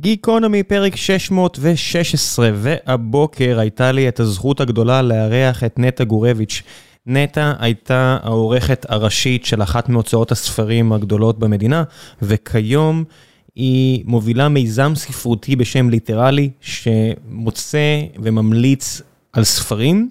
גיקונומי פרק 616, והבוקר הייתה לי את הזכות הגדולה לארח את נטע גורביץ'. נטע הייתה העורכת הראשית של אחת מהוצאות הספרים הגדולות במדינה, וכיום היא מובילה מיזם ספרותי בשם ליטרלי, שמוצא וממליץ על ספרים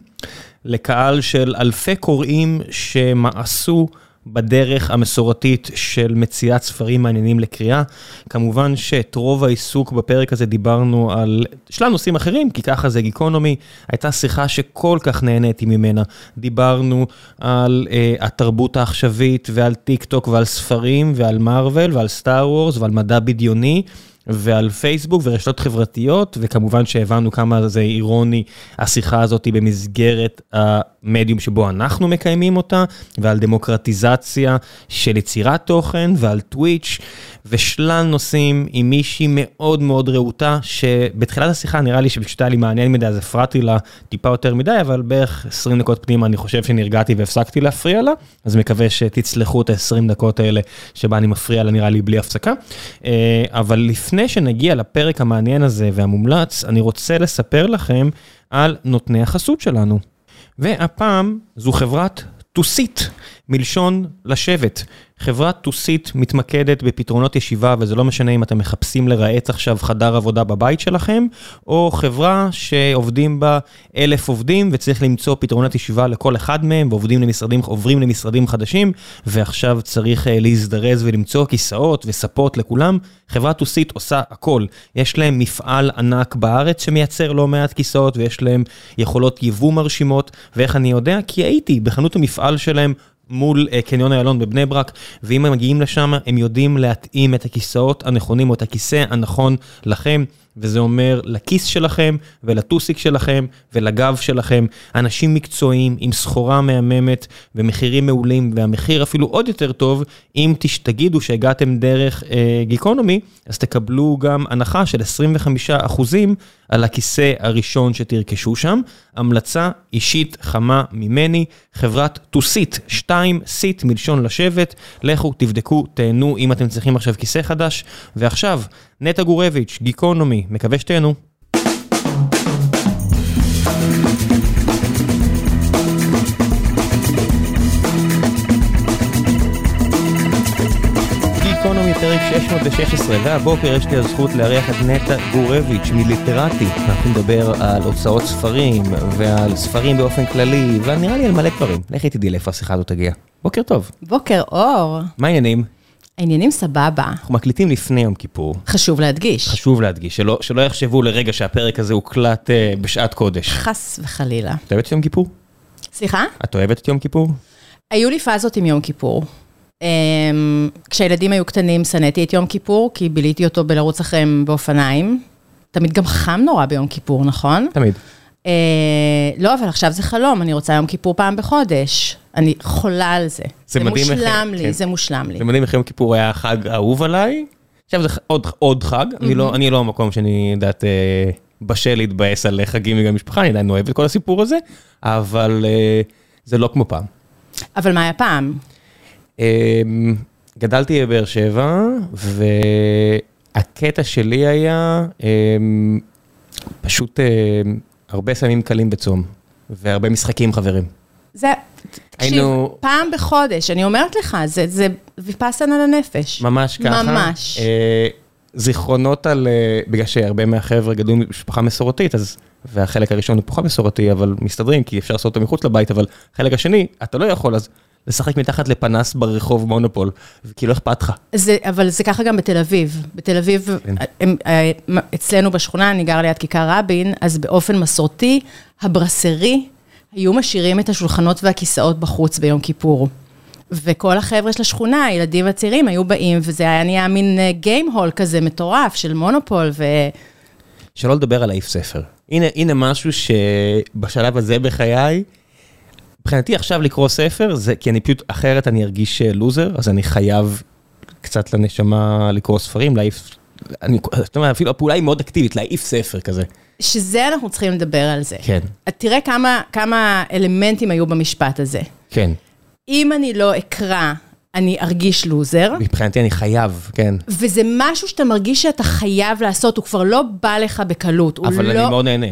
לקהל של אלפי קוראים שמאסו בדרך המסורתית של מציאת ספרים מעניינים לקריאה. כמובן שאת רוב העיסוק בפרק הזה דיברנו על שלל נושאים אחרים, כי ככה זה גיקונומי. הייתה שיחה שכל כך נהניתי ממנה. דיברנו על uh, התרבות העכשווית ועל טיק טוק ועל ספרים ועל מארוול ועל סטאר וורס ועל מדע בדיוני. ועל פייסבוק ורשתות חברתיות, וכמובן שהבנו כמה זה אירוני השיחה הזאת במסגרת המדיום שבו אנחנו מקיימים אותה, ועל דמוקרטיזציה של יצירת תוכן, ועל טוויץ', ושלל נושאים עם מישהי מאוד מאוד רהוטה, שבתחילת השיחה נראה לי שפשוט היה לי מעניין מדי, אז הפרעתי לה טיפה יותר מדי, אבל בערך 20 דקות פנימה אני חושב שנרגעתי והפסקתי להפריע לה, אז מקווה שתצלחו את ה-20 דקות האלה שבה אני מפריע לה נראה לי בלי הפסקה. אה, אבל לפני שנגיע לפרק המעניין הזה והמומלץ, אני רוצה לספר לכם על נותני החסות שלנו. והפעם זו חברת טוסית, מלשון לשבת. חברת טוסית מתמקדת בפתרונות ישיבה, וזה לא משנה אם אתם מחפשים לרהט עכשיו חדר עבודה בבית שלכם, או חברה שעובדים בה אלף עובדים וצריך למצוא פתרונות ישיבה לכל אחד מהם, ועובדים למשרדים, עוברים למשרדים חדשים, ועכשיו צריך להזדרז ולמצוא כיסאות וספות לכולם. חברת טוסית עושה הכל. יש להם מפעל ענק בארץ שמייצר לא מעט כיסאות, ויש להם יכולות יבוא מרשימות, ואיך אני יודע? כי הייתי בחנות המפעל שלהם. מול קניון איילון בבני ברק, ואם הם מגיעים לשם, הם יודעים להתאים את הכיסאות הנכונים או את הכיסא הנכון לכם, וזה אומר לכיס שלכם ולטוסיק שלכם ולגב שלכם. אנשים מקצועיים עם סחורה מהממת ומחירים מעולים, והמחיר אפילו עוד יותר טוב, אם תגידו שהגעתם דרך אה, גיקונומי, אז תקבלו גם הנחה של 25% על הכיסא הראשון שתרכשו שם. המלצה אישית חמה ממני, חברת טוסית, 2 סיט מלשון לשבת, לכו תבדקו, תהנו אם אתם צריכים עכשיו כיסא חדש. ועכשיו, נטע גורביץ', גיקונומי, מקווה שתהנו. גיקונומי פרק 616, והבוקר יש לי הזכות לארח את נטע גורביץ' מליטרטי. אנחנו נדבר על הוצאות ספרים ועל ספרים באופן כללי, ונראה לי על מלא דברים. לכי תדעי לאיפה השיחה הזאת תגיע. בוקר טוב. בוקר אור. מה העניינים? העניינים סבבה. אנחנו מקליטים לפני יום כיפור. חשוב להדגיש. חשוב להדגיש, שלא, שלא יחשבו לרגע שהפרק הזה הוקלט uh, בשעת קודש. חס וחלילה. את אוהבת את יום כיפור? סליחה? את אוהבת את יום כיפור? היו לי פאזות עם יום כיפור. Um, כשהילדים היו קטנים שנאתי את יום כיפור, כי ביליתי אותו בלרוץ אחריהם באופניים. תמיד גם חם נורא ביום כיפור, נכון? תמיד. Uh, לא, אבל עכשיו זה חלום, אני רוצה יום כיפור פעם בחודש. אני חולה על זה. זה מדהים איך- מושלם לי, כן. זה מושלם לי. אתם יודעים איך יום כיפור היה החג האהוב עליי? עכשיו זה עוד, עוד חג, אני, לא, אני לא המקום שאני יודעת אה, בשל להתבאס על חגים עם המשפחה, אני עדיין אוהב את כל הסיפור הזה, אבל אה, זה לא כמו פעם. אבל מה היה פעם? אה, גדלתי בבאר שבע, והקטע שלי היה אה, פשוט אה, הרבה סמים קלים בצום, והרבה משחקים חברים. זה, תקשיב, היינו- פעם בחודש, אני אומרת לך, זה, זה ויפאסנה לנפש. ממש ככה. ממש. אה, זיכרונות על, אה, בגלל שהרבה מהחבר'ה גדלו ממשפחה מסורתית, אז, והחלק הראשון הוא פחות מסורתי, אבל מסתדרים, כי אפשר לעשות אותו מחוץ לבית, אבל חלק השני, אתה לא יכול, אז לשחק מתחת לפנס ברחוב מונופול, כי לא אכפת לך. זה, אבל זה ככה גם בתל אביב. בתל אביב, כן. הם, אה, אצלנו בשכונה, אני גר ליד כיכר רבין, אז באופן מסורתי, הברסרי היו משאירים את השולחנות והכיסאות בחוץ ביום כיפור. וכל החבר'ה של השכונה, הילדים הצעירים, היו באים, וזה היה נהיה מין גיים הול כזה מטורף של מונופול, ו... שלא לדבר על להעיף ספר. הנה, הנה משהו שבשלב הזה בחיי, מבחינתי עכשיו לקרוא ספר, זה כי אני פשוט, אחרת אני ארגיש אה, לוזר, אז אני חייב קצת לנשמה לקרוא ספרים, להעיף, אני, זאת אומרת, אפילו הפעולה היא מאוד אקטיבית, להעיף ספר כזה. שזה אנחנו צריכים לדבר על זה. כן. תראה כמה, כמה אלמנטים היו במשפט הזה. כן. אם אני לא אקרא, אני ארגיש לוזר. מבחינתי אני חייב, כן. וזה משהו שאתה מרגיש שאתה חייב לעשות, הוא כבר לא בא לך בקלות. אבל לא... אני מאוד נהנה.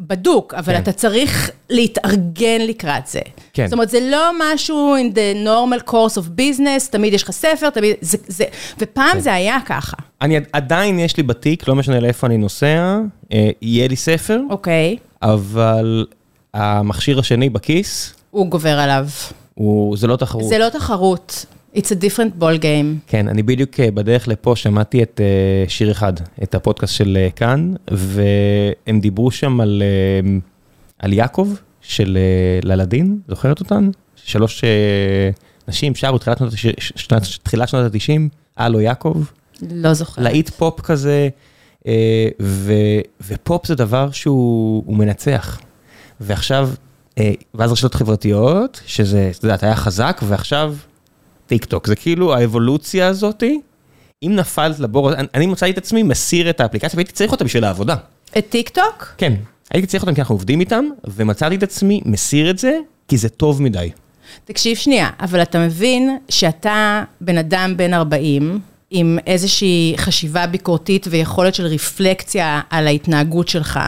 בדוק, אבל כן. אתה צריך להתארגן לקראת זה. כן. זאת אומרת, זה לא משהו in the normal course of business, תמיד יש לך ספר, תמיד, זה, זה, ופעם כן. זה היה ככה, אני עדיין יש לי בתיק, לא משנה לאיפה אני נוסע, אה, יהיה לי ספר, אוקיי? אבל המכשיר השני בכיס, הוא גובר עליו. הוא, זה לא תחרות. זה לא תחרות, it's a different ball game. כן, אני בדיוק אה, בדרך לפה שמעתי את אה, שיר אחד, את הפודקאסט של אה, כאן, והם דיברו שם על, על יעקב של ללדין, זוכרת אותן? שלוש נשים שרו תחילת שנות, שנת, תחילת שנות ה-90, הלו יעקב, לא זוכרת. להיט פופ כזה, ו, ופופ זה דבר שהוא הוא מנצח. ועכשיו, ואז רשתות חברתיות, שזה, את יודעת, היה חזק, ועכשיו טיק טוק. זה כאילו האבולוציה הזאתי, אם נפלת לבור, אני, אני מצאתי את עצמי מסיר את האפליקציה, והייתי צריך אותה בשביל העבודה. את טיק טוק? כן, הייתי צריך אותם כי אנחנו עובדים איתם, ומצאתי את עצמי מסיר את זה, כי זה טוב מדי. תקשיב שנייה, אבל אתה מבין שאתה בן אדם בן 40, עם איזושהי חשיבה ביקורתית ויכולת של רפלקציה על ההתנהגות שלך,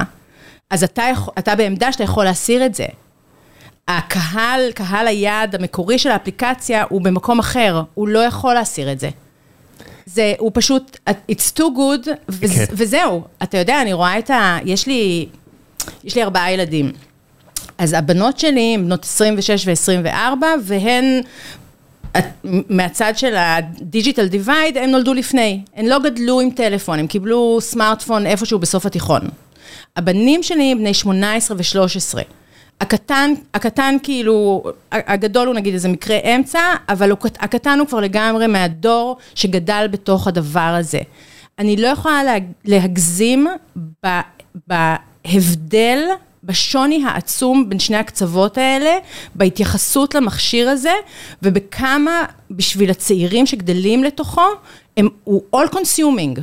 אז אתה, אתה בעמדה שאתה יכול להסיר את זה. הקהל, קהל היעד המקורי של האפליקציה הוא במקום אחר, הוא לא יכול להסיר את זה. זה, הוא פשוט, it's too good, וז, כן. וזהו. אתה יודע, אני רואה את ה... יש לי, יש לי ארבעה ילדים. אז הבנות שלי הן בנות 26 ו-24, והן, מהצד של ה digital divide, הן נולדו לפני. הן לא גדלו עם טלפון, הם קיבלו סמארטפון איפשהו בסוף התיכון. הבנים שלי הם בני 18 ו-13. הקטן, הקטן כאילו, הגדול הוא נגיד איזה מקרה אמצע, אבל הוא, הקטן הוא כבר לגמרי מהדור שגדל בתוך הדבר הזה. אני לא יכולה לה, להגזים ב, בהבדל, בשוני העצום בין שני הקצוות האלה, בהתייחסות למכשיר הזה, ובכמה בשביל הצעירים שגדלים לתוכו, הם, הוא all consuming.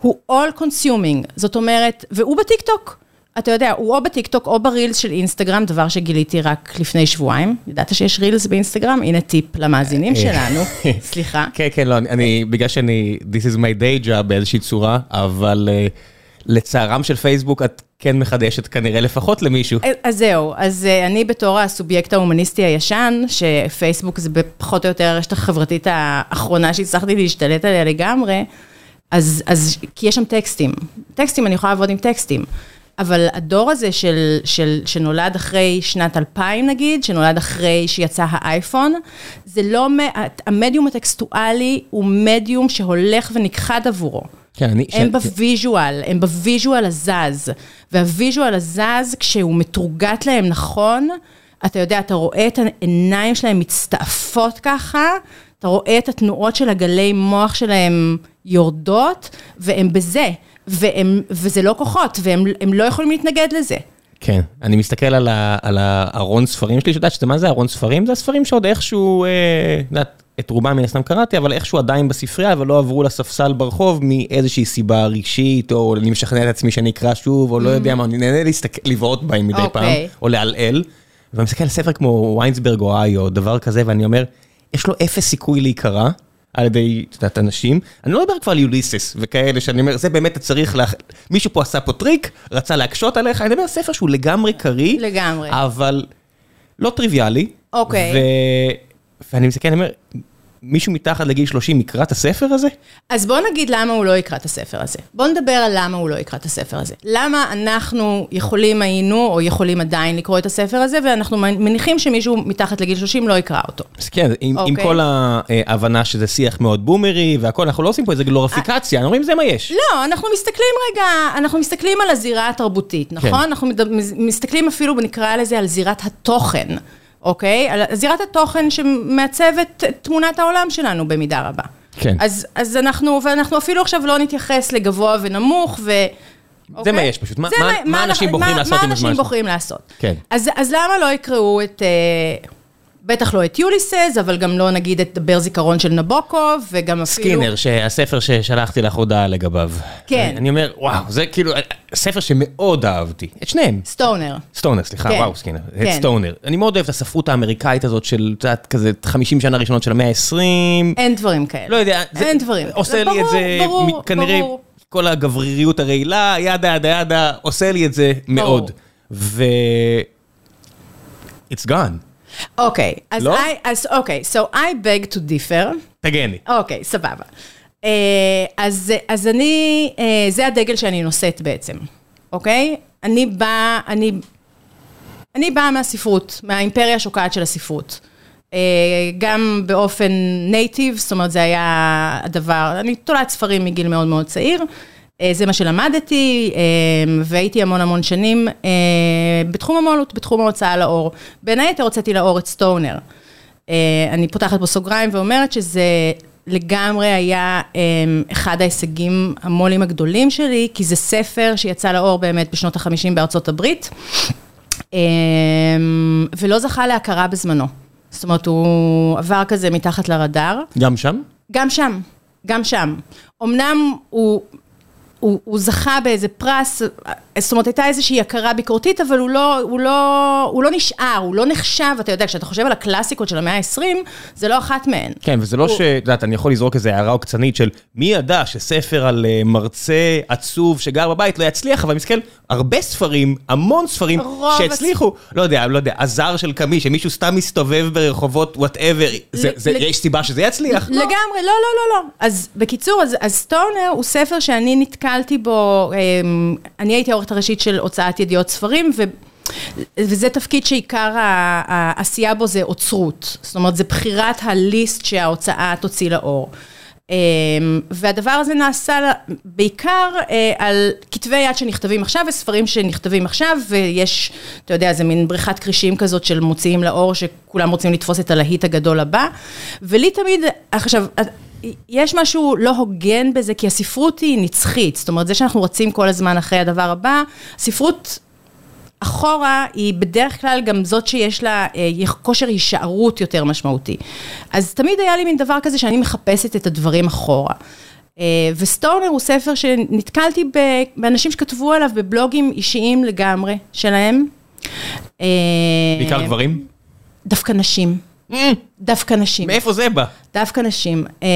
הוא all consuming, זאת אומרת, והוא בטיקטוק. אתה יודע, הוא או בטיקטוק או ברילס של אינסטגרם, דבר שגיליתי רק לפני שבועיים. ידעת שיש רילס באינסטגרם? הנה טיפ למאזינים שלנו. סליחה. כן, כן, לא, אני- בגלל שאני, this is my day job באיזושהי צורה, אבל אה, לצערם של פייסבוק, את כן מחדשת כנראה לפחות למישהו. אז זהו, אז אה, אני בתור הסובייקט ההומניסטי הישן, שפייסבוק זה פחות או יותר הרשת החברתית האחרונה שהצלחתי להשתלט עליה לגמרי, אז, אז כי יש שם טקסטים. טקסטים, אני יכולה לעבוד עם טקסטים. אבל הדור הזה של, של, שנולד אחרי שנת 2000 נגיד, שנולד אחרי שיצא האייפון, זה לא, המדיום הטקסטואלי הוא מדיום שהולך ונכחד עבורו. כן, אני... הם ש- בוויז'ואל, הם בוויז'ואל הזז. והוויז'ואל הזז, כשהוא מתורגת להם נכון, אתה יודע, אתה רואה את העיניים שלהם מצטעפות ככה, אתה רואה את התנועות של הגלי מוח שלהם יורדות, והם בזה, והם, וזה לא כוחות, והם הם לא יכולים להתנגד לזה. כן, אני מסתכל על, ה, על הארון ספרים שלי, שיודעת שזה מה זה ארון ספרים? זה הספרים שעוד איכשהו, אה, יודעת, את רובם מן הסתם קראתי, אבל איכשהו עדיין בספרייה, ולא עברו לספסל ברחוב מאיזושהי סיבה רגשית, או אני משכנע את עצמי שאני אקרא שוב, או לא יודע מה, אני נהנה להסתכל, לבעוט בהם מדי פעם, אוקיי. או לעלעל, ואני מסתכל על ספר כמו ויינסברג אוהיו, או דבר כזה, ואני אומר, יש לו אפס סיכוי להיקרא. על ידי, את יודעת, אנשים, אני לא מדבר כבר על יוליסס וכאלה, שאני אומר, זה באמת אתה צריך, לה... מישהו פה עשה פה טריק, רצה להקשות עליך, אני מדבר על ספר שהוא לגמרי קריא, לגמרי. אבל לא טריוויאלי. אוקיי. ו... ואני מסתכל, אני אומר, מישהו מתחת לגיל 30 יקרא את הספר הזה? אז בוא נגיד למה הוא לא יקרא את הספר הזה. בוא נדבר על למה הוא לא יקרא את הספר הזה. למה אנחנו יכולים היינו, או יכולים עדיין לקרוא את הספר הזה, ואנחנו מניחים שמישהו מתחת לגיל 30 לא יקרא אותו. אז כן, עם, עם אוקיי. כל ההבנה שזה שיח מאוד בומרי והכל, אנחנו לא עושים פה איזה גלוריפיקציה, אנחנו אומרים זה מה יש. לא, אנחנו מסתכלים רגע, אנחנו מסתכלים על הזירה התרבותית, נכון? כן. אנחנו מסתכלים אפילו, נקרא לזה, על זירת התוכן, אוקיי? על זירת התוכן שמעצבת את תמונת העולם שלנו במידה רבה. כן. אז, אז אנחנו, ואנחנו אפילו עכשיו לא נתייחס לגבוה ונמוך, ו... אוקיי? מה יש פשוט, מה- זה מה- מה אנשים בוחרים מה- לעשות עם הזמן מה אנשים שלהם? בוחרים לעשות? כן. אז, אז למה לא יקראו את... אה, בטח לא את יוליסס, אבל גם לא נגיד את דבר זיכרון של נבוקוב, וגם אפילו... סקינר, שהספר ששלחתי לך הודעה לגביו. כן. אני אומר, וואו, זה כאילו ספר שמאוד אהבתי. את שניהם. סטונר. סטונר, סליחה, כן. וואו, סקינר. את כן. סטונר. אני מאוד אוהב את הספרות האמריקאית הזאת של, את יודעת, כזה 50 שנה ראשונות של המאה ה-20. אין דברים כאלה. לא יודע, זה אין דברים. עושה לי את זה, ברור, כנראה, ברור. כל הגבריריות הרעילה, ידה ידה ידה, עושה לי את זה מאוד. ו... It's gone. אוקיי, אז לא? I, אז אוקיי, so I beg to differ. תגני. אוקיי, סבבה. אה, אז, אז אני, אה, זה הדגל שאני נושאת בעצם, אוקיי? אני באה, אני, אני באה מהספרות, מהאימפריה השוקעת של הספרות. אה, גם באופן נייטיב, זאת אומרת, זה היה הדבר, אני תולעת ספרים מגיל מאוד מאוד צעיר. זה מה שלמדתי, אה, והייתי המון המון שנים אה, בתחום המו"לות, בתחום ההוצאה לאור. בין היתר הוצאתי לאור את סטונר. אה, אני פותחת פה סוגריים ואומרת שזה לגמרי היה אה, אחד ההישגים המו"לים הגדולים שלי, כי זה ספר שיצא לאור באמת בשנות ה-50 בארצות הברית, אה, ולא זכה להכרה בזמנו. זאת אומרת, הוא עבר כזה מתחת לרדאר. גם שם? גם שם, גם שם. אמנם הוא, הוא, הוא זכה באיזה פרס, זאת אומרת, הייתה איזושהי הכרה ביקורתית, אבל הוא לא, הוא, לא, הוא לא נשאר, הוא לא נחשב, אתה יודע, כשאתה חושב על הקלאסיקות של המאה ה-20, זה לא אחת מהן. כן, וזה לא ש... את יודעת, אני יכול לזרוק איזו הערה עוקצנית של מי ידע שספר על אה, מרצה עצוב שגר בבית לא יצליח, אבל מסתכל, הרבה ספרים, המון ספרים שהצליחו, לא יודע, לא יודע, הזר של קמי, שמישהו סתם מסתובב ברחובות, whatever, ל- ל- יש סיבה שזה יצליח? לא. לגמרי, לא, לא, לא, לא. אז בקיצור, אז, אז סטונר הוא ספר שאני נתקלתי בו, אמ, אני הייתי העורכת הראשית של הוצאת ידיעות ספרים, ו... וזה תפקיד שעיקר העשייה בו זה אוצרות. זאת אומרת, זה בחירת ה list שההוצאה תוציא לאור. אמ, והדבר הזה נעשה בעיקר אה, על כתבי יד שנכתבים עכשיו וספרים שנכתבים עכשיו, ויש, אתה יודע, זה מין בריכת כרישים כזאת של מוציאים לאור, שכולם רוצים לתפוס את הלהיט הגדול הבא. ולי תמיד, עכשיו, יש משהו לא הוגן בזה, כי הספרות היא נצחית. זאת אומרת, זה שאנחנו רצים כל הזמן אחרי הדבר הבא, ספרות אחורה היא בדרך כלל גם זאת שיש לה אה, כושר הישארות יותר משמעותי. אז תמיד היה לי מין דבר כזה שאני מחפשת את הדברים אחורה. אה, וסטורנר הוא ספר שנתקלתי באנשים שכתבו עליו בבלוגים אישיים לגמרי שלהם. אה, בעיקר גברים? דווקא נשים. אה, דווקא נשים. מאיפה זה בא? דווקא נשים, אה,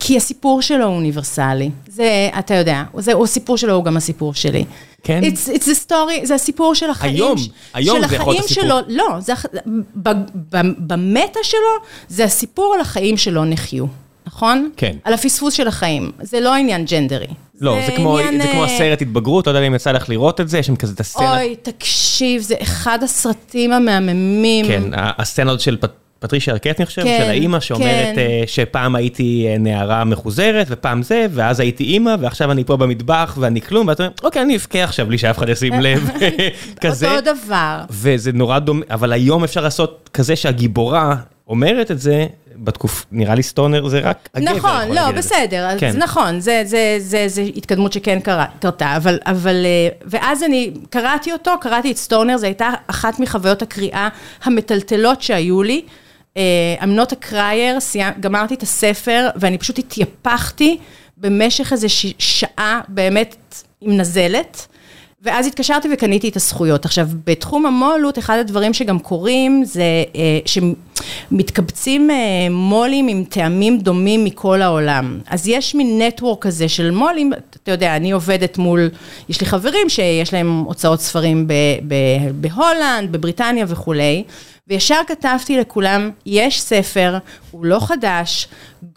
כי הסיפור שלו הוא אוניברסלי. זה, אתה יודע, זה, הסיפור שלו הוא גם הסיפור שלי. כן? It's, it's a story, זה הסיפור של החיים. היום, ש- היום זה יכול להיות הסיפור. שלו, לא, זה, ב, ב, במטה שלו, זה הסיפור על החיים שלא נחיו, נכון? כן. על הפספוס של החיים. זה לא עניין ג'נדרי. לא, זה כמו עניין, זה כמו אה, הסרט התבגרות, לא יודע אם יצא לך לראות את זה, יש שם כזה את הסצנה. אוי, תקשיב, זה אחד הסרטים המהממים. כן, ה- הסצנה הזאת של פטרישיה ארקט, אני חושב, כן, של האימא שאומרת כן. אה, שפעם הייתי אה, נערה מחוזרת, ופעם זה, ואז הייתי אימא, ועכשיו אני פה במטבח ואני כלום, ואתה אומר, אוקיי, אני אבכה עכשיו בלי שאף אחד ישים לב, כזה. אותו דבר. וזה נורא דומה, אבל היום אפשר לעשות כזה שהגיבורה אומרת את זה, בתקוף, נראה לי סטונר זה רק הגבר יכול נכון, להגיד לא. בסדר, אז כן. נכון, זה, זה, זה, זה התקדמות שכן קרה, קרתה, אבל, אבל, אה, ואז אני קראתי אותו, קראתי את סטונר, זו הייתה אחת מחוויות הקריאה המטלטלות שהיו לי. אה, I'm not a crier, גמרתי את הספר, ואני פשוט התייפחתי במשך איזה ש, שעה, באמת עם נזלת. ואז התקשרתי וקניתי את הזכויות. עכשיו, בתחום המו"לות, אחד הדברים שגם קורים זה אה, שמתקבצים אה, מו"לים עם טעמים דומים מכל העולם. אז יש מין נטוורק כזה של מו"לים, אתה יודע, אני עובדת מול, יש לי חברים שיש להם הוצאות ספרים בהולנד, בבריטניה וכולי. וישר כתבתי לכולם, יש ספר, הוא לא חדש,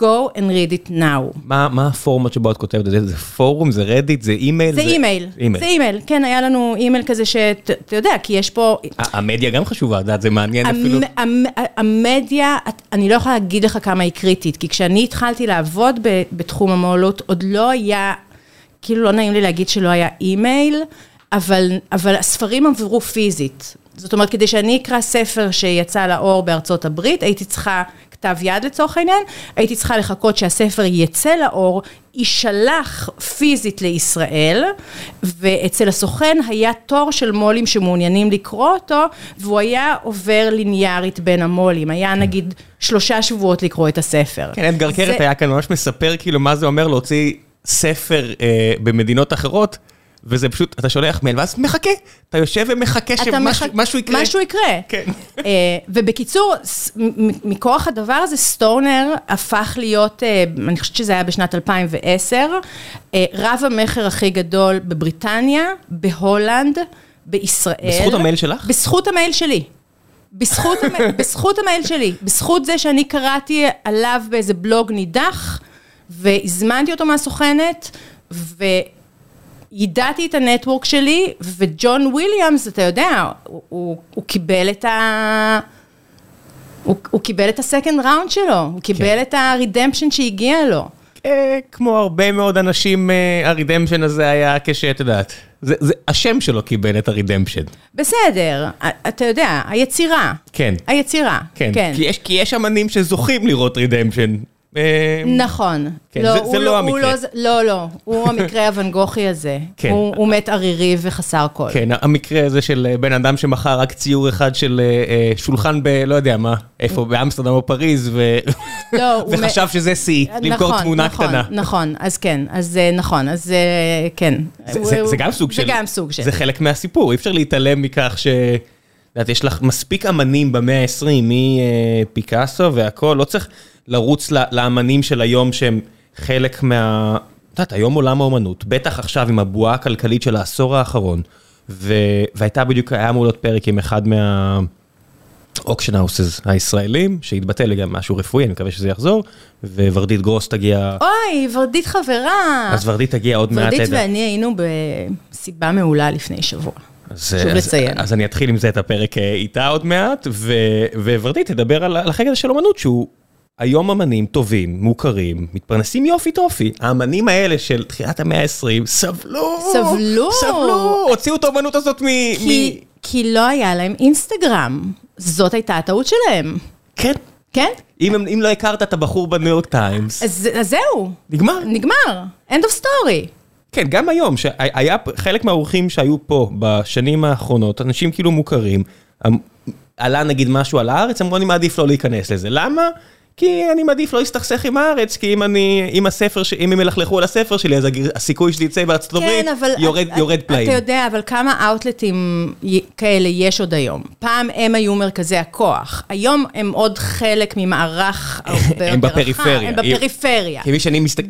go and read it now. מה מה הפורמט שבו את כותבת את זה? זה פורום, זה רדיט, זה אימייל? זה אימייל, זה אימייל, כן, היה לנו אימייל כזה שאתה יודע, כי יש פה... המדיה גם חשובה, את יודעת, זה מעניין אפילו. המ- המ- המדיה, אני לא יכולה להגיד לך כמה היא קריטית, כי כשאני התחלתי לעבוד ב- בתחום המו"לות, עוד לא היה, כאילו לא נעים לי להגיד שלא היה אימייל, אבל, אבל הספרים עברו פיזית. זאת אומרת, כדי שאני אקרא ספר שיצא לאור בארצות הברית, הייתי צריכה כתב יד לצורך העניין, הייתי צריכה לחכות שהספר יצא לאור, יישלח פיזית לישראל, ואצל הסוכן היה תור של מו"לים שמעוניינים לקרוא אותו, והוא היה עובר ליניארית בין המו"לים, היה נגיד שלושה שבועות לקרוא את הספר. כן, אדגר קרת היה כאן ממש מספר כאילו מה זה אומר להוציא ספר אה, במדינות אחרות. וזה פשוט, אתה שולח מייל, ואז מחכה, אתה יושב ומחכה שמשהו יקרה. משהו יקרה. כן. אה, ובקיצור, מכוח הדבר הזה, סטונר הפך להיות, אה, אני חושבת שזה היה בשנת 2010, אה, רב המכר הכי גדול בבריטניה, בהולנד, בישראל. בזכות המייל שלך? בזכות המייל שלי. בזכות, בזכות המייל שלי, בזכות זה שאני קראתי עליו באיזה בלוג נידח, והזמנתי אותו מהסוכנת, ו... יידעתי את ה network שלי, וג'ון וויליאמס, אתה יודע, הוא, הוא, הוא קיבל את ה... הוא, הוא קיבל את ה second round שלו, הוא קיבל כן. את ה redemption שהגיע לו. אה, כמו הרבה מאוד אנשים, אה, ה redemption הזה היה כשאת יודעת. זה, זה, השם שלו קיבל את ה redemption. בסדר, אתה יודע, היצירה. כן. היצירה, כן. כן. כי, יש, כי יש אמנים שזוכים לראות redemption. אה, נכון. כן, לא, זה לא, לא המקרה. לא, לא, הוא המקרה הוונגוכי הזה. כן. הוא מת ערירי וחסר קול. כן, המקרה הזה של אה, בן אדם שמכר רק ציור אחד של אה, שולחן ב... לא יודע מה, איפה, באמסטרדם או פריז, לא, וחשב שזה שיא, למכור נכון, תמונה נכון, קטנה. נכון, אז כן, אז נכון, אז כן. זה גם סוג של... זה גם סוג של... זה חלק מהסיפור, אי אפשר להתעלם מכך ש... את יודעת, יש לך מספיק אמנים במאה ה-20, מפיקאסו והכול, לא צריך לרוץ לאמנים של היום שהם חלק מה... את יודעת, היום עולם האומנות, בטח עכשיו עם הבועה הכלכלית של העשור האחרון, ו... והייתה בדיוק, היה אמור להיות פרק עם אחד מה... אוקשן האוסס הישראלים, שהתבטא לגמרי משהו רפואי, אני מקווה שזה יחזור, וורדית גרוס תגיע... אוי, ורדית חברה. אז ורדית תגיע עוד מעט. ורדית ואני היינו במסיבה מעולה לפני שבוע. אז, חשוב לציין. אז אני אתחיל עם זה את הפרק אה, איתה עוד מעט, וורדית תדבר על החלק הזה של אומנות, שהוא היום אמנים טובים, מוכרים, מתפרנסים יופי טופי. האמנים האלה של תחילת המאה ה-20 סבלו, סבלו, סבלו, הוציאו את האמנות הזאת מ... כי, מ... כי לא היה להם אינסטגרם, זאת הייתה הטעות שלהם. כן. כן? אם, אם לא הכרת את הבחור בניו יורק טיימס. אז, אז זהו. נגמר. נגמר. end of story. כן, גם היום, שהיה חלק מהאורחים שהיו פה בשנים האחרונות, אנשים כאילו מוכרים, אמ, עלה נגיד משהו על הארץ, אמרו אני מעדיף לא להיכנס לזה. למה? כי אני מעדיף לא להסתכסך עם הארץ, כי אם אני, אם הספר, אם הם ילכלכו על הספר שלי, אז הסיכוי שזה יצא בארצות כן, הברית יורד, את, יורד פלאים. אתה יודע, אבל כמה אאוטלטים כאלה יש עוד היום? פעם הם היו מרכזי הכוח, היום הם עוד חלק ממערך הרבה יותר רחב. הם בפריפריה. הם בפריפריה. כי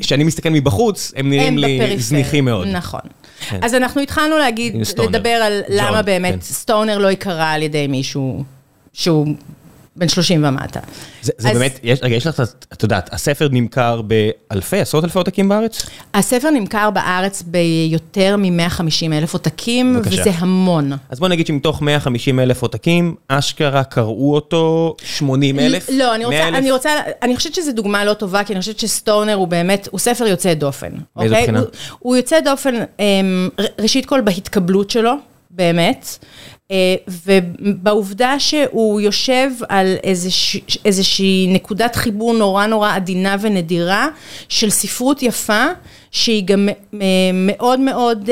כשאני מסתכל מבחוץ, הם נראים לי זניחים מאוד. נכון. כן. אז אנחנו התחלנו להגיד, לדבר על למה באמת כן. סטונר לא ייקרא על ידי מישהו שהוא... בן 30 ומטה. זה, זה אז, באמת, יש, רגע, יש לך, את יודעת, הספר נמכר באלפי, עשרות אלפי עותקים בארץ? הספר נמכר בארץ ביותר מ-150 אלף עותקים, בבקשה. וזה המון. אז בוא נגיד שמתוך 150 אלף עותקים, אשכרה קראו אותו 80 אלף? לא, אני רוצה, אני רוצה, אני חושבת שזו דוגמה לא טובה, כי אני חושבת שסטונר הוא באמת, הוא ספר יוצא דופן. באיזה אוקיי? בחינה? הוא, הוא יוצא דופן, אמ, ראשית כל בהתקבלות שלו. באמת, ובעובדה שהוא יושב על איזוש, איזושהי נקודת חיבור נורא נורא עדינה ונדירה של ספרות יפה, שהיא גם מאוד מאוד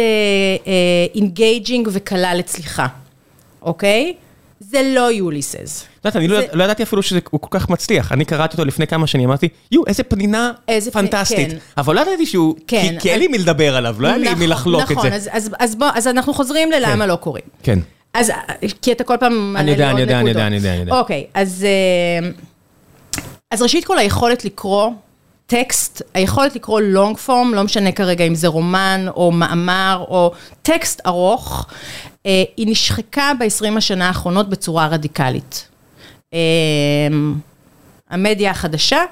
engaging אה, וקלה לצליחה, אוקיי? זה לא יוליסס. את יודעת, אני לא, לא ידעתי אפילו שהוא כל כך מצליח. אני קראתי אותו לפני כמה שנים, אמרתי, יו, איזה פנינה פנטסטית. אבל לא ידעתי שהוא, כי אין לי מי לדבר עליו, לא היה לי מי לחלוק את זה. נכון, אז בוא, אז אנחנו חוזרים ללמה כן. לא קוראים. כן. אז, כי אתה כל פעם אני יודע, אני יודע, אני יודע, אני יודע, אני יודע. אוקיי, אז, אה, אז ראשית כל היכולת לקרוא טקסט, היכולת לקרוא לונג פורם, לא משנה כרגע אם זה רומן או מאמר או טקסט ארוך, אה, היא נשחקה ב-20 השנה האחרונות בצורה רדיקלית. אה, המדיה החדשה,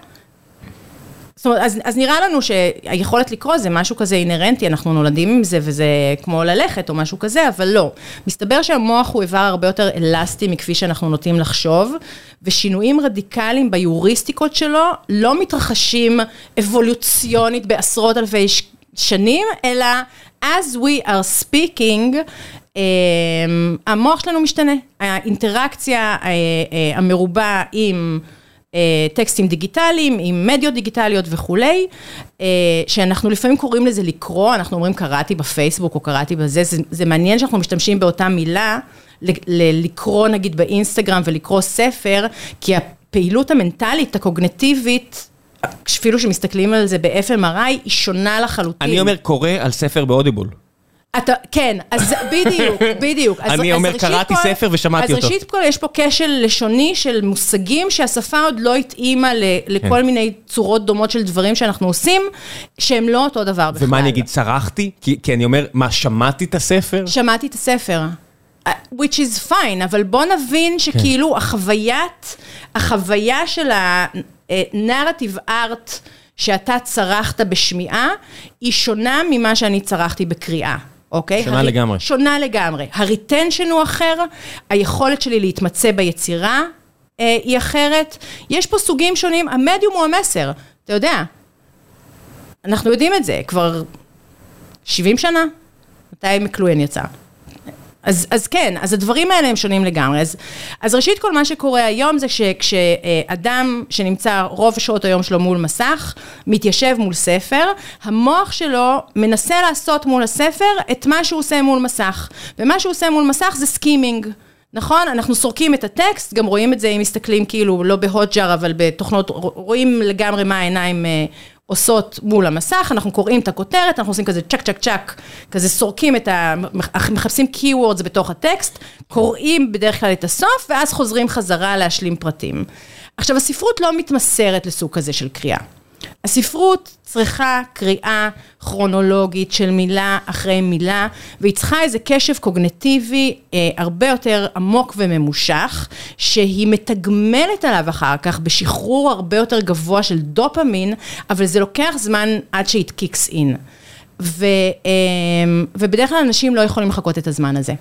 זאת אומרת, אז, אז נראה לנו שהיכולת לקרוא זה משהו כזה אינהרנטי, אנחנו נולדים עם זה וזה כמו ללכת או משהו כזה, אבל לא. מסתבר שהמוח הוא איבר הרבה יותר אלסטי מכפי שאנחנו נוטים לחשוב, ושינויים רדיקליים ביוריסטיקות שלו לא מתרחשים אבולוציונית בעשרות אלפי שנים, אלא as we are speaking, um, המוח שלנו משתנה. האינטראקציה uh, uh, המרובה עם... טקסטים דיגיטליים, עם מדיות דיגיטליות וכולי, שאנחנו לפעמים קוראים לזה לקרוא, אנחנו אומרים קראתי בפייסבוק או קראתי בזה, זה, זה מעניין שאנחנו משתמשים באותה מילה, לקרוא נגיד באינסטגרם ולקרוא ספר, כי הפעילות המנטלית, הקוגנטיבית, אפילו שמסתכלים על זה ב-FMRI, היא שונה לחלוטין. אני אומר קורא על ספר באודיבול. אתה, כן, אז בדיוק, בדיוק. אז, אני אז אומר, קראתי כל, ספר ושמעתי אז אותו. אז ראשית כל, יש פה כשל לשוני של מושגים שהשפה עוד לא התאימה ל, לכל כן. מיני צורות דומות של דברים שאנחנו עושים, שהם לא אותו דבר בכלל. ומה אני אגיד, צרחתי? כי, כי אני אומר, מה, שמעתי את הספר? שמעתי את הספר. Uh, which is fine, אבל בוא נבין שכאילו כן. החוויית, החוויה של ה-narrative art שאתה צרחת בשמיעה, היא שונה ממה שאני צרחתי בקריאה. אוקיי? שונה הרי- לגמרי. שונה לגמרי. הריטנשן הוא אחר, היכולת שלי להתמצא ביצירה אה, היא אחרת. יש פה סוגים שונים, המדיום הוא המסר, אתה יודע. אנחנו יודעים את זה, כבר 70 שנה? מתי מקלוהן יצא? אז, אז כן, אז הדברים האלה הם שונים לגמרי. אז, אז ראשית כל מה שקורה היום זה שכשאדם שנמצא רוב שעות היום שלו מול מסך, מתיישב מול ספר, המוח שלו מנסה לעשות מול הספר את מה שהוא עושה מול מסך. ומה שהוא עושה מול מסך זה skimming. נכון? אנחנו סורקים את הטקסט, גם רואים את זה אם מסתכלים כאילו, לא ב Hotjar, אבל בתוכנות, רואים לגמרי מה העיניים אה, עושות מול המסך, אנחנו קוראים את הכותרת, אנחנו עושים כזה צ'ק צ'ק צ'ק, כזה סורקים את ה... מחפשים keywords בתוך הטקסט, קוראים בדרך כלל את הסוף, ואז חוזרים חזרה להשלים פרטים. עכשיו, הספרות לא מתמסרת לסוג כזה של קריאה. הספרות צריכה קריאה כרונולוגית של מילה אחרי מילה, והיא צריכה איזה קשב קוגנטיבי אה, הרבה יותר עמוק וממושך, שהיא מתגמלת עליו אחר כך בשחרור הרבה יותר גבוה של דופמין, אבל זה לוקח זמן עד שהיא קיקס אין. ו, אה, ובדרך כלל אנשים לא יכולים לחכות את הזמן הזה.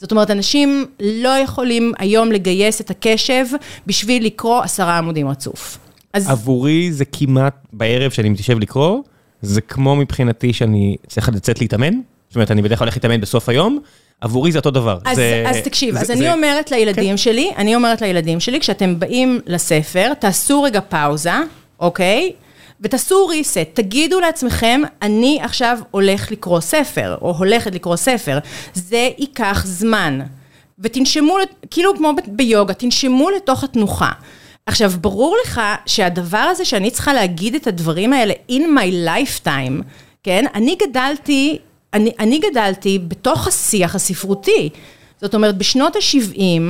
זאת אומרת, אנשים לא יכולים היום לגייס את הקשב בשביל לקרוא עשרה עמודים רצוף. אז עבורי זה כמעט בערב שאני מתיישב לקרוא, זה כמו מבחינתי שאני צריך לצאת להתאמן. זאת אומרת, אני בדרך כלל הולך להתאמן בסוף היום, עבורי זה אותו דבר. אז, זה, אז תקשיב, זה, אז זה, אני זה, אומרת לילדים שלי, אני אומרת לילדים שלי, כשאתם באים לספר, תעשו רגע פאוזה, אוקיי? ותעשו reset, תגידו לעצמכם, אני עכשיו הולך לקרוא ספר, או הולכת לקרוא ספר, זה ייקח זמן. ותנשמו, כאילו כמו ביוגה, תנשמו לתוך התנוחה. עכשיו, ברור לך שהדבר הזה שאני צריכה להגיד את הדברים האלה in my lifetime, כן? אני גדלתי, אני, אני גדלתי בתוך השיח הספרותי. זאת אומרת, בשנות ה-70,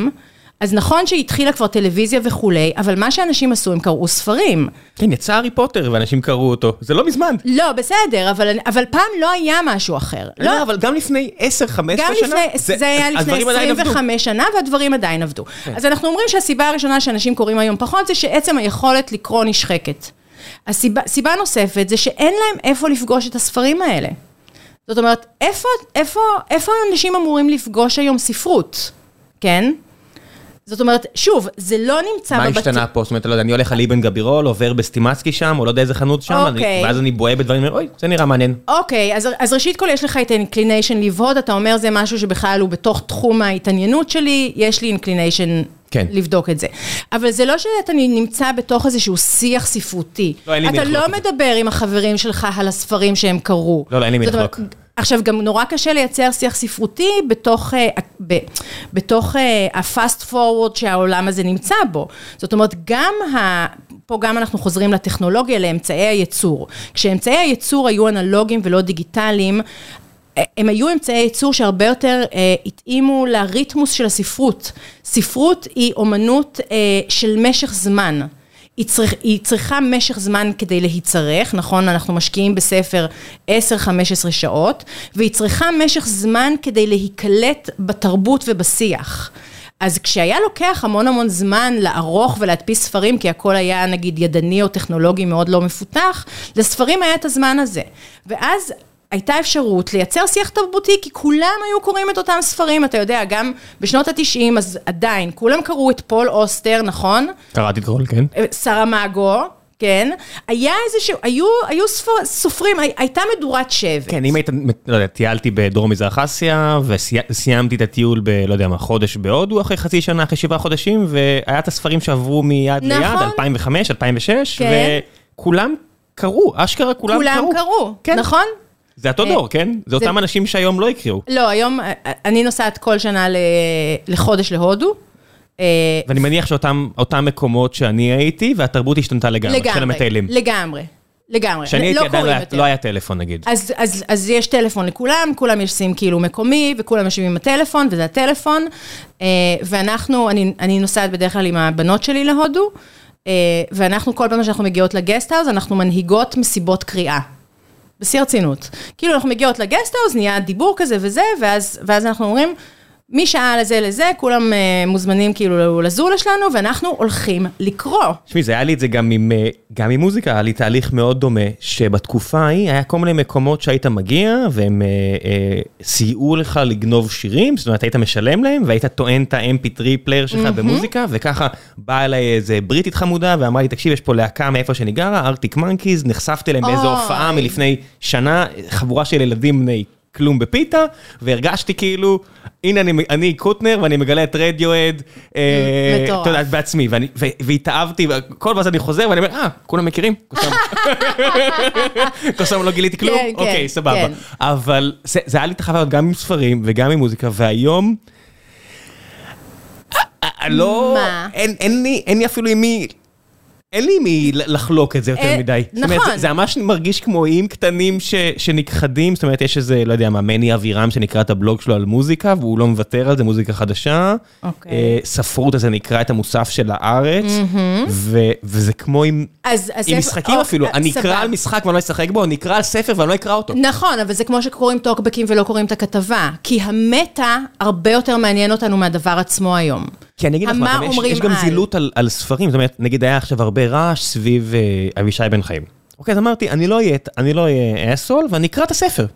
אז נכון שהתחילה כבר טלוויזיה וכולי, אבל מה שאנשים עשו, הם קראו ספרים. כן, יצא הארי פוטר ואנשים קראו אותו, זה לא מזמן. לא, בסדר, אבל, אבל פעם לא היה משהו אחר. לא, לא, אבל גם לפני 10-15 שנה, גם לפני, זה, זה היה לפני הדברים עדיין עבדו. 25 שנה, והדברים עדיין עבדו. אז אנחנו אומרים שהסיבה הראשונה שאנשים קוראים היום פחות, זה שעצם היכולת לקרוא נשחקת. הסיבה סיבה נוספת זה שאין להם איפה לפגוש את הספרים האלה. זאת אומרת, איפה, איפה, איפה אנשים אמורים לפגוש היום ספרות, כן? זאת אומרת, שוב, זה לא נמצא מה בבת- השתנה פה? זאת אומרת, לא יודע, אני הולך על אבן גבירול, עובר בסטימצקי שם, או לא יודע איזה חנות שם, אני- אוקיי. ואז אני בוהה בדברים, אוי, זה נראה מעניין. אוקיי, אז, אז ראשית כל יש לך את ה inclination לבהות, אתה אומר זה משהו שבכלל הוא בתוך תחום ההתעניינות שלי, יש לי inclination כן. לבדוק את זה. אבל זה לא שאתה נמצא בתוך איזשהו שיח ספרותי. לא, אין לי מי אתה לחלוק לא את זה. מדבר עם החברים שלך על הספרים שהם קראו. לא, לא, אין לי מי לחלוק. עכשיו, גם נורא קשה לייצר שיח ספרותי בתוך, אה, ב, בתוך אה, ה-fast forward שהעולם הזה נמצא בו. זאת אומרת, גם ה... פה גם אנחנו חוזרים לטכנולוגיה, לאמצעי הייצור. כשאמצעי הייצור היו אנלוגיים ולא דיגיטליים, אה, הם היו אמצעי ייצור שהרבה יותר אה, התאימו לריתמוס של הספרות. ספרות היא אומנות אה, של משך זמן. היא, צריכ, היא צריכה משך זמן כדי להיצרך, נכון? אנחנו משקיעים בספר 10-15 שעות, והיא צריכה משך זמן כדי להיקלט בתרבות ובשיח. אז כשהיה לוקח המון המון זמן לערוך ולהדפיס ספרים, כי הכל היה נגיד ידני או טכנולוגי מאוד לא מפותח, לספרים היה את הזמן הזה. ואז הייתה אפשרות לייצר שיח תרבותי, כי כולם היו קוראים את אותם ספרים, אתה יודע, גם בשנות ה-90, אז עדיין, כולם קראו את פול אוסטר, נכון? קראתי את כל, כן. סרמגו, כן, היה איזשהו, היו, היו ספר, סופרים, הי, הייתה מדורת שבט. כן, אם היית, לא יודע, טיילתי בדרום מזרח אסיה, וסיימתי את הטיול ב, לא יודע מה, חודש בהודו, אחרי חצי שנה, אחרי שבעה חודשים, והיה את הספרים שעברו מיד נכון. ליד, 2005, 2006, כן. וכולם קראו, אשכרה כולם, כולם קראו. קראו, כן. נכון? זה אותו אה, דור, כן? זה אותם אנשים שהיום לא יקראו. לא, היום, אה, אני נוסעת כל שנה לחודש להודו. אה, ואני מניח שאותם אותם מקומות שאני הייתי, והתרבות השתנתה לגמרי, של המטיילים. לגמרי, לגמרי. כשאני לא הייתי עדיין לא היה-. לא היה טלפון נגיד. אז, אז, אז יש טלפון לכולם, כולם יושבים כאילו מקומי, וכולם יושבים עם הטלפון, וזה הטלפון. אה, ואנחנו, אני, אני נוסעת בדרך כלל עם הבנות שלי להודו, אה, ואנחנו כל פעם שאנחנו מגיעות לגסט-האוז, אנחנו מנהיגות מסיבות קריאה. בשיא הרצינות. כאילו אנחנו מגיעות לגסט-האוז, נהיה דיבור כזה וזה, ואז, ואז אנחנו אומרים, משעה לזה לזה, כולם אה, מוזמנים כאילו לזולה שלנו, ואנחנו הולכים לקרוא. תשמעי, זה היה לי את זה גם עם, אה, גם עם מוזיקה, היה לי תהליך מאוד דומה, שבתקופה ההיא היה כל מיני מקומות שהיית מגיע, והם אה, אה, סייעו לך לגנוב שירים, זאת אומרת, היית משלם להם, והיית טוען את ה-MP3 player שלך במוזיקה, וככה באה אליי איזה בריטית חמודה, ואמרה לי, תקשיב, יש פה להקה מאיפה שאני גרה, Arctic Monkeys, נחשפתי להם באיזו אוי. הופעה מלפני שנה, חבורה של ילדים בני... כלום בפיתה, והרגשתי כאילו, הנה אני, אני קוטנר ואני מגלה את רדיואד, אה, מטורף. אתה יודע, בעצמי, ואני, ו- והתאהבתי, כל פעם אני חוזר ואני אומר, אה, כולם מכירים? קוסאם לא גיליתי כלום? כן, כן, אוקיי, סבבה. כן. אבל זה זה היה לי את החוויות גם עם ספרים וגם עם מוזיקה, והיום... אה, אה, לא... אין לי אפילו עם מי... אין לי מי לחלוק את זה יותר אה, מדי. זאת אומרת, נכון. זה- ממש מרגיש כמו איים קטנים שנכחדים, זאת אומרת, יש איזה, לא יודע מה, מני אבירם שנקרא את הבלוג שלו על מוזיקה, והוא לא מוותר על זה, מוזיקה חדשה. אוקיי. אה, ספרות, אז זה נקרא את המוסף של הארץ, וזה כמו עם... משחקים או, אפילו, אני אקרא. על משחק ואני לא אשחק בו, אני אקרא על ספר ואני לא אקרא אותו. נכון, אבל זה כמו שקוראים טוקבקים ולא קוראים את הכתבה. כי המטה הרבה יותר מעניין אותנו מהדבר עצמו היום. כי אני אגיד לך מה יש- יש גם על? זילות על על ספרים, זאת אומרת, נגיד היה עכשיו הרבה רעש סביב אה, אבישי בן חיים. אוקיי, אז אמרתי, אני לא אהיה אני לא אהיה asshole, ואני אקרא את הספר.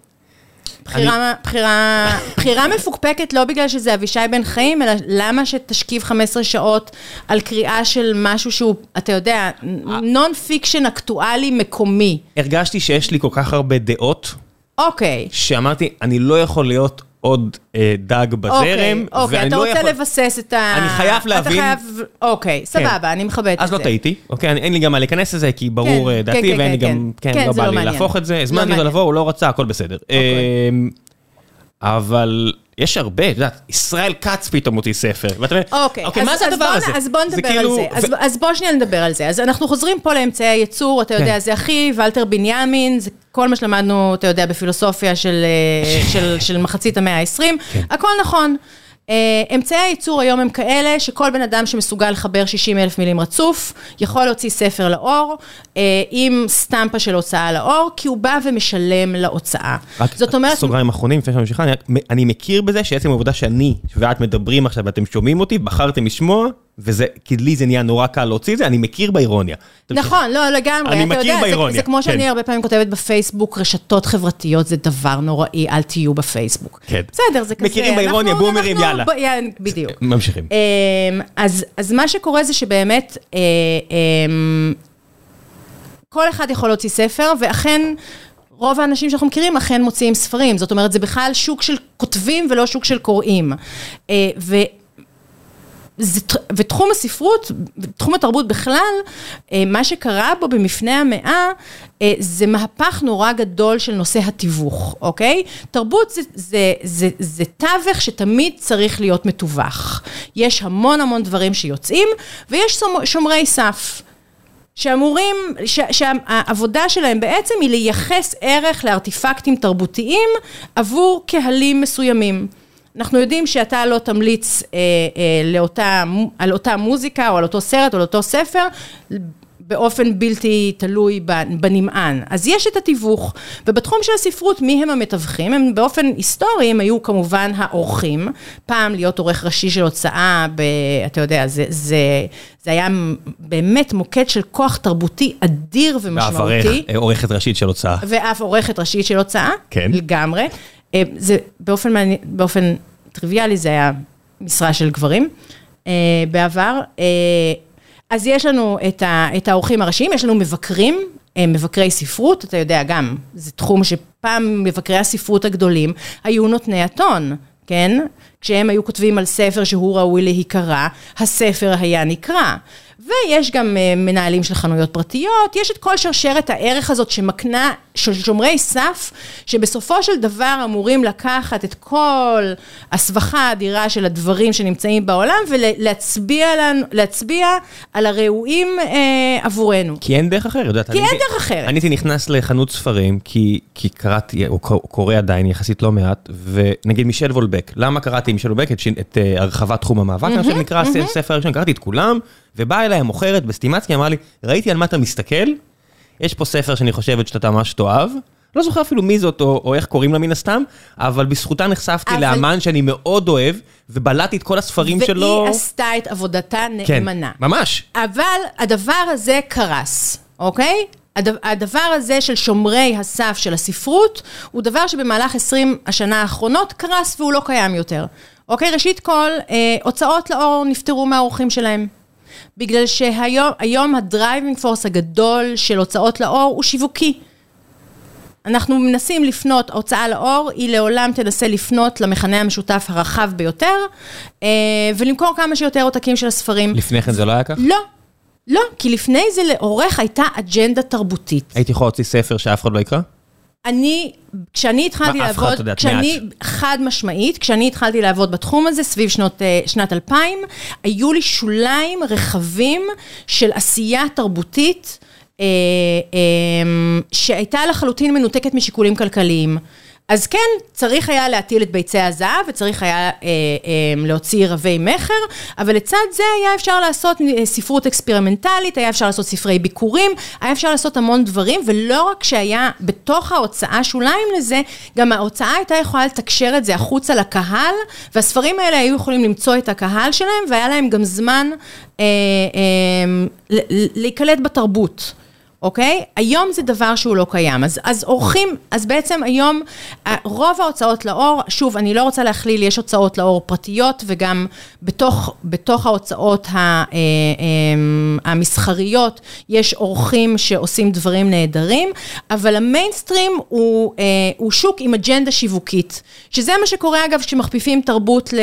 בחירה, בחירה, בחירה מפוקפקת לא בגלל שזה אבישי בן חיים, אלא למה שתשכיב 15 שעות על קריאה של משהו שהוא, אתה יודע, non-fiction אקטואלי מקומי. הרגשתי שיש לי כל כך הרבה דעות, אוקיי. שאמרתי, אני לא יכול להיות עוד אה, דג בזרם, אוקיי, אוקיי, אתה לא רוצה יכול... לבסס את ה... אני חייב אתה להבין- חייב... אוקיי, סבבה, אני מכבדת את זה. אז לא טעיתי, אוקיי, אני- אין לי גם מה להיכנס לזה, כי ברור כן, אה, דעתי, כן, ואין לי כן, גם, כן. כן, כן, לא זה בא לא לי מעניין. להפוך את זה, לא הזמנתי אותו מעניין. לבוא, הוא לא רצה, הכל בסדר. אוקיי. אמ, אבל יש הרבה, את יודעת, ישראל כץ פתאום הוציא ספר, ואתה אומר, אוקיי, אוקיי, אז- מה זה הדבר בוא הזה? אז בוא נדבר על כאילו- זה. אז- ו- אז בוא שנייה נדבר על זה. אז אנחנו חוזרים פה לאמצעי הייצור, אתה יודע, כן. זה אחי, ולטר בנימין, זה כל מה שלמדנו, אתה יודע, בפילוסופיה של, אה, של, של מחצית המאה ה-20, כן. הכל נכון. אה, אמצעי הייצור היום הם כאלה שכל בן אדם שמסוגל לחבר 60 אלף מילים רצוף, יכול להוציא ספר לאור, אה, עם סטמפה של הוצאה לאור, כי הוא בא ומשלם להוצאה. רק זאת אומרת, סוגריים אחרונים, לפני שאני ממשיכה, אני אני מכיר בזה שעצם העובדה שאני ואת מדברים עכשיו ואתם שומעים אותי, בחרתם לשמוע, וזה, כי לי זה נהיה נורא קל להוציא את זה, אני מכיר באירוניה. נכון, לא, לגמרי. אני מכיר יודע, זה- באירוניה, זה כמו שאני כן. הרבה פעמים כותבת בפייסבוק, רשתות חברתיות זה דבר נוראי, אל תהיו בפייסבוק. כן. בסדר, זה כזה. מכירים באירוניה, אנחנו- בומרים, אנחנו- יאללה. ב- יא- בדיוק. ממשיכים. אמ, אז, אז מה שקורה זה שבאמת, אה, אמ, כל אחד יכול להוציא ספר, ואכן, רוב האנשים שאנחנו מכירים אכן מוציאים ספרים. זאת אומרת, זה בכלל שוק של כותבים ולא שוק של קוראים. אה, ו... זה, ותחום הספרות, תחום התרבות בכלל, אה, מה שקרה בו במפנה המאה, אה, זה מהפך נורא גדול של נושא התיווך, אוקיי? תרבות זה, זה, זה, זה תווך שתמיד צריך להיות מתווך. יש המון המון דברים שיוצאים, ויש שומ- שומרי סף. שאמורים, ש- שהעבודה שלהם בעצם היא לייחס ערך לארטיפקטים תרבותיים עבור קהלים מסוימים. אנחנו יודעים שאתה לא תמליץ אה, אה, לאותה, על אותה מוזיקה או על אותו סרט או על אותו ספר באופן בלתי תלוי בנמען. אז יש את התיווך, ובתחום של הספרות, מי הם המתווכים? הם באופן היסטורי, הם היו כמובן העורכים. פעם להיות עורך ראשי של הוצאה, ב, אתה יודע, זה, זה, זה היה באמת מוקד של כוח תרבותי אדיר ומשמעותי. ואברך, אה, עורכת ראשית של הוצאה. ואף עורכת ראשית של הוצאה, כן. לגמרי. אה, זה באופן, באופן טריוויאלי, זה היה משרה של גברים אה, בעבר. אה, אז יש לנו את, ה, את האורחים הראשיים, יש לנו מבקרים, מבקרי ספרות, אתה יודע גם, זה תחום שפעם מבקרי הספרות הגדולים היו נותני הטון, כן? כשהם היו כותבים על ספר שהוא ראוי להיקרא, הספר היה נקרא. ויש גם מנהלים של חנויות פרטיות, יש את כל שרשרת הערך הזאת שמקנה, של שומרי סף, שבסופו של דבר אמורים לקחת את כל הסבכה האדירה של הדברים שנמצאים בעולם ולהצביע על הראויים אה, עבורנו. כי אין דרך אחרת, יודעת. כי אין דרך אחרת. אני הייתי נכנס לחנות ספרים, כי קראתי, או קורא עדיין יחסית לא מעט, ונגיד מישל וולבק, למה קראתי מישל וולבק את הרחבת תחום המאבק, אני חושב נקרא הספר הראשון, קראתי את כולם. ובאה אליי המוכרת בסטימצקי, אמרה לי, ראיתי על מה אתה מסתכל, יש פה ספר שאני חושבת שאתה ממש תאהב, לא זוכר אפילו מי זאת או, או איך קוראים לה מן הסתם, אבל בזכותה נחשפתי אבל... לאמן שאני מאוד אוהב, ובלעתי את כל הספרים והיא שלו. והיא עשתה את עבודתה נאמנה. כן, ממש. אבל הדבר הזה קרס, אוקיי? הדבר הזה של שומרי הסף של הספרות, הוא דבר שבמהלך 20 השנה האחרונות קרס והוא לא קיים יותר. אוקיי, ראשית כל, אה, הוצאות לאור נפטרו מהעורכים שלהם. בגלל שהיום ה driving force הגדול של הוצאות לאור הוא שיווקי. אנחנו מנסים לפנות, הוצאה לאור היא לעולם תנסה לפנות למכנה המשותף הרחב ביותר, אה, ולמכור כמה שיותר עותקים של הספרים. לפני כן זה לא היה כך? לא. לא, כי לפני זה לעורך הייתה אג'נדה תרבותית. הייתי יכול להוציא ספר שאף אחד לא יקרא? אני, כשאני התחלתי מה, אף אחד, לעבוד, את יודעת, מעט. חד משמעית, כשאני התחלתי לעבוד בתחום הזה, סביב שנות, אה, שנת 2000, היו לי שוליים רחבים של עשייה תרבותית, אה, אה, שהייתה לחלוטין מנותקת משיקולים כלכליים. אז כן, צריך היה להטיל את ביצי הזהב וצריך היה אה, אה, להוציא רבי מכר, אבל לצד זה היה אפשר לעשות אה, ספרות אקספרימנטלית, היה אפשר לעשות ספרי ביקורים, היה אפשר לעשות המון דברים, ולא רק שהיה בתוך ההוצאה שוליים לזה, גם ההוצאה הייתה יכולה לתקשר את זה החוצה לקהל, והספרים האלה היו יכולים למצוא את הקהל שלהם, והיה להם גם זמן אה, אה, להיקלט בתרבות. אוקיי? היום זה דבר שהוא לא קיים. אז, אז עורכים, אז בעצם היום, רוב ההוצאות לאור, שוב, אני לא רוצה להכליל, יש הוצאות לאור פרטיות, וגם בתוך, בתוך ההוצאות המסחריות, יש עורכים שעושים דברים נהדרים, אבל המיינסטרים הוא, הוא שוק עם אג'נדה שיווקית, שזה מה שקורה, אגב, כשמכפיפים תרבות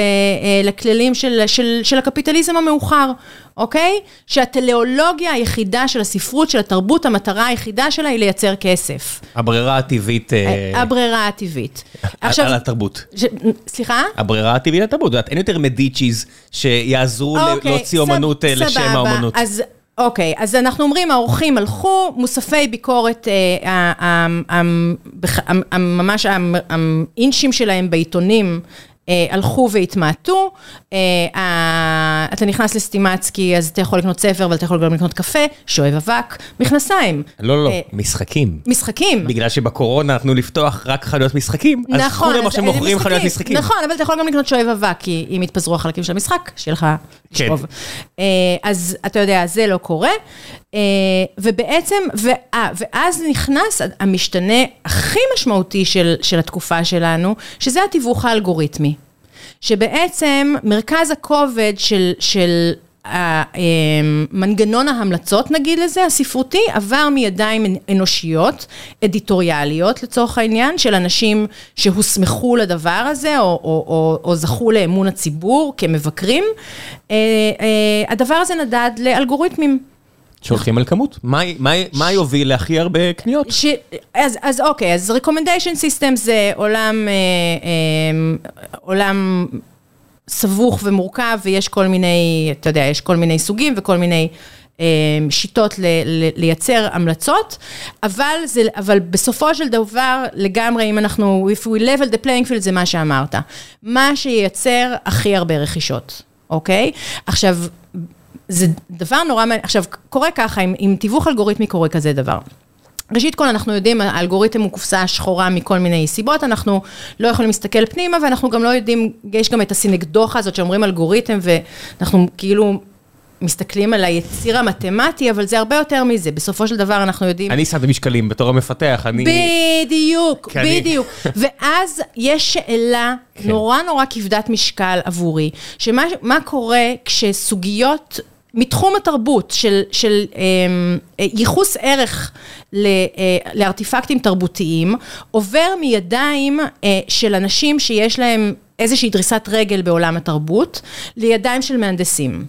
לכללים של, של, של הקפיטליזם המאוחר. אוקיי? שהטליאולוגיה היחידה של הספרות, של התרבות, המטרה היחידה שלה היא לייצר כסף. הברירה הטבעית... הברירה הטבעית. עכשיו... על התרבות. ש... סליחה? הברירה הטבעית לתרבות. אין יותר מדיצ'יז שיעזרו אוקיי, להוציא אומנות סב... לשם האומנות. אז... אוקיי, אז אנחנו אומרים, האורחים הלכו, מוספי ביקורת, ממש האינצ'ים שלהם בעיתונים הלכו והתמעטו, אתה נכנס לסטימצקי, אז אתה יכול לקנות ספר, אבל אתה יכול גם לקנות קפה, שואב אבק, מכנסיים. לא, לא, משחקים. משחקים. בגלל שבקורונה נתנו לפתוח רק חנויות משחקים, אז נכון, כולם עכשיו מוכרים חנויות משחקים. נכון, אבל אתה יכול גם לקנות שואב אבק, כי אם יתפזרו החלקים של המשחק, שיהיה לך לשאוב. אז אתה יודע, זה לא קורה. ובעצם, ואז נכנס המשתנה הכי משמעותי של התקופה שלנו, שזה התיווך האלגוריתמי. שבעצם מרכז הכובד של, של מנגנון ההמלצות, נגיד לזה, הספרותי, עבר מידיים אנושיות, אדיטוריאליות לצורך העניין, של אנשים שהוסמכו לדבר הזה, או, או, או, או זכו לאמון הציבור כמבקרים. הדבר הזה נדד לאלגוריתמים. שהולכים על כמות. מה, מה, מה יוביל להכי הרבה קניות? ש... אז, אז אוקיי, אז recommendation system זה עולם, אה, אה, עולם סבוך ומורכב, ויש כל מיני, אתה יודע, יש כל מיני סוגים וכל מיני אה, שיטות ל, ל, לייצר המלצות, אבל, זה, אבל בסופו של דבר, לגמרי, אם אנחנו, if we level the playing field, זה מה שאמרת. מה שייצר הכי הרבה רכישות, אוקיי? עכשיו, זה דבר נורא מעניין, עכשיו, קורה ככה, עם, עם תיווך אלגוריתמי קורה כזה דבר. ראשית כל, אנחנו יודעים, האלגוריתם הוא קופסה שחורה מכל מיני סיבות, אנחנו לא יכולים להסתכל פנימה, ואנחנו גם לא יודעים, יש גם את הסינקדוחה הזאת שאומרים אלגוריתם, ואנחנו כאילו מסתכלים על היציר המתמטי, אבל זה הרבה יותר מזה, בסופו של דבר אנחנו יודעים... אני שמתי משקלים בתור המפתח, אני... בדיוק, בדיוק. ואז יש שאלה נורא נורא כבדת משקל עבורי, שמה קורה כשסוגיות... מתחום התרבות של, של אה, ייחוס ערך ל, אה, לארטיפקטים תרבותיים, עובר מידיים אה, של אנשים שיש להם איזושהי דריסת רגל בעולם התרבות, לידיים של מהנדסים.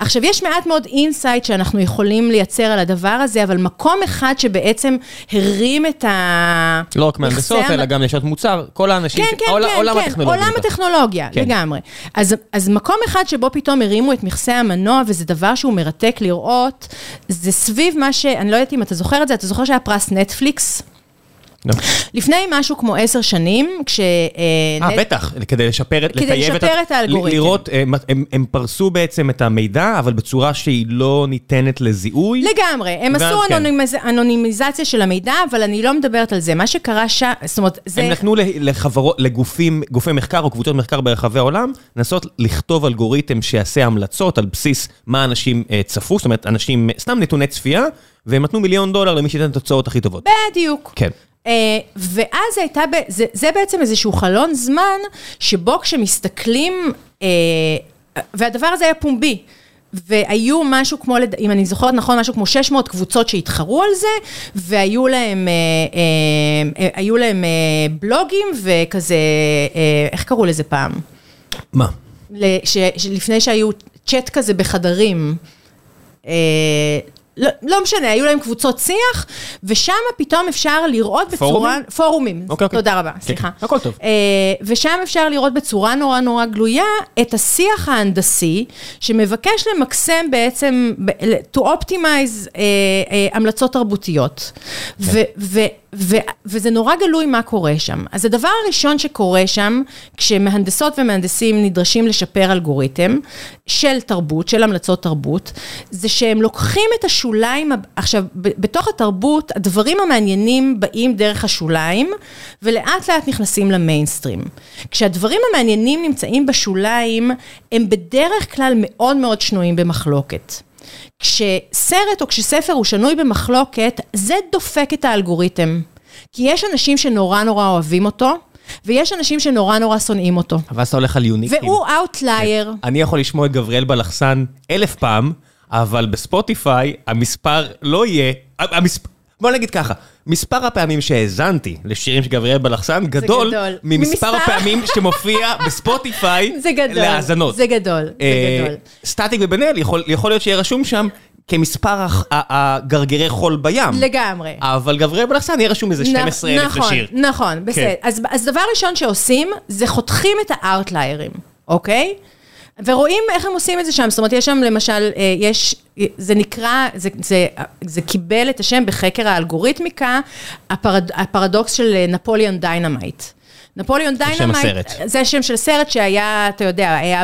עכשיו, יש מעט מאוד insight שאנחנו יכולים לייצר על הדבר הזה, אבל מקום אחד שבעצם הרים את ה... לא רק מהנדסות, אלא גם נשות מוצר, כל האנשים, כן, כן, עול, כן, עולם כן, הטכנולוגיה. עולם הטכנולוגיה, כן. לגמרי. אז, אז מקום אחד שבו פתאום הרימו את מכסה המנוע, וזה דבר שהוא מרתק לראות, זה סביב מה ש... אני לא יודעת אם אתה זוכר את זה, אתה זוכר שהיה פרס נטפליקס? לפני משהו כמו עשר שנים, כש... אה, בטח, כדי לשפר, כדי לשפר את האלגוריתם. לראות, הם, הם, פרסו בעצם את המידע, אבל בצורה שהיא לא ניתנת לזיהוי. לגמרי, הם עשו כן. אנונימיז... אנונימיזציה של המידע, אבל אני לא מדברת על זה. מה שקרה שם, זאת אומרת, זה... הם נתנו לחברות, לגופים, גופי מחקר או קבוצות מחקר ברחבי העולם, לנסות לכתוב אלגוריתם שיעשה המלצות על בסיס מה אנשים אה, צפו, זאת אומרת, אנשים, סתם נתוני צפייה, והם נתנו מיליון דולר למי שייתן את התוצאות הכי טובות. בדיוק. כן. אה, ואז הייתה, זה, זה בעצם איזשהו חלון זמן, שבו כשמסתכלים, אה, והדבר הזה היה פומבי. והיו משהו כמו, אם אני זוכרת נכון, משהו כמו 600 קבוצות שהתחרו על זה, והיו להם, אה, היו להם בלוגים וכזה, איך קראו לזה פעם? מה? לפני שהיו צ'אט כזה בחדרים. לא, לא משנה, היו להם קבוצות שיח, ושם פתאום אפשר לראות בצורה... פורומים? פורומים, אוקיי, אוקיי. תודה רבה, סליחה. כן, הכל טוב. Uh, ושם אפשר לראות בצורה נורא נורא גלויה את השיח ההנדסי, שמבקש למקסם בעצם, to optimize uh, uh, המלצות תרבותיות. כן. ו- וזה נורא גלוי מה קורה שם. אז הדבר הראשון שקורה שם, כשמהנדסות ומהנדסים נדרשים לשפר אלגוריתם של תרבות, של המלצות תרבות, זה שהם לוקחים את השוליים, עכשיו, בתוך התרבות, הדברים המעניינים באים דרך השוליים, ולאט לאט נכנסים למיינסטרים. כשהדברים המעניינים נמצאים בשוליים, הם בדרך כלל מאוד מאוד שנויים במחלוקת. כשסרט או כשספר הוא שנוי במחלוקת, זה דופק את האלגוריתם. כי יש אנשים שנורא נורא אוהבים אותו, ויש אנשים שנורא נורא שונאים אותו. אבל אז אתה הולך על יוניקים. והוא outlier. כן. אני יכול לשמוע את גבריאל בלחסן אלף פעם, אבל בספוטיפיי המספר לא יהיה... המספר... בוא נגיד ככה, מספר הפעמים שהאזנתי לשירים של גבריאל בלחסן גדול, גדול. ממספר הפעמים שמופיע בספוטיפיי להאזנות. זה גדול, זה אה, גדול. סטטיק ובן אל, יכול, יכול להיות שיהיה רשום שם כמספר הגרגרי חול בים. לגמרי. אבל גבריאל בלחסן יהיה רשום איזה 12 אלף נכון, לשיר. נכון, נכון, בסדר. כן. אז, אז דבר ראשון שעושים, זה חותכים את האאוטליירים, אוקיי? ורואים איך הם עושים את זה שם, זאת אומרת, יש שם למשל, אה, יש, זה נקרא, זה, זה, זה קיבל את השם בחקר האלגוריתמיקה, הפרד, הפרדוקס של אה, Napoleon Dynamite. Napoleon Dynamite, שם הסרט. זה שם של סרט שהיה, אתה יודע, היה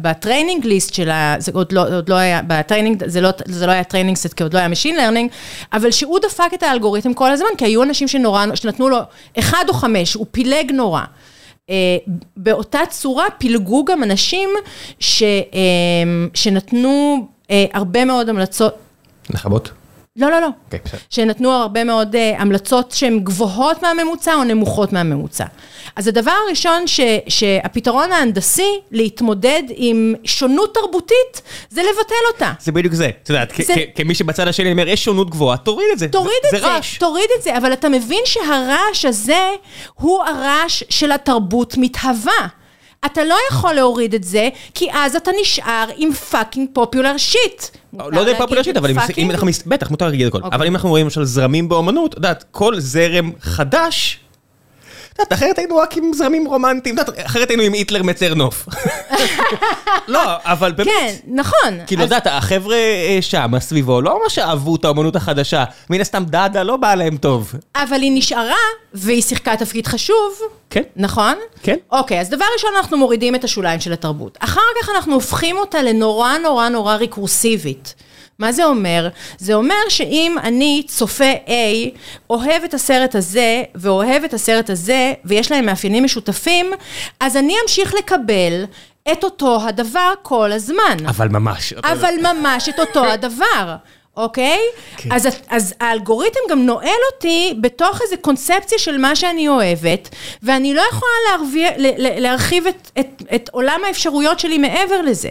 ב training list של ה... זה עוד לא, עוד לא היה, ב training, זה לא, זה לא היה training set, כי עוד לא היה machine learning, אבל שהוא דפק את האלגוריתם כל הזמן, כי היו אנשים שנורא, שנתנו לו אחד או חמש, הוא פילג נורא. אה, באותה צורה פילגו גם אנשים ש, אה, שנתנו אה, הרבה מאוד המלצות. לכבות? לא, לא, לא. אוקיי, אוקיי, שנתנו הרבה מאוד אה, המלצות שהן גבוהות מהממוצע או נמוכות מהממוצע. אז הדבר הראשון ש, שהפתרון ההנדסי להתמודד עם שונות תרבותית, זה לבטל אותה. זה בדיוק זה. את יודעת, זה... כמי שבצד השני אומר, יש שונות גבוהה, תוריד את זה. תוריד זה, את זה, רעש. תוריד את זה, אבל אתה מבין שהרעש הזה הוא הרעש של התרבות מתהווה. אתה לא יכול להוריד את זה, כי אז אתה נשאר עם fucking popular shit. לא יודע popular shit, אבל אם אנחנו... בטח, מותר להגיד הכל. אבל אם אנחנו רואים למשל זרמים באומנות, את יודעת, כל זרם חדש... את יודעת, אחרת היינו רק עם זרמים רומנטיים, אחרת היינו עם היטלר מצר נוף. לא, אבל באמת. כן, נכון. כאילו, את יודעת, החבר'ה אה, שם, הסביבו, לא ממש אהבו את האומנות החדשה. מן הסתם דאדה לא באה להם טוב. אבל היא נשארה, והיא שיחקה תפקיד חשוב. כן. נכון? כן. אוקיי, אז דבר ראשון, אנחנו מורידים את השוליים של התרבות. אחר כך אנחנו הופכים אותה לנורא נורא נורא ריקורסיבית. מה זה אומר? זה אומר שאם אני צופה A, אוהב את הסרט הזה ואוהב את הסרט הזה, ויש להם מאפיינים משותפים, אז אני אמשיך לקבל את אותו הדבר כל הזמן. אבל ממש. אבל ממש את אותו הדבר. אוקיי? כן. אז, אז האלגוריתם גם נועל אותי בתוך איזו קונספציה של מה שאני אוהבת, ואני לא יכולה להרוויח, להרחיב את, את, את עולם האפשרויות שלי מעבר לזה.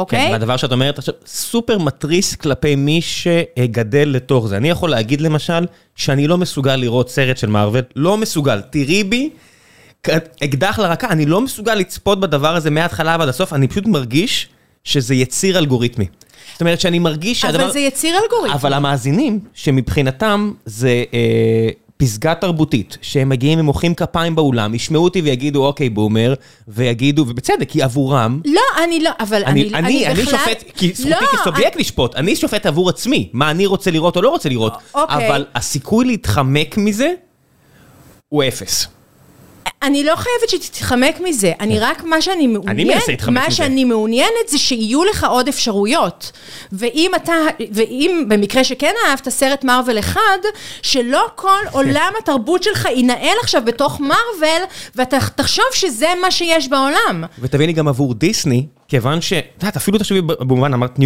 אוקיי? כן, והדבר שאת אומרת עכשיו, סופר מתריס כלפי מי שגדל לתוך זה. אני יכול להגיד למשל, שאני לא מסוגל לראות סרט של מארוול, לא מסוגל. תראי בי, אקדח לרקה, אני לא מסוגל לצפות בדבר הזה מההתחלה ועד הסוף, אני פשוט מרגיש שזה יציר אלגוריתמי. זאת אומרת שאני מרגיש שהדבר... אבל זה יציר אלגוריתמי. אבל המאזינים, שמבחינתם זה אה, פסגה תרבותית, שהם מגיעים ומוחאים כפיים באולם, ישמעו אותי ויגידו, אוקיי, בומר, ויגידו, ובצדק, כי עבורם... לא, אני לא, אבל אני, אני, אני, אני אני בכלל... שופט, כי זכותי לא, כסובייקט לשפוט, אני שופט עבור עצמי, מה אני רוצה לראות או לא רוצה לראות, אוקיי. אבל הסיכוי להתחמק מזה הוא אפס. אני לא חייבת שתתחמק מזה, אני רק, מה שאני מעוניינת, מה. שאני מעוניינת זה שיהיו לך עוד אפשרויות. ואם אתה, ואם במקרה שכן אהבת סרט מארוול אחד, שלא כל עולם התרבות שלך ינהל עכשיו בתוך מארוול, ואתה תחשוב שזה מה שיש בעולם. ותביני גם עבור דיסני, כיוון ש... את יודעת, אפילו תחשבי במובן, אמרת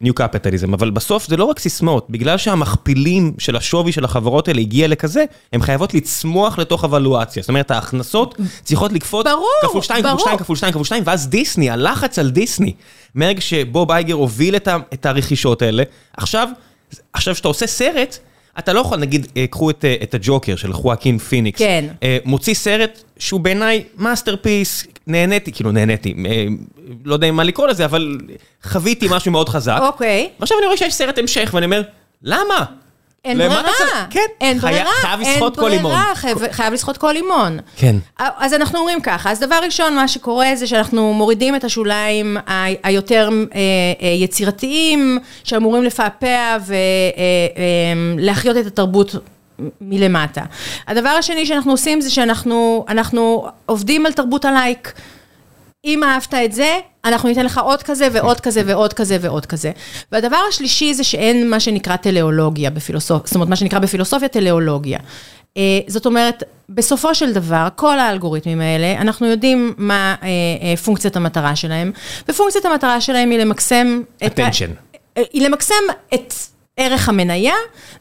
new capitalism, אבל בסוף זה לא רק סיסמאות, בגלל שהמכפילים של השווי של החברות האלה הגיע לכזה, הן חייבות לצמוח לתוך הוולואציה. זאת אומרת, ההכנסות צריכות לקפוץ כפול 2, כפול ברור. 2, כפול 2, כפול 2, ואז דיסני, הלחץ על דיסני, מרגע שבוב אייגר הוביל את הרכישות האלה, עכשיו, עכשיו שאתה עושה סרט, אתה לא יכול, נגיד, אה, קחו את, אה, את הג'וקר של חואקין פיניקס. כן. אה, מוציא סרט שהוא בעיניי masterpiece, נהניתי, כאילו נהניתי, לא יודע מה לקרוא לזה, אבל חוויתי משהו מאוד חזק. אוקיי. ועכשיו אני רואה שיש סרט המשך, ואני אומר, למה? אין ברירה, כן, אין ברירה, חייב לסחוט כל לימון. ברירה, חייב, לסחוט כל לימון. כן. אז אנחנו אומרים ככה, אז דבר ראשון, מה שקורה זה שאנחנו מורידים את השוליים היותר אה, אה, יצירתיים, שאמורים לפעפע ולהחיות את התרבות מלמטה. הדבר השני שאנחנו עושים זה שאנחנו אנחנו עובדים על תרבות הלייק. אם אהבת את זה, אנחנו ניתן לך עוד כזה ועוד כזה ועוד כזה ועוד כזה. והדבר השלישי זה שאין מה שנקרא טלאולוגיה בפילוסופיה, זאת אומרת, מה שנקרא בפילוסופיה טלאולוגיה. אה, זאת אומרת, בסופו של דבר, כל האלגוריתמים האלה, אנחנו יודעים מה אה, אה, פונקציית המטרה שלהם, ופונקציית המטרה שלהם היא למקסם... את ה- Attention. היא למקסם את ערך המניה,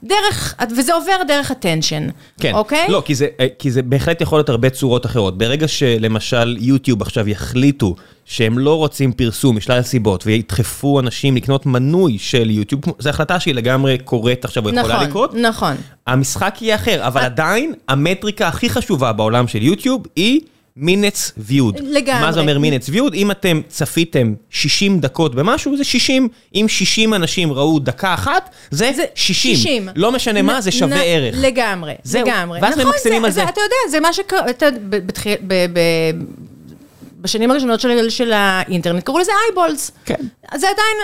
דרך, וזה עובר דרך attention, כן, אוקיי? לא, כי זה, אה, כי זה בהחלט יכול להיות הרבה צורות אחרות. ברגע שלמשל יוטיוב עכשיו יחליטו שהם לא רוצים פרסום משלל סיבות וידחפו אנשים לקנות מנוי של יוטיוב, זו החלטה שהיא לגמרי קורית עכשיו או יכולה נכון, לקרות, נכון. המשחק יהיה אחר, אבל עדיין המטריקה הכי חשובה בעולם של יוטיוב היא מינטס viewed. לגמרי. מה זה אומר מינטס viewed? אם אתם צפיתם 60 דקות במשהו, זה 60. אם 60 אנשים ראו דקה אחת, זה, זה 60. 60. לא משנה מה, זה נ- שווה נ- ערך. לגמרי, זהו. לגמרי. ואז נכון, ממקסמים זה- על זה. אתה יודע, זה מה שקרה, אתה בתחיל- ב- ב- בשנים הראשונות של, של האינטרנט, קראו לזה אייבולס. כן. זה עדיין,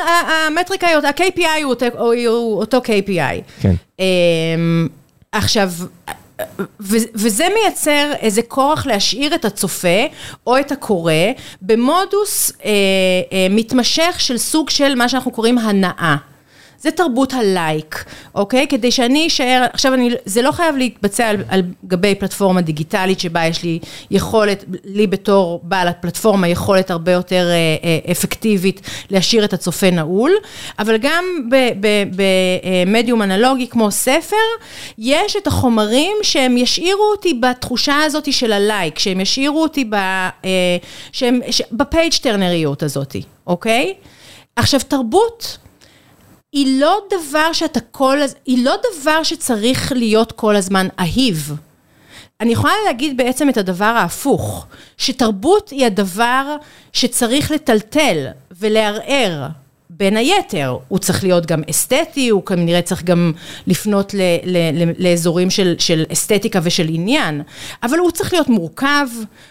המטריקה, ה-KPI הוא אותו, הוא אותו KPI. כן. אמ, עכשיו, וזה מייצר איזה כורח להשאיר את הצופה או את הקורא במודוס אה, אה, מתמשך של סוג של מה שאנחנו קוראים הנאה. זה תרבות הלייק, אוקיי? כדי שאני אשאר, עכשיו אני, זה לא חייב להתבצע על, על גבי פלטפורמה דיגיטלית שבה יש לי יכולת, לי בתור בעל הפלטפורמה, יכולת הרבה יותר אה, אה, אפקטיבית להשאיר את הצופה נעול, אבל גם במדיום אנלוגי כמו ספר, יש את החומרים שהם ישאירו אותי בתחושה הזאת של הלייק, שהם ישאירו אותי ב, אה, שהם, ש, בפייג' טרנריות הזאת, אוקיי? עכשיו תרבות, היא לא דבר שאתה כל הזמן, היא לא דבר שצריך להיות כל הזמן אהיב. אני יכולה להגיד בעצם את הדבר ההפוך, שתרבות היא הדבר שצריך לטלטל ולערער. בין היתר, הוא צריך להיות גם אסתטי, הוא כנראה צריך גם לפנות ל, ל, ל, לאזורים של, של אסתטיקה ושל עניין, אבל הוא צריך להיות מורכב,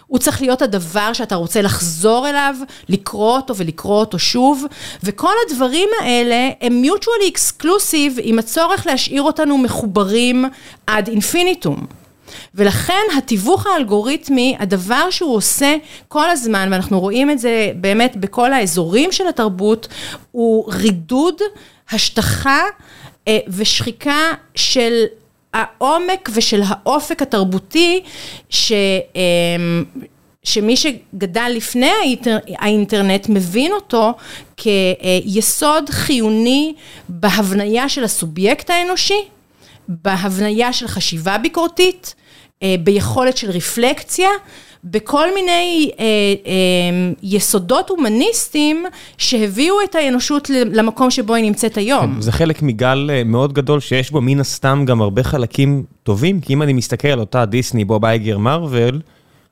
הוא צריך להיות הדבר שאתה רוצה לחזור אליו, לקרוא אותו ולקרוא אותו שוב, וכל הדברים האלה הם mutually exclusive עם הצורך להשאיר אותנו מחוברים עד אינפיניטום. ולכן התיווך האלגוריתמי, הדבר שהוא עושה כל הזמן, ואנחנו רואים את זה באמת בכל האזורים של התרבות, הוא רידוד, השטחה אה, ושחיקה של העומק ושל האופק התרבותי, ש... אה, שמי שגדל לפני האינטר, האינטרנט מבין אותו כיסוד חיוני בהבניה של הסובייקט האנושי, בהבניה של חשיבה ביקורתית, ביכולת של רפלקציה, בכל מיני אה, אה, יסודות הומניסטיים שהביאו את האנושות למקום שבו היא נמצאת היום. זה חלק מגל אה, מאוד גדול שיש בו מן הסתם גם הרבה חלקים טובים, כי אם אני מסתכל על אותה דיסני, בוב אייגר, מרוויל,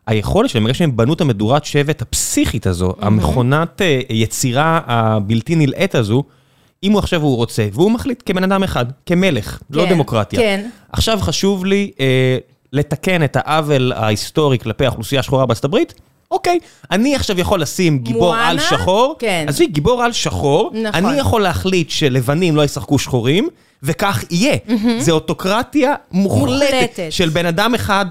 היכולת שלהם, ברגע שהם בנו את המדורת שבט הפסיכית הזו, המכונת אה, יצירה הבלתי נלאית הזו, אם הוא עכשיו הוא רוצה, והוא מחליט כבן אדם אחד, כמלך, לא כן, דמוקרטיה. כן. עכשיו חשוב לי אה, לתקן את העוול ההיסטורי כלפי האוכלוסייה השחורה בארצות הברית. אוקיי, אני עכשיו יכול לשים גיבור מואנה? על שחור, כן. עזבי, גיבור על שחור, נכון. אני יכול להחליט שלבנים לא ישחקו שחורים, וכך יהיה. זה אוטוקרטיה מוחלטת מוחלטת. של בן אדם אחד,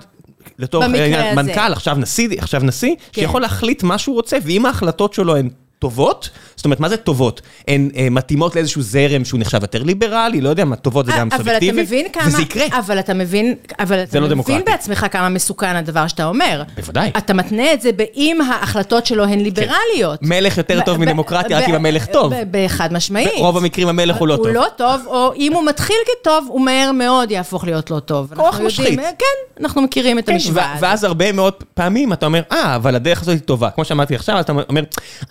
לתור העניין. מנכ"ל, עכשיו נשיא, עכשיו נשיא, כן. שיכול להחליט מה שהוא רוצה, ואם ההחלטות שלו הן טובות, זאת אומרת, מה זה טובות? הן אה, מתאימות לאיזשהו זרם שהוא נחשב יותר ליברלי, לא יודע מה, טובות זה גם אבל אתה סובייקטיבי, מבין כמה... וזה יקרה. אבל אתה מבין, אבל זה אתה לא מבין דמוקרטי. בעצמך כמה מסוכן הדבר שאתה אומר. בוודאי. אתה מתנה את זה באם ההחלטות שלו הן ליברליות. מלך יותר טוב מדמוקרטיה, רק אם המלך טוב. בחד משמעית. ברוב המקרים המלך הוא לא טוב. הוא לא טוב, או אם הוא מתחיל כטוב, הוא מהר מאוד יהפוך להיות לא טוב. כוח משחית. כן, אנחנו מכירים את כן, המשוואה הזאת. ואז הרבה מאוד פעמים אתה אומר, אה, אבל הדרך הזאת היא טובה. כמו שאמרתי עכשיו, אתה אומר,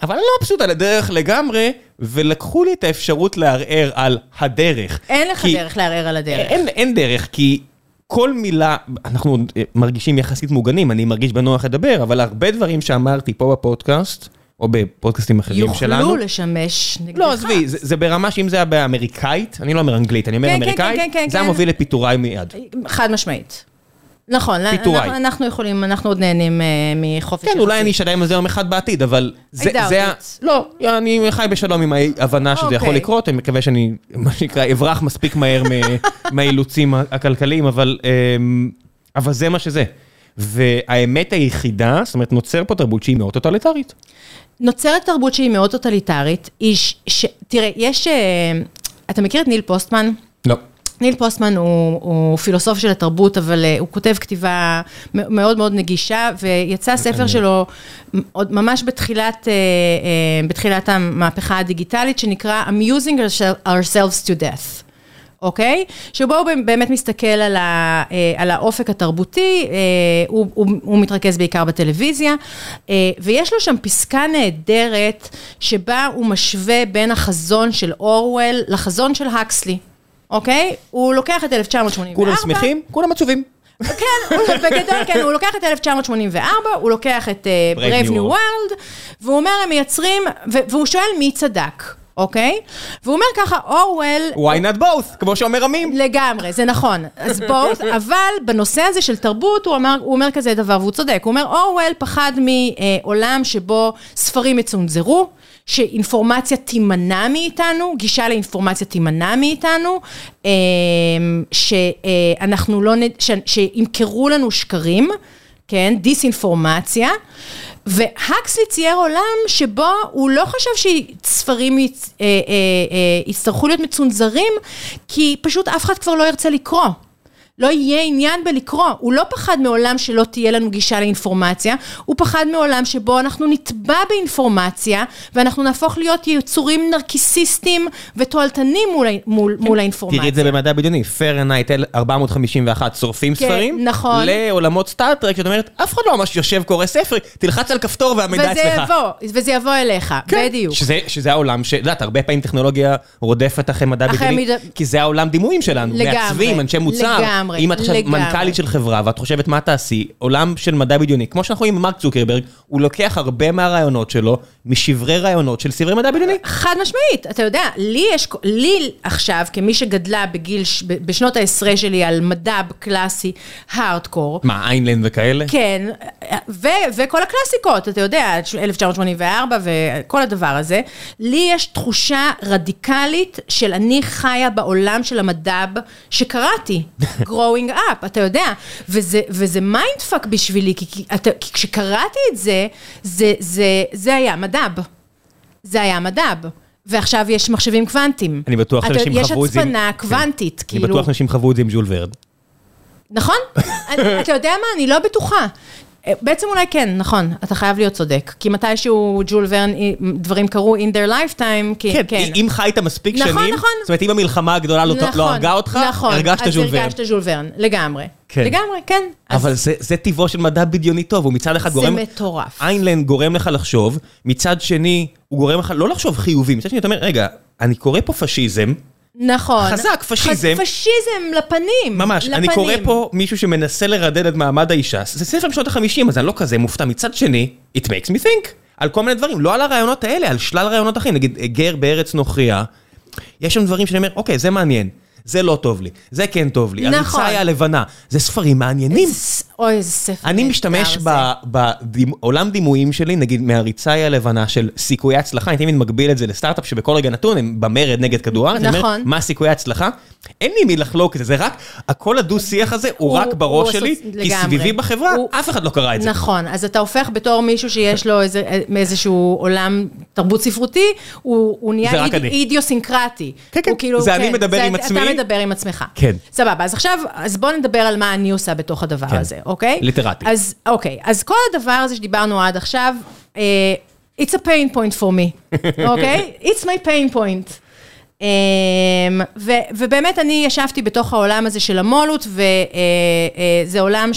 אבל לא מבסוט על הדרך לגמרי, ולקחו לי את האפשרות לערער על הדרך. אין לך כי- דרך לערער על הדרך. אין, אין דרך, כי כל מילה, אנחנו אה, מרגישים יחסית מוגנים, אני מרגיש בנוח לדבר, אבל הרבה דברים שאמרתי פה בפודקאסט, או בפודקאסטים אחרים שלנו, יוכלו לשמש נגדך. לא, עזבי, זה, זה ברמה שאם זה היה באמריקאית, אני לא אומר אנגלית, אני אומר כן, כן, אמריקאית, כן, כן, זה היה כן. מוביל לפיטוריי מיד. חד משמעית. נכון, פיטוריי. אנחנו, אנחנו יכולים, אנחנו עוד נהנים אה, מחופש כן, אולי אני אשלם על זה יום אחד בעתיד, אבל זה, זה ה... it. לא, אני חי בשלום עם ההבנה שזה יכול אוקיי. לקרות, אני מקווה שאני, מה שנקרא, אברח מספיק מהר מהאילוצים הכלכליים, אבל אמ, אבל זה מה שזה. והאמת היחידה, זאת אומרת, נוצר פה תרבות שהיא מאוד טוטליטרית. נוצרת תרבות שהיא מאוד טוטליטרית, היא ש... ש... תראה, יש... אה, אתה מכיר את ניל פוסטמן? לא. ניל פוסטמן הוא, הוא פילוסוף של התרבות, אבל אה, הוא כותב כתיבה מאוד מאוד נגישה, ויצא ספר שלו עוד ממש בתחילת, אה, אה, בתחילת המהפכה הדיגיטלית, שנקרא Amusing ourselves to death. אוקיי? שבו הוא באמת מסתכל על, ה, על האופק התרבותי, הוא, הוא, הוא מתרכז בעיקר בטלוויזיה, ויש לו שם פסקה נהדרת, שבה הוא משווה בין החזון של אורוול לחזון של הקסלי. אוקיי? הוא לוקח את 1984. כולם שמחים, כולם עצובים. כן, הוא- בגדול כן, הוא לוקח את 1984, הוא לוקח את אה, Brave New New World. והוא אומר, הם מייצרים, והוא שואל מי צדק, אוקיי? והוא אומר ככה, אורוול... why not both, כמו שאומר עמים. לגמרי, זה נכון. אז בואו, אבל בנושא הזה של תרבות, הוא אומר, הוא אומר כזה דבר, והוא צודק. הוא אומר, אורוול פחד מעולם שבו ספרים יצונזרו, שאינפורמציה תימנע מאיתנו, גישה לאינפורמציה תימנע מאיתנו, אמ, שאנחנו לא, נד- שימכרו לנו שקרים, כן, דיסאינפורמציה, והקסלי צייר עולם שבו הוא לא חשב שספרים יצ- אה, אה, אה, יצטרכו להיות מצונזרים, כי פשוט אף אחד כבר לא ירצה לקרוא. לא יהיה עניין בלקרוא. הוא לא פחד מעולם שלא תהיה לנו גישה לאינפורמציה, הוא פחד מעולם שבו אנחנו נטבע באינפורמציה, ואנחנו נהפוך להיות יצורים נרקיסיסטים ותועלתנים מול, מול, מול האינפורמציה. תראי את זה במדע בדיוני, פרנהייט 451 שורפים כן, ספרים, נכון. לעולמות סטאר טרק, זאת אומרת, אף אחד לא ממש יושב קורא ספר, תלחץ על כפתור והמידע וזה אצלך. יבוא, וזה יבוא אליך, כן, בדיוק. שזה, שזה העולם ש... את יודעת, הרבה פעמים טכנולוגיה רודפת אחרי מדע אחרי בדיוני, מיד- כי זה העולם דימויים שלנו. לגמרי, מעצבים, אנשי מוצר. לגמרי, אם את עכשיו לגמרי. מנכ"לית של חברה ואת חושבת מה תעשי, עולם של מדע בדיוני, כמו שאנחנו רואים עם מרק צוקרברג, הוא לוקח הרבה מהרעיונות שלו, משברי רעיונות של ספרי מדע בדיוני. חד משמעית, אתה יודע, לי יש, לי עכשיו, כמי שגדלה בגיל, בשנות העשרה שלי על מדע קלאסי, הארדקור, מה, איין ראנד וכאלה? כן, ו- וכל הקלאסיקות, אתה יודע, 1984 וכל הדבר הזה, לי יש תחושה רדיקלית של אני חיה בעולם של המדב שקראתי, growing up, אתה יודע, וזה, וזה mindfuck בשבילי, כי, כי, אתה, כי כשקראתי את זה, זה, זה, זה היה מדב. זה היה מדב. ועכשיו יש מחשבים קוונטיים. אני בטוח שאנשים חוו את זה עם- יש הצפנה כן. קוונטית, אני כאילו... בטוח שאנשים חוו את זה עם ז'ול ורד. נכון? אני- אתה יודע מה? אני לא בטוחה. אה, בעצם אולי כן, נכון, אתה חייב להיות צודק. כי מתישהו ג'ול ורן, אה, דברים קרו in their lifetime, כי כן, כן. אם חיית מספיק נכון, שנים, נכון. זאת אומרת, אם המלחמה הגדולה לא נכון, לא הרגה אותך, נכון, הרגשת אז ורן. הרגשת ז'ול ורן, לגמרי. כן. לגמרי, כן. אז אבל זה, זה טבעו של מדע בדיוני טוב, הוא מצד אחד זה גורם... מטורף. איינלנד גורם לך לחשוב, מצד שני, הוא גורם לך לא לחשוב חיובי, מצד שני אתה אומר, רגע, אני קורא פה פשיזם, נכון. חזק, פשיזם. פשיזם לפנים. ממש, אני לפנים. קורא פה מישהו שמנסה לרדד את מעמד האישה, זה ספר משנות ה-50, אז אני לא כזה מופתע. מצד שני, it makes me think, על כל מיני דברים, לא על הרעיונות האלה, על שלל רעיונות אחרים, נגיד גר בארץ נוכריה, יש שם דברים שאני אומר, אוקיי, זה מעניין, זה לא טוב לי, זה כן טוב לי, נכון. הריצה היא הלבנה, זה ספרים מעניינים. אוי, איזה ספר אני משתמש. בעולם דימויים שלי, נגיד מהריצה היא הלבנה של סיכויי הצלחה, אני תמיד מגביל את זה לסטארט-אפ שבכל רגע נתון הם במרד נגד כדור הארץ, נכון. מה סיכויי הצלחה? אין לי מי לחלוק את זה, זה רק, הכל הדו-שיח הזה הוא רק בראש שלי, כי. סביבי בחברה, אף אחד לא קרא את זה. נכון, אז אתה הופך בתור מישהו שיש לו איזה, מאיזשהו עולם תרבות ספרותי, הוא, נהיה. אידיוסינקרטי. כן, כן, כאילו, זה אני מדבר זה עם עצמי. אתה מדבר עם עצמך. כן. סבבה, אז עכשיו, אז בוא נדבר על מה אני עושה בתוך הדבר כן. הזה, אוקיי? ליטרטי. אז אוקיי, אז כל הדבר הזה שדיברנו עד עכשיו, אה, it's a pain point for me, אוקיי? It's my pain point. Um, ו, ובאמת אני ישבתי בתוך העולם הזה של המו"לות, וזה uh, uh, עולם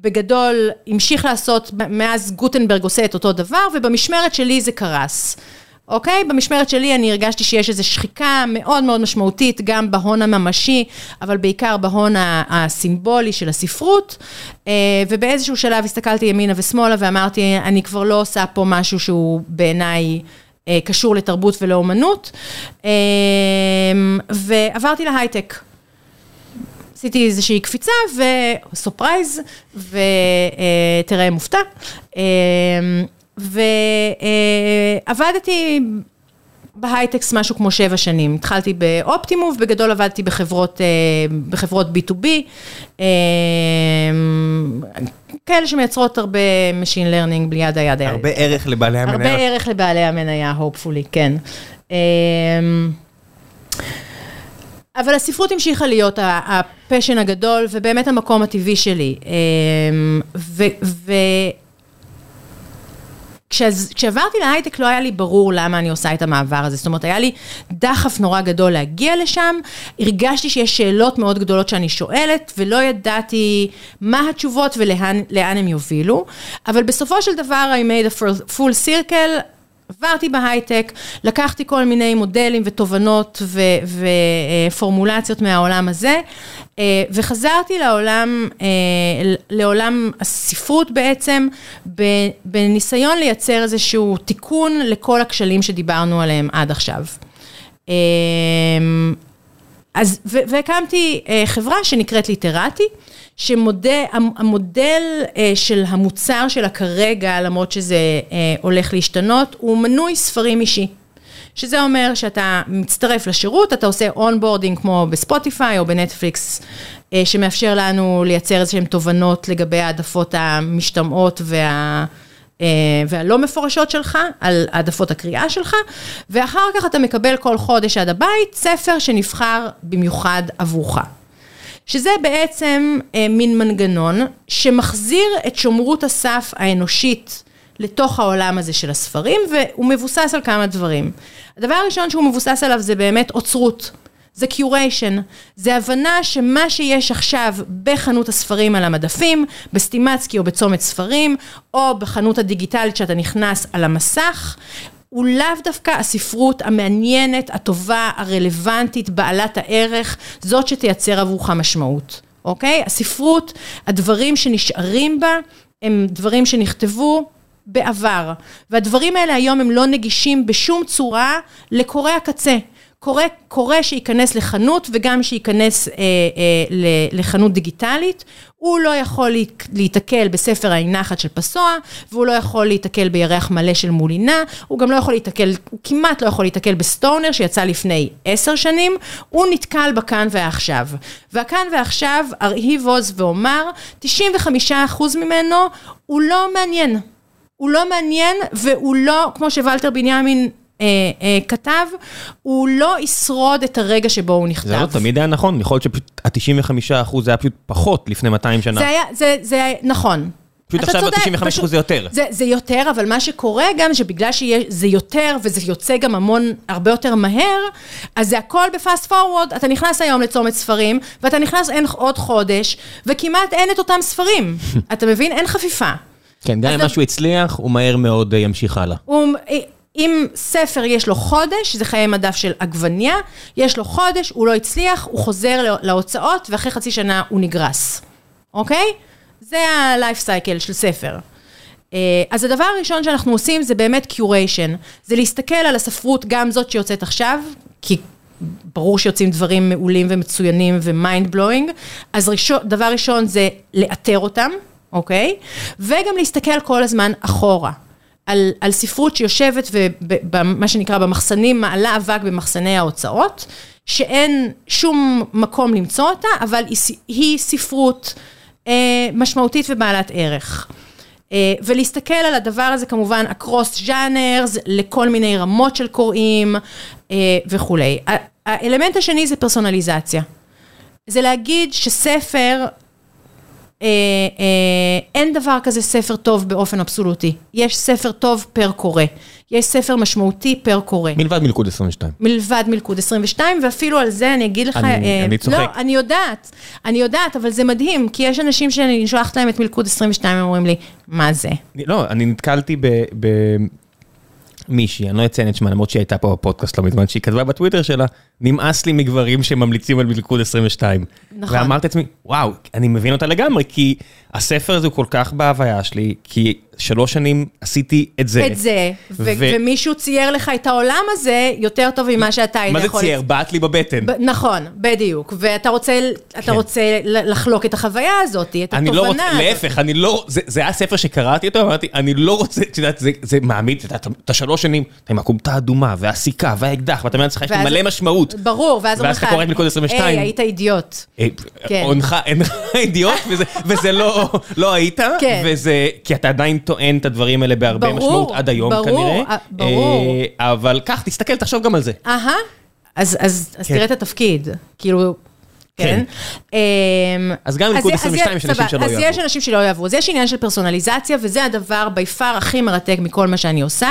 שבגדול המשיך לעשות, מאז גוטנברג עושה את אותו דבר, ובמשמרת שלי זה קרס. אוקיי? במשמרת שלי אני הרגשתי שיש איזו שחיקה מאוד מאוד משמעותית, גם בהון הממשי, אבל בעיקר בהון הסימבולי של הספרות, אה, ובאיזשהו שלב הסתכלתי ימינה ושמאלה ואמרתי, אני כבר לא עושה פה משהו שהוא בעיניי... אה, קשור לתרבות ולאומנות, אה, ועברתי להייטק. עשיתי איזושהי קפיצה וסופרייז, ותראה מופתע. אה, ועבדתי בהייטקס משהו כמו שבע שנים. התחלתי באופטימוב, בגדול עבדתי בחברות, אה, בחברות B2B, אה, כאלה שמייצרות הרבה Machine Learning בלי ידה ידה. הרבה ערך לבעלי המניה. הרבה ערך לבעלי המניה, hopefully, כן. אבל הספרות המשיכה להיות הפשן הגדול, ובאמת המקום הטבעי שלי. ו... ו- כשעברתי להייטק לא היה לי ברור למה אני עושה את המעבר הזה, זאת אומרת, היה לי דחף נורא גדול להגיע לשם, הרגשתי שיש שאלות מאוד גדולות שאני שואלת, ולא ידעתי מה התשובות ולאן לאן הם יובילו, אבל בסופו של דבר I made a full circle, עברתי בהייטק, לקחתי כל מיני מודלים ותובנות ופורמולציות מהעולם הזה, אה, וחזרתי לעולם, אה, לעולם הספרות בעצם, בניסיון לייצר איזשהו תיקון לכל הכשלים שדיברנו עליהם עד עכשיו. אה, אז, והקמתי חברה שנקראת ליטרטי, שהמודל אה, של המוצר שלה כרגע, למרות שזה אה, הולך להשתנות, הוא מנוי ספרים אישי. שזה אומר שאתה מצטרף לשירות, אתה עושה onboarding כמו בספוטיפיי או בנטפליקס, אה, שמאפשר לנו לייצר איזשהן תובנות לגבי העדפות המשתמעות וה... והלא מפורשות שלך, על העדפות הקריאה שלך, ואחר כך אתה מקבל כל חודש עד הבית ספר שנבחר במיוחד עבורך. שזה בעצם אה, מין מנגנון שמחזיר את שומרות הסף האנושית לתוך העולם הזה של הספרים, והוא מבוסס על כמה דברים. הדבר הראשון שהוא מבוסס עליו זה באמת אוצרות. זה קיוריישן, זה הבנה שמה שיש עכשיו בחנות הספרים על המדפים, בסטימצקי או בצומת ספרים, או בחנות הדיגיטלית שאתה נכנס על המסך, הוא לאו דווקא הספרות המעניינת, הטובה, הרלוונטית, בעלת הערך, זאת שתייצר עבורך משמעות, אוקיי? הספרות, הדברים שנשארים בה, הם דברים שנכתבו בעבר, והדברים האלה היום הם לא נגישים בשום צורה לקורא הקצה. קורא, קורא שייכנס לחנות וגם שייכנס אה, אה, לחנות דיגיטלית, הוא לא יכול להיתקל בספר האנחת של פסוע, והוא לא יכול להיתקל בירח מלא של מולינה, הוא גם לא יכול להיתקל, הוא כמעט לא יכול להיתקל בסטונר שיצא לפני עשר שנים, הוא נתקל בכאן ועכשיו. והכאן ועכשיו, ארהיב עוז ואומר, 95% ממנו הוא לא מעניין. הוא לא מעניין והוא לא, כמו שוולטר בנימין אה, אה, כתב, הוא לא ישרוד את הרגע שבו הוא נכתב. זה לא תמיד היה נכון, יכול להיות שפשוט ה-95% זה היה פשוט פחות לפני 200 שנה. זה היה, זה, זה היה, נכון. פשוט עכשיו צודק, ב-95% פשוט- זה יותר. זה, זה יותר, אבל מה שקורה גם, שבגלל שזה יותר, וזה יוצא גם המון, הרבה יותר מהר, אז זה הכל בפאסט פורוורד, אתה נכנס היום לצומת ספרים, ואתה נכנס אין עוד חודש, וכמעט אין את אותם ספרים. אתה מבין? אין חפיפה. כן, גם אם משהו הצליח, הוא מהר מאוד אה, ימשיך הלאה. אם ספר יש לו חודש, זה חיי מדף של עגבניה, יש לו חודש, הוא לא הצליח, הוא חוזר לה- להוצאות, ואחרי חצי שנה הוא נגרס, אוקיי? זה ה-life cycle של ספר. אה, אז הדבר הראשון שאנחנו עושים זה באמת curation. זה להסתכל על הספרות, גם זאת שיוצאת עכשיו, כי ברור שיוצאים דברים מעולים ומצוינים ו mind blowing, אז ראשון, דבר ראשון זה לאתר אותם, אוקיי? וגם להסתכל כל הזמן אחורה. על, על ספרות שיושבת במה שנקרא במחסנים, מעלה אבק במחסני ההוצאות, שאין שום מקום למצוא אותה, אבל היא, ספרות אה, משמעותית ובעלת ערך. אה, ולהסתכל על הדבר הזה כמובן across genres, לכל מיני רמות של קוראים אה, וכולי. האלמנט השני זה פרסונליזציה. זה להגיד שספר, אה, אה, אין דבר כזה ספר טוב באופן אבסולוטי. יש ספר טוב פר קורא. יש ספר משמעותי פר קורא. מלבד מלכוד 22. מלבד מלכוד 22, ואפילו על זה אני אגיד לך... אני- אה, אני צוחק. לא, אני יודעת, אני יודעת, אבל זה מדהים, כי יש אנשים שאני שולחת להם את מלכוד 22, הם אומרים לי, מה זה? אני- לא, אני נתקלתי במישהי, אני לא אציין את שמה, למרות שהיא הייתה פה בפודקאסט לא מזמן, שהיא כתבה בטוויטר שלה, נמאס לי מגברים שממליצים על מלכוד 22. נכון. ואמרתי לעצמי, וואו, אני מבין אותה לגמרי, כי הספר הזה הוא כל כך בהוויה שלי, כי שלוש שנים עשיתי את זה. את זה, ו- ו- ומישהו צייר לך את העולם הזה יותר טוב ממה שאתה היית מה זה יכול... צייר? בעט לי בבטן. ב- נכון, בדיוק, ואתה רוצה, כן. רוצה לחלוק את החוויה הזאת, את לא התובנה. הזאת. להפך, אני לא, זה, זה היה ספר שקראתי אותו, אמרתי, אני לא רוצה, את יודעת, זה, זה מעמיד, את השלוש שנים, אתה עם הכומתה האדומה, והסיכה, והאקדח, ואתה אומר לעצמך, יש לי מלא משמעות. ברור, ואז אומרים ואז לך, אתה קורא את מלכוד 22. היי, היית אידיוט. אה, כן. אונך, אינך אידיוט, וזה, לא, לא היית, כן. וזה, כי אתה עדיין טוען את הדברים האלה בהרבה ברור, משמעות עד היום ברור, כנראה. אה, ברור. אה, אבל קח, תסתכל, תחשוב גם על זה. אהה, אז, אז, אז כן. תראה את התפקיד, כאילו, כן. אמ, אז גם אז- 22 יש אז- אנשים שלא אז יאהבו. יש אנשים שלא יאהבו, אז יש עניין של פרסונליזציה, וזה הדבר בי פאר הכי מרתק מכל מה שאני עושה.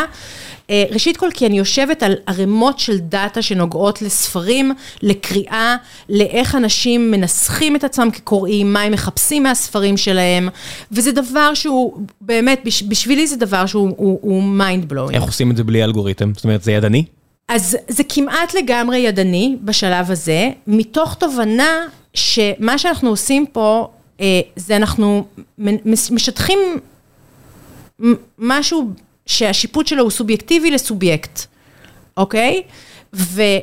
אה, ראשית כל, כי אני יושבת על ערימות של דאטה שנוגעות לספרים, לקריאה, לאיך אנשים מנסחים את עצמם כקוראים, מה הם מחפשים מהספרים שלהם, וזה דבר שהוא, באמת, בש- בשבילי זה דבר שהוא הוא- הוא mind blowing. איך עושים את זה בלי אלגוריתם? זאת אומרת, זה ידני? אז זה כמעט לגמרי ידני בשלב הזה, מתוך תובנה שמה שאנחנו עושים פה, אה, זה אנחנו משטחים משהו שהשיפוט שלו הוא סובייקטיבי לסובייקט, אוקיי? ובהיי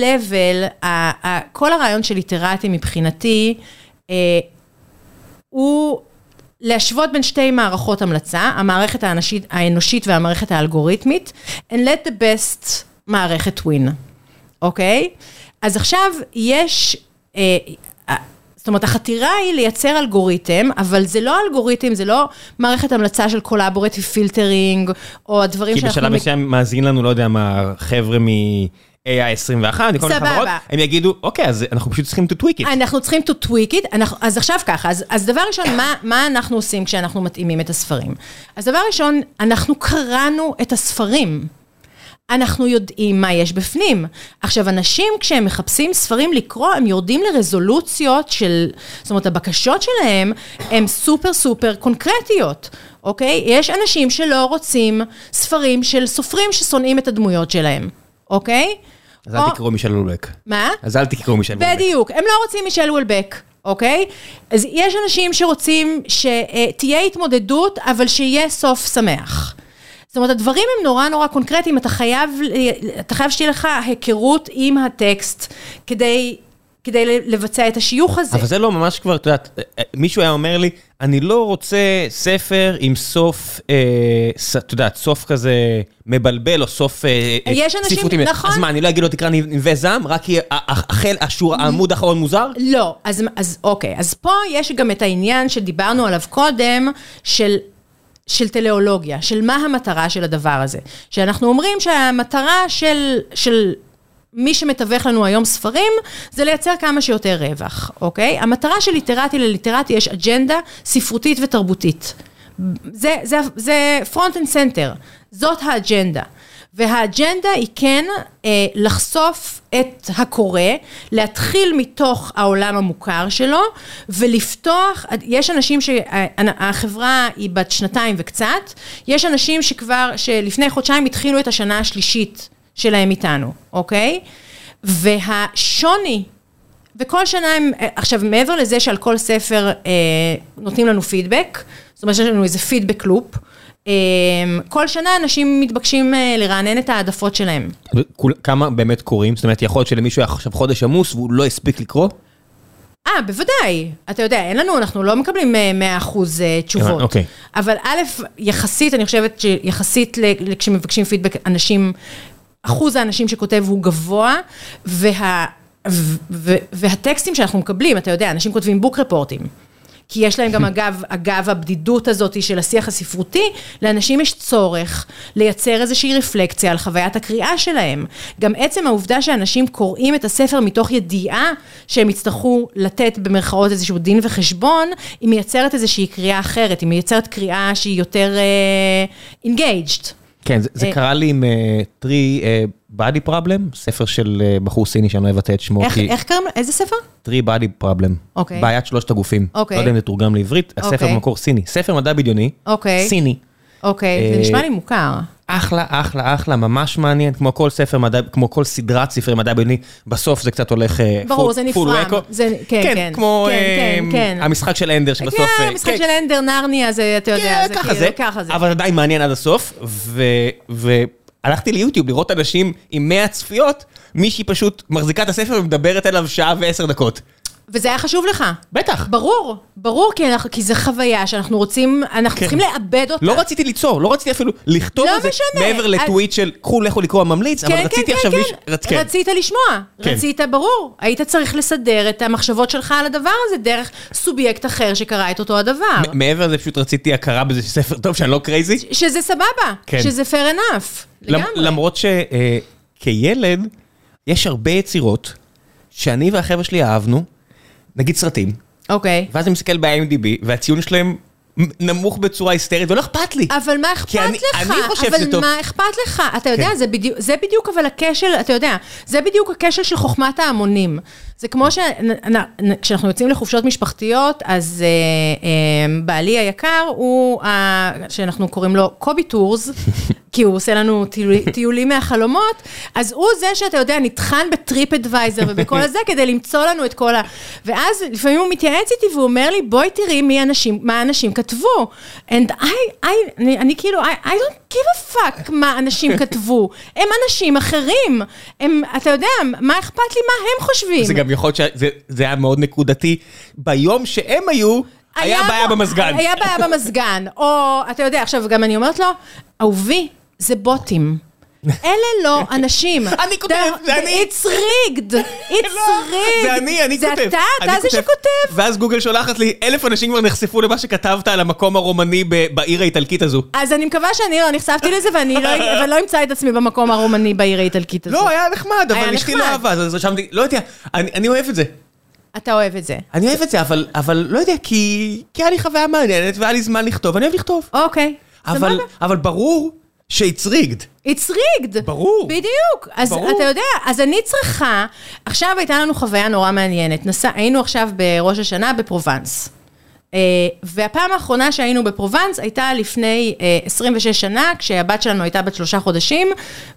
לבל, כל הרעיון של ליטרטי מבחינתי, אה, הוא להשוות בין שתי מערכות המלצה, המערכת האנשית, האנושית והמערכת האלגוריתמית, and let the best מערכת win, אוקיי? אז עכשיו יש, אה, זאת אומרת, החתירה היא לייצר אלגוריתם, אבל זה לא אלגוריתם, זה לא מערכת המלצה של collaborative filtering, או הדברים כי שאנחנו... בשלב מק- מסוים מאזין לנו, לא יודע מה, חבר'ה מ-AI 21, מכל מיני. חברות, הם יגידו, אוקיי, אז אנחנו פשוט צריכים to tweak it. אנחנו צריכים to tweak it, אנחנו, אז עכשיו ככה, אז, אז דבר ראשון, מה, מה אנחנו עושים כשאנחנו מתאימים את הספרים? אז דבר ראשון, אנחנו קראנו את הספרים. אנחנו יודעים מה יש בפנים. עכשיו, אנשים כשהם מחפשים ספרים לקרוא, הם יורדים לרזולוציות של, זאת אומרת, הבקשות שלהם הן סופר סופר קונקרטיות, אוקיי? יש אנשים שלא רוצים ספרים של סופרים ששונאים את הדמויות שלהם, אוקיי? אז או- אל תקראו מישל לולבק. מה? אז אל תקראו מישל לולבק. בדיוק, הם לא רוצים מישל וולבק, אוקיי? אז יש אנשים שרוצים שתהיה התמודדות, אבל שיהיה סוף שמח. זאת אומרת, הדברים הם נורא נורא קונקרטיים, אתה חייב, אתה חייב שתהיה לך היכרות עם הטקסט כדי, כדי לבצע את השיוך הזה. אבל זה לא ממש כבר, את יודעת, מישהו היה אומר לי, אני לא רוצה ספר עם סוף, אה, את יודעת, סוף כזה מבלבל, או סוף אה, יש אנשים- ספרותי. נכון. אז מה, אני לא אגיד לו תקרא נווה זעם, רק יהיה ה- ה- החל, השורה, העמוד האחרון מוזר? לא, אז, אז אוקיי, אז פה יש גם את העניין שדיברנו עליו קודם, של, של טלאולוגיה, של מה המטרה של הדבר הזה. שאנחנו אומרים שהמטרה של, של מי שמתווך לנו היום ספרים, זה לייצר כמה שיותר רווח, אוקיי? המטרה של ליטרטי לליטרטי יש אג'נדה ספרותית ותרבותית. זה, זה, זה front and center, זאת האג'נדה. והאג'נדה היא כן אה, לחשוף את הקורא, להתחיל מתוך העולם המוכר שלו ולפתוח, יש אנשים שהחברה היא בת שנתיים וקצת, יש אנשים שכבר, שלפני חודשיים התחילו את השנה השלישית שלהם איתנו, אוקיי? והשוני וכל שנה הם, עכשיו מעבר לזה שעל כל ספר אה, נותנים לנו פידבק, זאת אומרת שיש לנו איזה פידבק לופ, אה, כל שנה אנשים מתבקשים אה, לרענן את העדפות שלהם. כמה באמת קוראים? זאת אומרת, יכול להיות שלמישהו היה עכשיו חודש עמוס והוא לא הספיק לקרוא? אה, בוודאי. אתה יודע, אין לנו, אנחנו לא מקבלים 100% אה, תשובות. אוקיי. אבל א', יחסית, אני חושבת שיחסית כשמבקשים פידבק, אנשים, אחוז האנשים שכותב הוא גבוה, וה... והטקסטים שאנחנו מקבלים, אתה יודע, אנשים כותבים בוק רפורטים. כי יש להם גם אגב, אגב הבדידות הזאת של השיח הספרותי, לאנשים יש צורך לייצר איזושהי רפלקציה על חוויית הקריאה שלהם. גם עצם העובדה שאנשים קוראים את הספר מתוך ידיעה שהם יצטרכו לתת במרכאות איזשהו דין וחשבון, היא מייצרת איזושהי קריאה אחרת, היא מייצרת קריאה שהיא יותר uh, engaged. כן, זה, זה uh, קרה לי עם uh, טרי... Uh, body problem, ספר של אה, בחור סיני שאני לא אבטא את שמו. איך, כי... איך קראים? איזה ספר? Three body problem. אוקיי. בעיית שלושת הגופים. אוקיי. לא יודע אם זה תורגם לעברית, הספר אוקיי. במקור סיני. ספר מדע בדיוני, אוקיי. סיני. אוקיי, זה אה, נשמע לי מוכר. אחלה, אחלה, אחלה, ממש מעניין, כמו כל ספר מדע, כמו כל סדרת ספרי מדע בדיוני, בסוף זה קצת הולך... אה, ברור, full- זה record. זה, כן, כן. כן, כמו כן, אה, כן, כן. המשחק של אנדר שבסוף... כן, אה, המשחק כן, של אנדר נרניה, זה, אתה יודע, כן, זה ככה כאילו, זה, ככה זה. אבל עדיין מעניין עד הסוף, ו- והלכתי ליוטיוב לראות אנשים עם 100 צפיות, מישהי פשוט מחזיקה את הספר ומדברת אליו שעה ועשר דקות. וזה היה חשוב לך. בטח. ברור, ברור, כי, אנחנו, כי זה חוויה שאנחנו רוצים, אנחנו כן. צריכים לאבד אותה. לא רציתי ליצור, לא רציתי אפילו לכתוב לא על זה משנה. מעבר לטוויט של קחו לכו לקרוא ממליץ, אבל כן, רציתי כן, עכשיו כן, מישהו... רצ- כן. רצית לשמוע, כן. רצית, ברור. היית צריך לסדר את המחשבות שלך על הדבר הזה דרך סובייקט אחר שקרא את אותו הדבר. מעבר לזה פשוט רציתי הכרה בזה שספר טוב שאני לא crazy. שזה סבבה, כן. שזה fair enough, למ- לגמרי. למרות שכילד יש הרבה יצירות שאני והחבר'ה שלי אהבנו, נגיד סרטים, אוקיי. ואז אני מסתכל ב-IMDb והציון שלהם נמוך בצורה היסטרית ולא אכפת לי. אבל מה אכפת אני- לך? אני חושב אבל שזה טוב. מה אכפת לך? אתה יודע, כן. זה בדיוק, זה בדיוק אבל הכשל, אתה יודע, זה בדיוק הכשל של חוכמת ההמונים. זה כמו שכשאנחנו יוצאים לחופשות משפחתיות, אז אה, אה, בעלי היקר הוא, ה- שאנחנו קוראים לו קובי טורס, כי הוא עושה לנו טיול- טיולים מהחלומות, אז הוא זה שאתה יודע, נטחן בטריפ אדוויזר ובכל הזה, כדי למצוא לנו את כל ה... ואז לפעמים הוא מתייעץ איתי והוא אומר לי, בואי תראי מי אנשים, מה אנשים כתבו. And I, I, אני, אני כאילו, I, I don't give a fuck מה אנשים כתבו. הם אנשים אחרים. הם, אתה יודע, מה אכפת לי מה הם חושבים? זה גם יכול להיות שזה זה היה מאוד נקודתי. ביום שהם היו, היה בעיה בו- במזגן. היה בעיה במזגן, או, אתה יודע, עכשיו גם אני אומרת לו, אהובי, זה בוטים. אלה לא אנשים. אני כותב, זה אני. It's rigged, it's לא, rigged. זה אני, אני זה כותב. אתה, אני אתה זה כותב. שכותב. ואז גוגל שולחת לי, אלף אנשים כבר נחשפו למה שכתבת על המקום הרומני בעיר האיטלקית הזו. אז אני מקווה שאני לא נחשפתי לזה ואני לא, לא אמצא את עצמי במקום הרומני בעיר האיטלקית הזאת. לא, היה נחמד, אבל אשתי לא. אהבה, אז רשמתי, לא יודע, אני אוהב את זה. אתה אוהב את זה. אני אוהב את זה, אבל, לא יודע, כי, היה לי חוויה מעניינת והיה לי זמן לכתוב, אני אוהב לכתוב. אוקיי, אבל, סבבה. אבל ברור ש-it's rigged. It's rigged. ברור. בדיוק. אז ברור. אתה יודע, אז אני צריכה, עכשיו הייתה לנו חוויה נורא מעניינת. נסע, היינו עכשיו בראש השנה בפרובנס. אה, והפעם האחרונה שהיינו בפרובנס הייתה לפני אה, 26 שנה, כשהבת שלנו הייתה בת שלושה חודשים,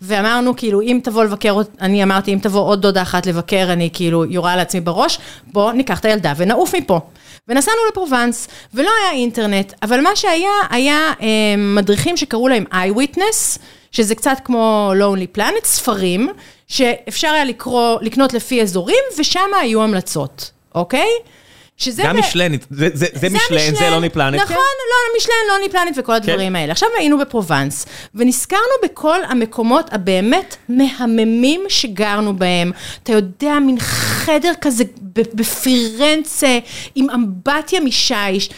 ואמרנו כאילו, אם תבוא לבקר, אני אמרתי, אם תבוא עוד דודה אחת לבקר, אני כאילו יורה לעצמי בראש, בוא ניקח את הילדה ונעוף מפה. ונסענו לפרובנס, ולא היה אינטרנט, אבל מה שהיה, היה אה, מדריכים שקראו להם iWitness, שזה קצת כמו Lonely Planet, ספרים, שאפשר היה לקרוא, לקנות לפי אזורים, ושם היו המלצות, אוקיי? שזה... גם משלן, זה- זה זה משלן, זה לא פלנט. נכון, לא, משלן, לוני פלנט וכל הדברים האלה. עכשיו היינו בפרובנס, ונזכרנו בכל המקומות הבאמת מהממים שגרנו בהם. אתה יודע, מין חדר כזה בפירנצה, עם אמבטיה משיש.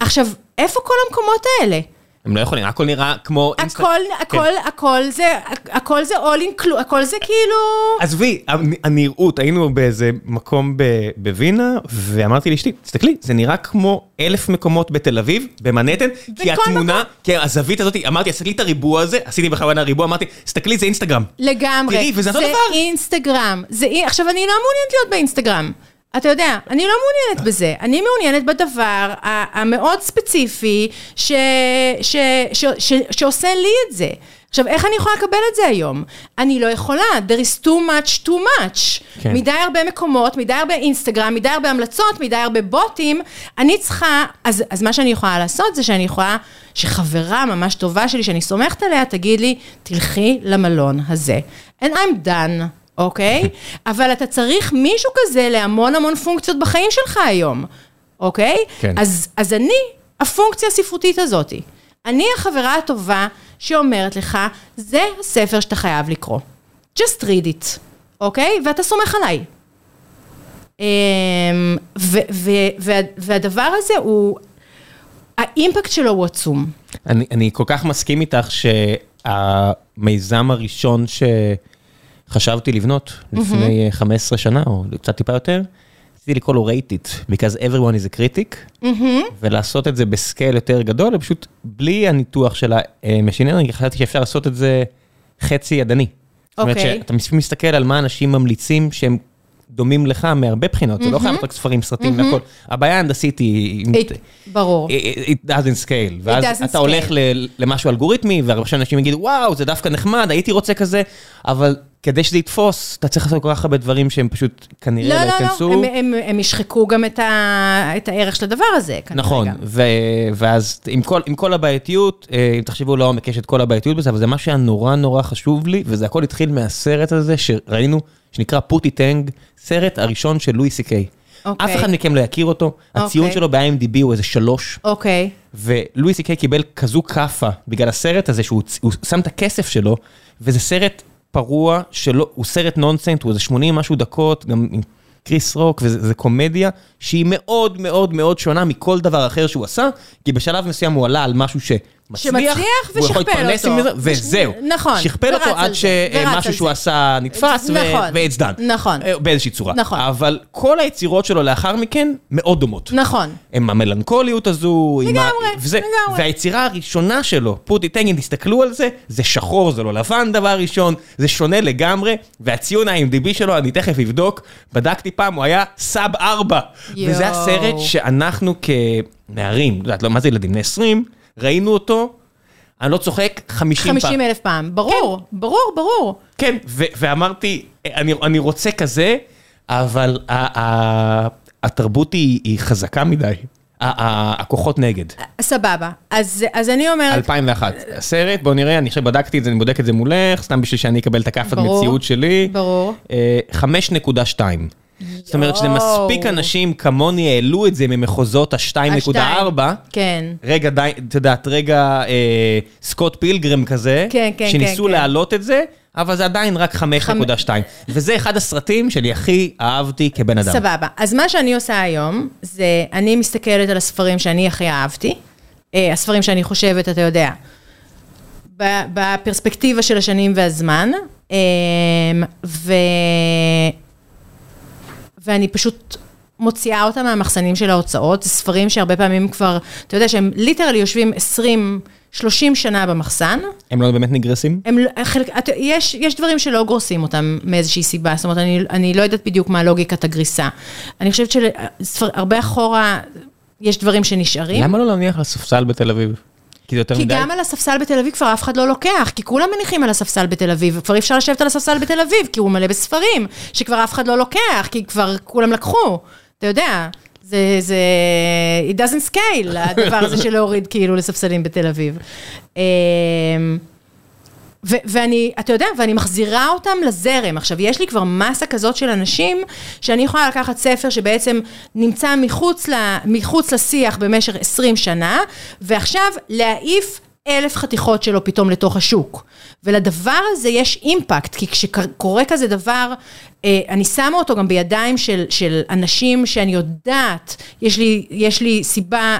עכשיו, איפה כל המקומות האלה? הם לא יכולים, הכל נראה כמו הכל, כן. הכל, הכל זה, הכל זה all include, הכל זה כאילו... עזבי, הנראות, היינו באיזה מקום בווינה, ואמרתי לאשתי, תסתכלי, זה נראה כמו אלף מקומות בתל אביב, במנהטן, כי התמונה, כי הזווית הזאת, אמרתי, תסתכלי את הריבוע הזה, עשיתי בכוונה ריבוע, אמרתי, תסתכלי, זה אינסטגרם. לגמרי. תראי, וזה אותו דבר. זה אינסטגרם. עכשיו, אני לא מעוניינת להיות באינסטגרם. אתה יודע, אני לא מעוניינת בזה, אני מעוניינת בדבר המאוד ספציפי ש, ש, ש, ש, שעושה לי את זה. עכשיו, איך אני יכולה לקבל את זה היום? אני לא יכולה, there is too much, too much. כן. מדי הרבה מקומות, מדי הרבה אינסטגרם, מדי הרבה המלצות, מדי הרבה בוטים. אני צריכה, אז, אז מה שאני יכולה לעשות זה שאני יכולה, שחברה ממש טובה שלי, שאני סומכת עליה, תגיד לי, תלכי למלון הזה. And I'm done. אוקיי? אבל אתה צריך מישהו כזה להמון המון פונקציות בחיים שלך היום, אוקיי? כן. אז, אז אני הפונקציה הספרותית הזאת. אני החברה הטובה שאומרת לך, זה הספר שאתה חייב לקרוא. just read it, אוקיי? ואתה סומך עליי. אמ, ו- ו- וה- והדבר הזה הוא, האימפקט שלו הוא עצום. אני, אני כל כך מסכים איתך שהמיזם הראשון ש... חשבתי לבנות לפני 15 שנה, או קצת טיפה יותר, רציתי לקרוא לו rate it, because everyone is a critic, ולעשות את זה ב scale יותר גדול, פשוט בלי הניתוח של ה machine learning, חשבתי שאפשר לעשות את זה חצי ידני. זאת אומרת שאתה מסתכל על מה אנשים ממליצים שהם דומים לך מהרבה בחינות, זה לא חייב רק ספרים, סרטים והכל. הבעיה ההנדסית היא... ברור. it doesn't scale. ואז אתה הולך למשהו אלגוריתמי, והרבה אנשים יגידו, וואו, זה דווקא נחמד, הייתי רוצה כזה, אבל כדי שזה יתפוס, אתה צריך לעשות כל כך הרבה דברים שהם פשוט כנראה לא ייכנסו. לא, לא, לא, הם ישחקו גם את הערך של הדבר הזה, כנראה נכון, ואז עם כל הבעייתיות, אם תחשבו לעומק, יש את כל הבעייתיות בזה, אבל זה מה שהיה נורא נורא חשוב לי, וזה הכל התחיל מהסרט הזה שראינו, שנקרא פוטי טנג, סרט הראשון של לואי סי קיי. אוקיי. אף אחד מכם לא יכיר אותו, הציון אוקיי. שלו ב-IMDb הוא איזה שלוש. אוקיי. ולואי סי קיי קיבל כזו כאפה בגלל הסרט הזה, שהוא שם את הכסף שלו, וזה סרט פרוע, שלא, הוא סרט נונסנס, הוא איזה 80 משהו דקות, גם עם קריס רוק, וזה קומדיה שהיא מאוד מאוד מאוד שונה מכל דבר אחר שהוא עשה, כי בשלב מסוים הוא עלה על משהו ש... מצליח, ושכפל אותו. וזהו. נכון. שכפל אותו עד שמשהו שהוא עשה נתפס, נכון, ו-it's done. נכון. אה, באיזושהי צורה. נכון. אבל כל היצירות שלו לאחר מכן מאוד דומות. נכון. עם המלנכוליות הזו. לגמרי, לגמרי. והיצירה הראשונה שלו, פוטי טנגן, תסתכלו על זה, זה שחור, זה לא לבן דבר ראשון, זה שונה לגמרי, והציון ה-IMDb שלו, אני תכף אבדוק, בדקתי פעם, הוא היה סאב 4. וזה הסרט שאנחנו כנערים, את יודעת, לא, מה זה ילדים? בני 20, ראינו אותו, אני לא צוחק, 50 פעם. 50 אלף פעם, ברור, כן. ברור, ברור. כן, ואמרתי, אני, אני רוצה כזה, אבל התרבות היא, היא חזקה מדי. הכוחות נגד. סבבה, אז, אז אני אומרת... 2001, הסרט, בוא נראה, אני עכשיו בדקתי את זה, אני בודק את זה מולך, סתם בשביל שאני אקבל את הכאפת מציאות שלי. ברור. 5.2. זאת אומרת שזה מספיק אנשים כמוני העלו את זה ממחוזות ה-2.4. כן. רגע, את יודעת, רגע אה, סקוט פילגרם כזה. כן, כן, כן. שניסו כן. להעלות את זה, אבל זה עדיין רק 5.2. וזה אחד הסרטים שאני הכי אהבתי כבן אדם. סבבה. אז מה שאני עושה היום, זה אני מסתכלת על הספרים שאני הכי אהבתי. אה, הספרים שאני חושבת, אתה יודע, בפרספקטיבה של השנים והזמן. אה, ו... ואני פשוט מוציאה אותם מהמחסנים של ההוצאות, זה ספרים שהרבה פעמים כבר, אתה יודע שהם ליטרלי יושבים 20, 30 שנה במחסן. הם לא באמת נגרסים? הם, לא, חלק, את, יש, יש דברים שלא גורסים אותם מאיזושהי סיבה, זאת אומרת, אני, אני לא יודעת בדיוק מה לוגיקת הגריסה. אני חושבת שהרבה אחורה, יש דברים שנשארים. למה לא להניח לספסל בתל אביב? כי זה יותר כי מדי? כי גם על הספסל בתל אביב כבר אף אחד לא לוקח, כי כולם מניחים על הספסל בתל אביב, כבר אי אפשר לשבת על הספסל בתל אביב, כי הוא מלא בספרים, שכבר אף אחד לא לוקח, כי כבר כולם לקחו, אתה יודע. זה, זה, it doesn't scale, הדבר הזה של להוריד כאילו לספסלים בתל אביב. ו- ואני, אתה יודע, ואני מחזירה אותם לזרם. עכשיו, יש לי כבר מסה כזאת של אנשים, שאני יכולה לקחת ספר שבעצם נמצא מחוץ, ל- מחוץ לשיח במשך 20 שנה, ועכשיו להעיף אלף חתיכות שלו פתאום לתוך השוק. ולדבר הזה יש אימפקט, כי כשקורה כזה דבר, אה, אני שמה אותו גם בידיים של, של אנשים שאני יודעת, יש לי, יש לי סיבה,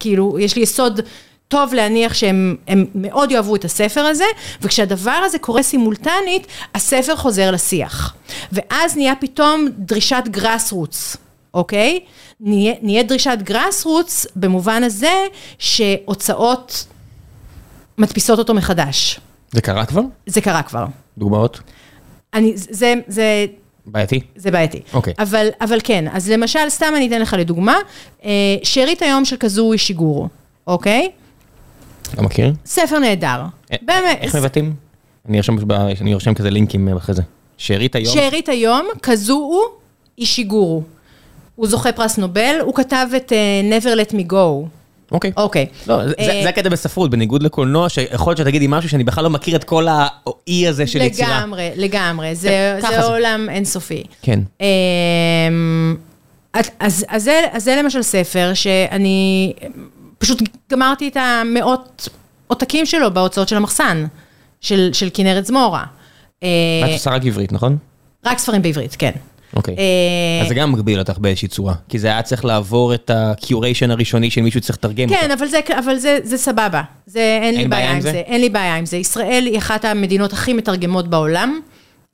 כאילו, יש לי יסוד טוב להניח שהם הם מאוד יאהבו את הספר הזה, וכשהדבר הזה קורה סימולטנית, הספר חוזר לשיח. ואז נהיה פתאום דרישת גראס רוץ, אוקיי? נהיה, נהיה דרישת גראס רוץ במובן הזה שהוצאות מדפיסות אותו מחדש. זה קרה כבר? זה קרה כבר. דוגמאות? אני, זה, זה, בעייתי? זה בעייתי. אוקיי. אבל, אבל כן, אז למשל, סתם אני אתן לך לדוגמה, אה, שארית היום של כזו שיגורו, אוקיי? לא מכיר? ספר נהדר. באמת. איך מבטאים? אני ארשם כזה לינקים אחרי זה. שארית היום? שארית היום, כזו אישיגורו. הוא זוכה פרס נובל, הוא כתב את uh, Never Let Me Go. אוקיי. אוקיי. לא, זה- אה, זה הקטע בספרות, בניגוד לקולנוע, שיכול להיות שתגידי משהו שאני בכלל לא מכיר את כל האי הזה של יצירה. לגמרי, לגמרי. זה, ככה זה זה. עולם אינסופי. כן. אמ, אז, אז, אז, זה, אז זה למשל ספר שאני פשוט גמרתי את המאות עותקים שלו בהוצאות של המחסן, של, של כנרת זמורה. אה, את עושה רק עברית, נכון? רק ספרים בעברית, כן. אוקיי. אה, אז זה גם מגביל אותך באיזושהי צורה. כי זה היה צריך לעבור את הקיוריישן הראשוני של מישהו שצריך לתרגם כן. אבל זה, אבל זה, זה סבבה. זה, אין לי אין בעיה בעיה עם זה? זה. אין לי בעיה עם זה. ישראל היא אחת המדינות הכי מתרגמות בעולם.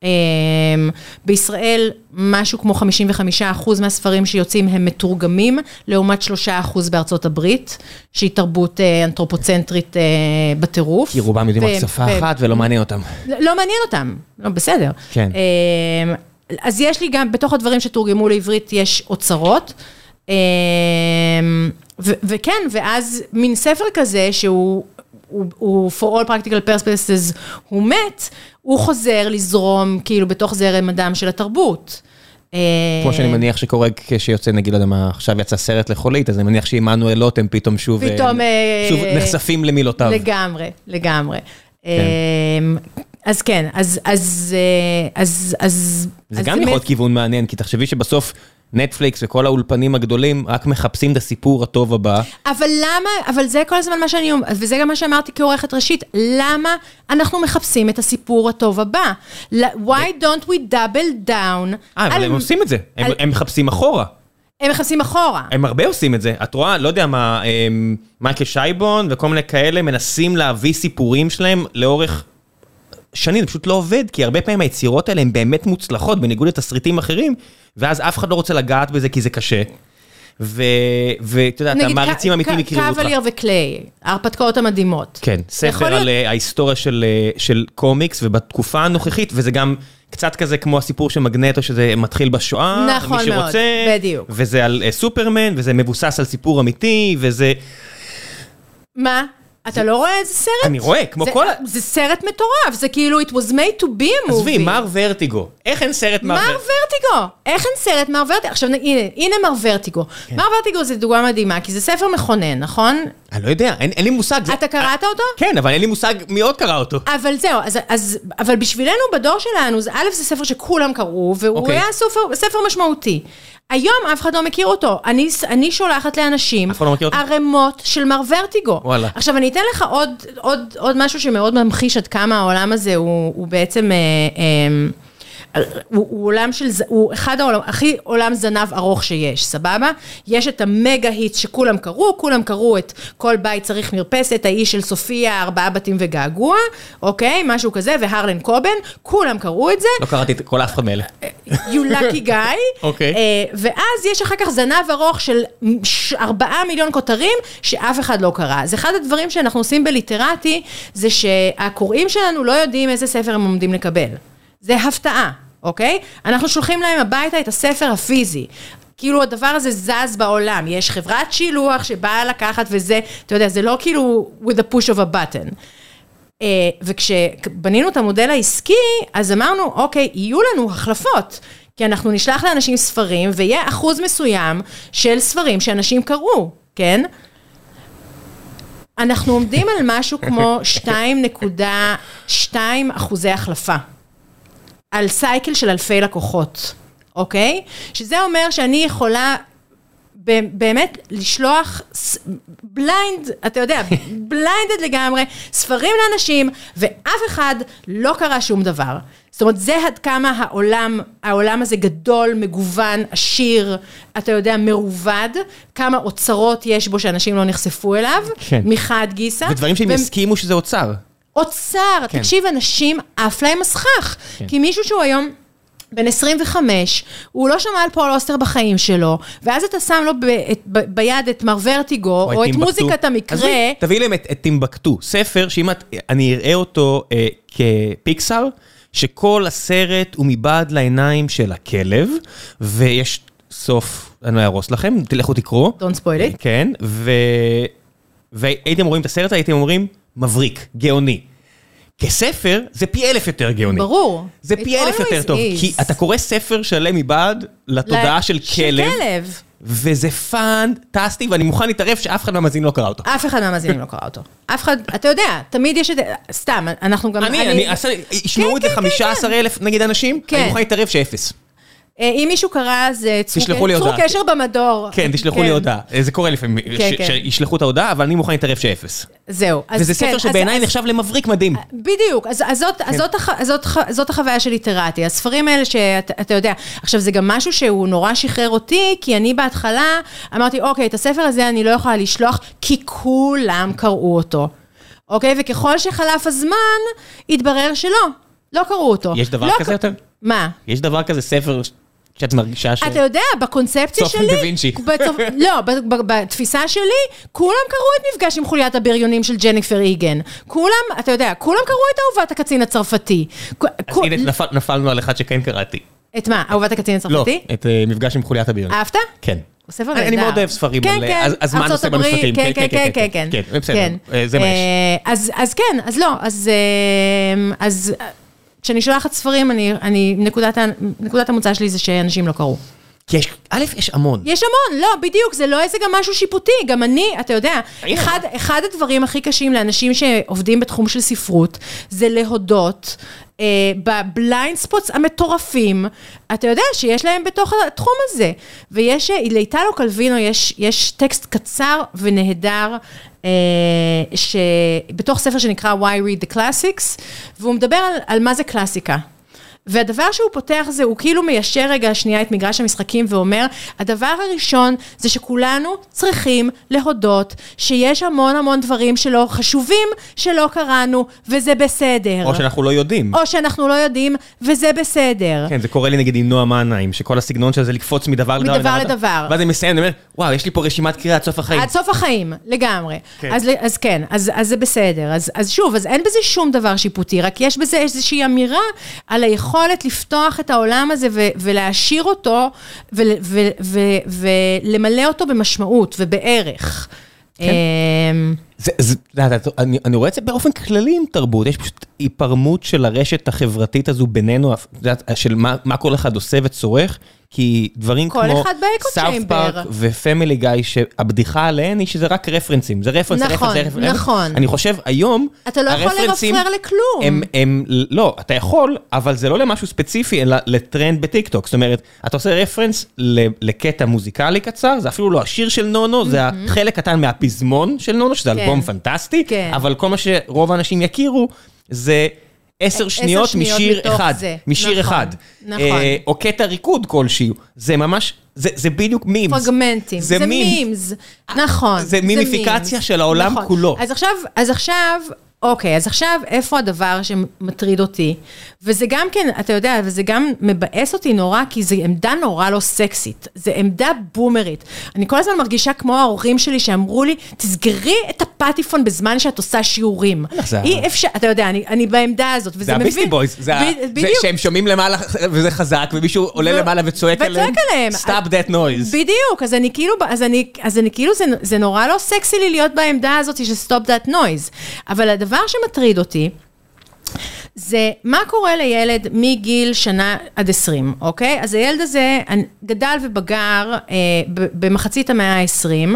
אמ, בישראל, משהו כמו 55% מהספרים שיוצאים הם מתורגמים, לעומת 3% בארצות הברית, שהיא תרבות אה, אנתרופוצנטרית אה, בטירוף. כי רובם יודעים רק שפה אחת ולא מעניין אותם. לא לא מעניין אותם, לא, בסדר. כן. אמ, אז יש לי גם, בתוך הדברים שתורגמו לעברית יש אוצרות. אמ, וכן, ואז מין ספר כזה שהוא... הוא, הוא for all practical purposes, הוא מת, הוא חוזר לזרום כאילו בתוך זרם הדם של התרבות. כמו שאני מניח שקורה כשיוצא, נגיד, לא יודע מה, עכשיו יצא סרט לחולית, אז אני מניח שעמנואל לוטם פתאום שוב... אה, פתאום, אה, שוב נחשפים למילותיו. לגמרי, לגמרי. אמ, אז כן, אז, אז, אה, אז, אז... זה אז גם יכול להיות כיוון מעניין, כי תחשבי שבסוף נטפליקס וכל האולפנים הגדולים רק מחפשים את הסיפור הטוב הבא. אבל למה, אבל זה כל הזמן מה שאני אומרת, וזה גם מה שאמרתי כעורכת ראשית, למה אנחנו מחפשים את הסיפור הטוב הבא? Why don't we double down? אה, אבל על- הם עושים את זה, הם- על- הם מחפשים אחורה. הם מחפשים אחורה. הם הרבה עושים את זה. את רואה, לא יודע מה, אמ, מייקל שייבון וכל מיני כאלה מנסים להביא סיפורים שלהם לאורך שנים, זה פשוט לא עובד, כי הרבה פעמים היצירות האלה הן באמת מוצלחות, בניגוד לתסריטים אחרים, ואז אף אחד לא רוצה לגעת בזה כי זה קשה. ואתה יודע, המעריצים האמיתיים יכירו אותך. קבלייר וקליי, ההרפתקאות המדהימות. כן, ספר על אה, ההיסטוריה של, אה, של קומיקס, ובתקופה הנוכחית, וזה גם קצת כזה כמו הסיפור של מגנטו, שזה מתחיל בשואה, נכון מי מאוד, שרוצה, בדיוק. וזה על אה, סופרמן, וזה מבוסס על סיפור אמיתי, וזה... מה? אתה לא רואה איזה סרט? אני רואה, כמו כל זה סרט מטורף, זה כאילו, it was made to be a movie. עזבי, מר ורטיגו. איך אין סרט מר מר ורטיגו? ורטיגו, איך אין סרט מר ורטיגו? עכשיו הנה, הנה מר ורטיגו. כן. מר ורטיגו זה דוגמה מדהימה, כי זה ספר מכונן, נכון? אני לא יודע, אין אין לי מושג. זה- אתה קראת אותו? כן, אבל אין לי מושג מי עוד קרא אותו. אבל זהו, אז, אז, אבל בשבילנו, בדור שלנו, זה, א', זה ספר שכולם קראו, והוא אוקיי. היה סופר, ספר משמעותי. היום אף אחד לא מכיר אותו. אני, אני שולחת לאנשים לא מכיר אותו? ערימות של מר ורטיגו. וואלה. עכשיו, אני אתן לך עוד, עוד, עוד משהו שמאוד ממחיש עד כמה העולם הזה הוא, הוא בעצם... אה, אה, הוא, הוא עולם של, הוא אחד העולם, הכי עולם זנב ארוך שיש, סבבה? יש את המגה היט שכולם קראו, כולם קראו את כל בית צריך מרפסת, האיש של סופיה, ארבעה בתים וגעגוע, אוקיי? משהו כזה, והרלן קובן, כולם קראו את זה, לא קראתי את כל אף אחד מאלה. you lucky guy. אוקיי. אה, ואז יש אחר כך זנב ארוך של ארבעה מיליון כותרים, שאף אחד לא קרא. אז אחד הדברים שאנחנו עושים בליטרטי, זה שהקוראים שלנו לא יודעים איזה ספר הם עומדים לקבל. זה הפתעה, אוקיי? אנחנו שולחים להם הביתה את הספר הפיזי. כאילו הדבר הזה זז בעולם, יש חברת שילוח שבאה לקחת וזה, אתה יודע, זה לא כאילו with a push of a button. אה, וכשבנינו את המודל העסקי, אז אמרנו, אוקיי, יהיו לנו החלפות. כי אנחנו נשלח לאנשים ספרים, ויהיה אחוז מסוים של ספרים שאנשים קראו, כן? אנחנו עומדים על משהו כמו 2.2 אחוזי החלפה. על scale של אלפי לקוחות, אוקיי? שזה אומר שאני יכולה באמת לשלוח blind, אתה יודע, blinded לגמרי, ספרים לאנשים, ואף אחד לא קרא שום דבר. זאת אומרת, זה עד כמה העולם, העולם הזה גדול, מגוון, עשיר, אתה יודע, מרובד, כמה אוצרות יש בו שאנשים לא נחשפו אליו, כן. מחד גיסא. ודברים שהם והם- יסכימו שזה אוצר. אוצר, כן. תקשיב, אנשים עף להם הסכך. כן. כי מישהו שהוא היום... בן 25, הוא לא שמע על פול אוסטר בחיים שלו, ואז אתה שם לו ב, את, ב, ביד את מר ורטיגו, או, את טימבקטו. מוזיקת המקרה, עזבי, תביאי להם את, את טימבקטו, ספר שאם את, אני אראה אותו אה, כפיקסאר, שכל הסרט הוא מבעד לעיניים של הכלב, ויש סוף, אני לא אהרוס לכם, תלכו תקראו. Don't spoil it. כן, ו... והייתם רואים את הסרט הייתם אומרים, מבריק, גאוני. כספר, זה פי אלף יותר גאוני. ברור. זה פי אלף יותר טוב, is. כי אתה קורא ספר שלם מבעד לתודעה של של כלב, כלב. וזה פנטסטי, ואני מוכן להתערב שאף אחד מהמאזינים לא קרא אותו. אף אחד מהמאזינים לא קרא אותו. אף אחד, אתה יודע, תמיד יש את... סתם, אנחנו גם... אני, אני, אעשה- ישמעו כן, את זה כן, 15 אלף נגיד אנשים, כן. אני מוכן להתערב שאפס. אה, אם מישהו קרא, אז אה, צרו תשלחו לי צרו הודעה. קשר במדור. כן, תשלחו לי הודעה. אה, זה קורה לפעמים, כן, כן. שישלחו את ההודעה, אבל אני מוכן להתערב שאפס. זהו. וזה כן, ספר שבעיניי נחשב למבריק מדהים. בדיוק, אז, זאת, כן. החוויה של ליטרטי. הספרים האלה שאתה אתה יודע, עכשיו זה גם משהו שהוא נורא שחרר אותי, כי אני בהתחלה אמרתי, אוקיי, את הספר הזה אני לא יכולה לשלוח, כי כולם קראו אותו. אוקיי? וככל שחלף הזמן, התברר שלא, לא קראו אותו. יש דבר לא כזה יותר? מה? יש דבר כזה ספר שאת מרגישה ש... אתה יודע, בקונספציה צופן שלי... דה וינצ'י. בצופ... לא, בתפיסה שלי, כולם קראו את מפגש עם חוליית הבריונים של ג'ניפר איגן. כולם, אתה יודע, כולם קראו את אהובת הקצין הצרפתי. אז הנה, נפל- נפלנו על אחד שכן קראתי. את מה, אהובת הקצין לא, הצרפתי? את אה, מפגש עם חוליית הביון. אהבת? כן. הוא ספר אני- אני נהדר. מאוד אוהב ספרים כן, על, כן, אז- אז מה הנושא הברית, במשפטים? כן, כן, כן, כן, כן. כן, בסדר, אה, זה מה יש. אה, אז, כן, אז לא, אז, אז כשאני שולחת ספרים, אני, אני, נקודת, נקודת המוצא שלי זה שאנשים לא קראו. כי יש, א', יש המון. יש המון, לא, בדיוק, זה לא איזה גם משהו שיפוטי, גם אני, אתה יודע. אחד, אחד הדברים הכי קשים לאנשים שעובדים בתחום של ספרות, זה להודות אה, ב blind spots המטורפים, אתה יודע שיש להם בתוך התחום הזה. ויש, אה, לאיטלו קלווינו יש, יש טקסט קצר ונהדר, אה, שבתוך ספר שנקרא Why Read the Classics, והוא מדבר על, על מה זה קלאסיקה. והדבר שהוא פותח זה, הוא כאילו מיישר רגע שנייה את מגרש המשחקים ואומר, הדבר הראשון זה שכולנו צריכים להודות שיש המון המון דברים שלא חשובים, שלא קראנו, וזה בסדר. או שאנחנו לא יודעים. או שאנחנו לא יודעים, וזה בסדר. כן, זה קורה לי נגיד עם נועה מנהיים, שכל הסגנון של זה לקפוץ מדבר לדבר. מדבר לדבר. ואז אני מסיים, אני אומר, וואו, יש לי פה רשימת קריאה עד סוף החיים. עד סוף החיים, לגמרי. כן. כן. אז, אז כן, אז, אז זה בסדר. אז, אז שוב, אז אין בזה שום דבר שיפוטי, רק יש בזה איזושהי אמירה על היכולת לפתוח את העולם הזה ו, ולהעשיר אותו ול, ו, ו, ולמלא אותו במשמעות ובערך. כן. אמ, זה, זה, אני, אני רואה את זה באופן כללי עם תרבות, יש פשוט היפרמות של הרשת החברתית הזו בינינו, של מה, מה כל אחד עושה וצורך, כי דברים כל כמו אחד ב echo סאות' chamber. פארק ופמילי גיא, שהבדיחה עליהן היא שזה רק רפרנסים, זה רפרנס, נכון, רפרנס, רפרנס. נכון. אני חושב היום, אתה לא יכול לרפרר לכלום. הם, הם, לא, אתה יכול, אבל זה לא למשהו ספציפי, אלא לטרנד בטיקטוק. זאת אומרת, אתה עושה רפרנס ל- לקטע מוזיקלי קצר, זה אפילו לא השיר של נונו, זה החלק קטן מהפזמון של נונו, שזה כן. אלבום פנטסטי, כן. אבל כל מה שרוב האנשים יכירו, זה... עשר שניות שניות משיר אחד, זה. משיר נכון, אחד. נכון. אה, או קטע ריקוד כלשהו. זה ממש, זה, זה בדיוק מימס. פרגמנטים, זה, זה מימס, נכון. זה מימיפיקציה של העולם נכון. כולו. אז עכשיו, אז עכשיו, אוקיי, אז עכשיו, איפה הדבר שמטריד אותי? וזה גם כן, אתה יודע, וזה גם מבאס אותי נורא, כי זו עמדה נורא לא סקסית. זו עמדה בומרית. אני כל הזמן מרגישה כמו ההורים שלי שאמרו לי, תסגרי את הפטיפון בזמן שאת עושה שיעורים. זה ה- אי אפשר, אתה יודע, אני, אני בעמדה הזאת, וזה זה מבין... הביסטי בויז, זה ב- זה. שהם שומעים למעלה וזה חזק, ומישהו עולה ו- למעלה וצועק וצועק עליהם. עליהם. Stop that noise. בדיוק, אז אני כאילו, אז אני, אז אני כאילו, זה, זה נורא לא סקסי לי להיות בעמדה הזאת של stop that noise. אבל הדבר שמטריד אותי, זה מה קורה לילד מגיל שנה עד 20, אוקיי? אז הילד הזה גדל ובגר אה, במחצית המאה ה-20,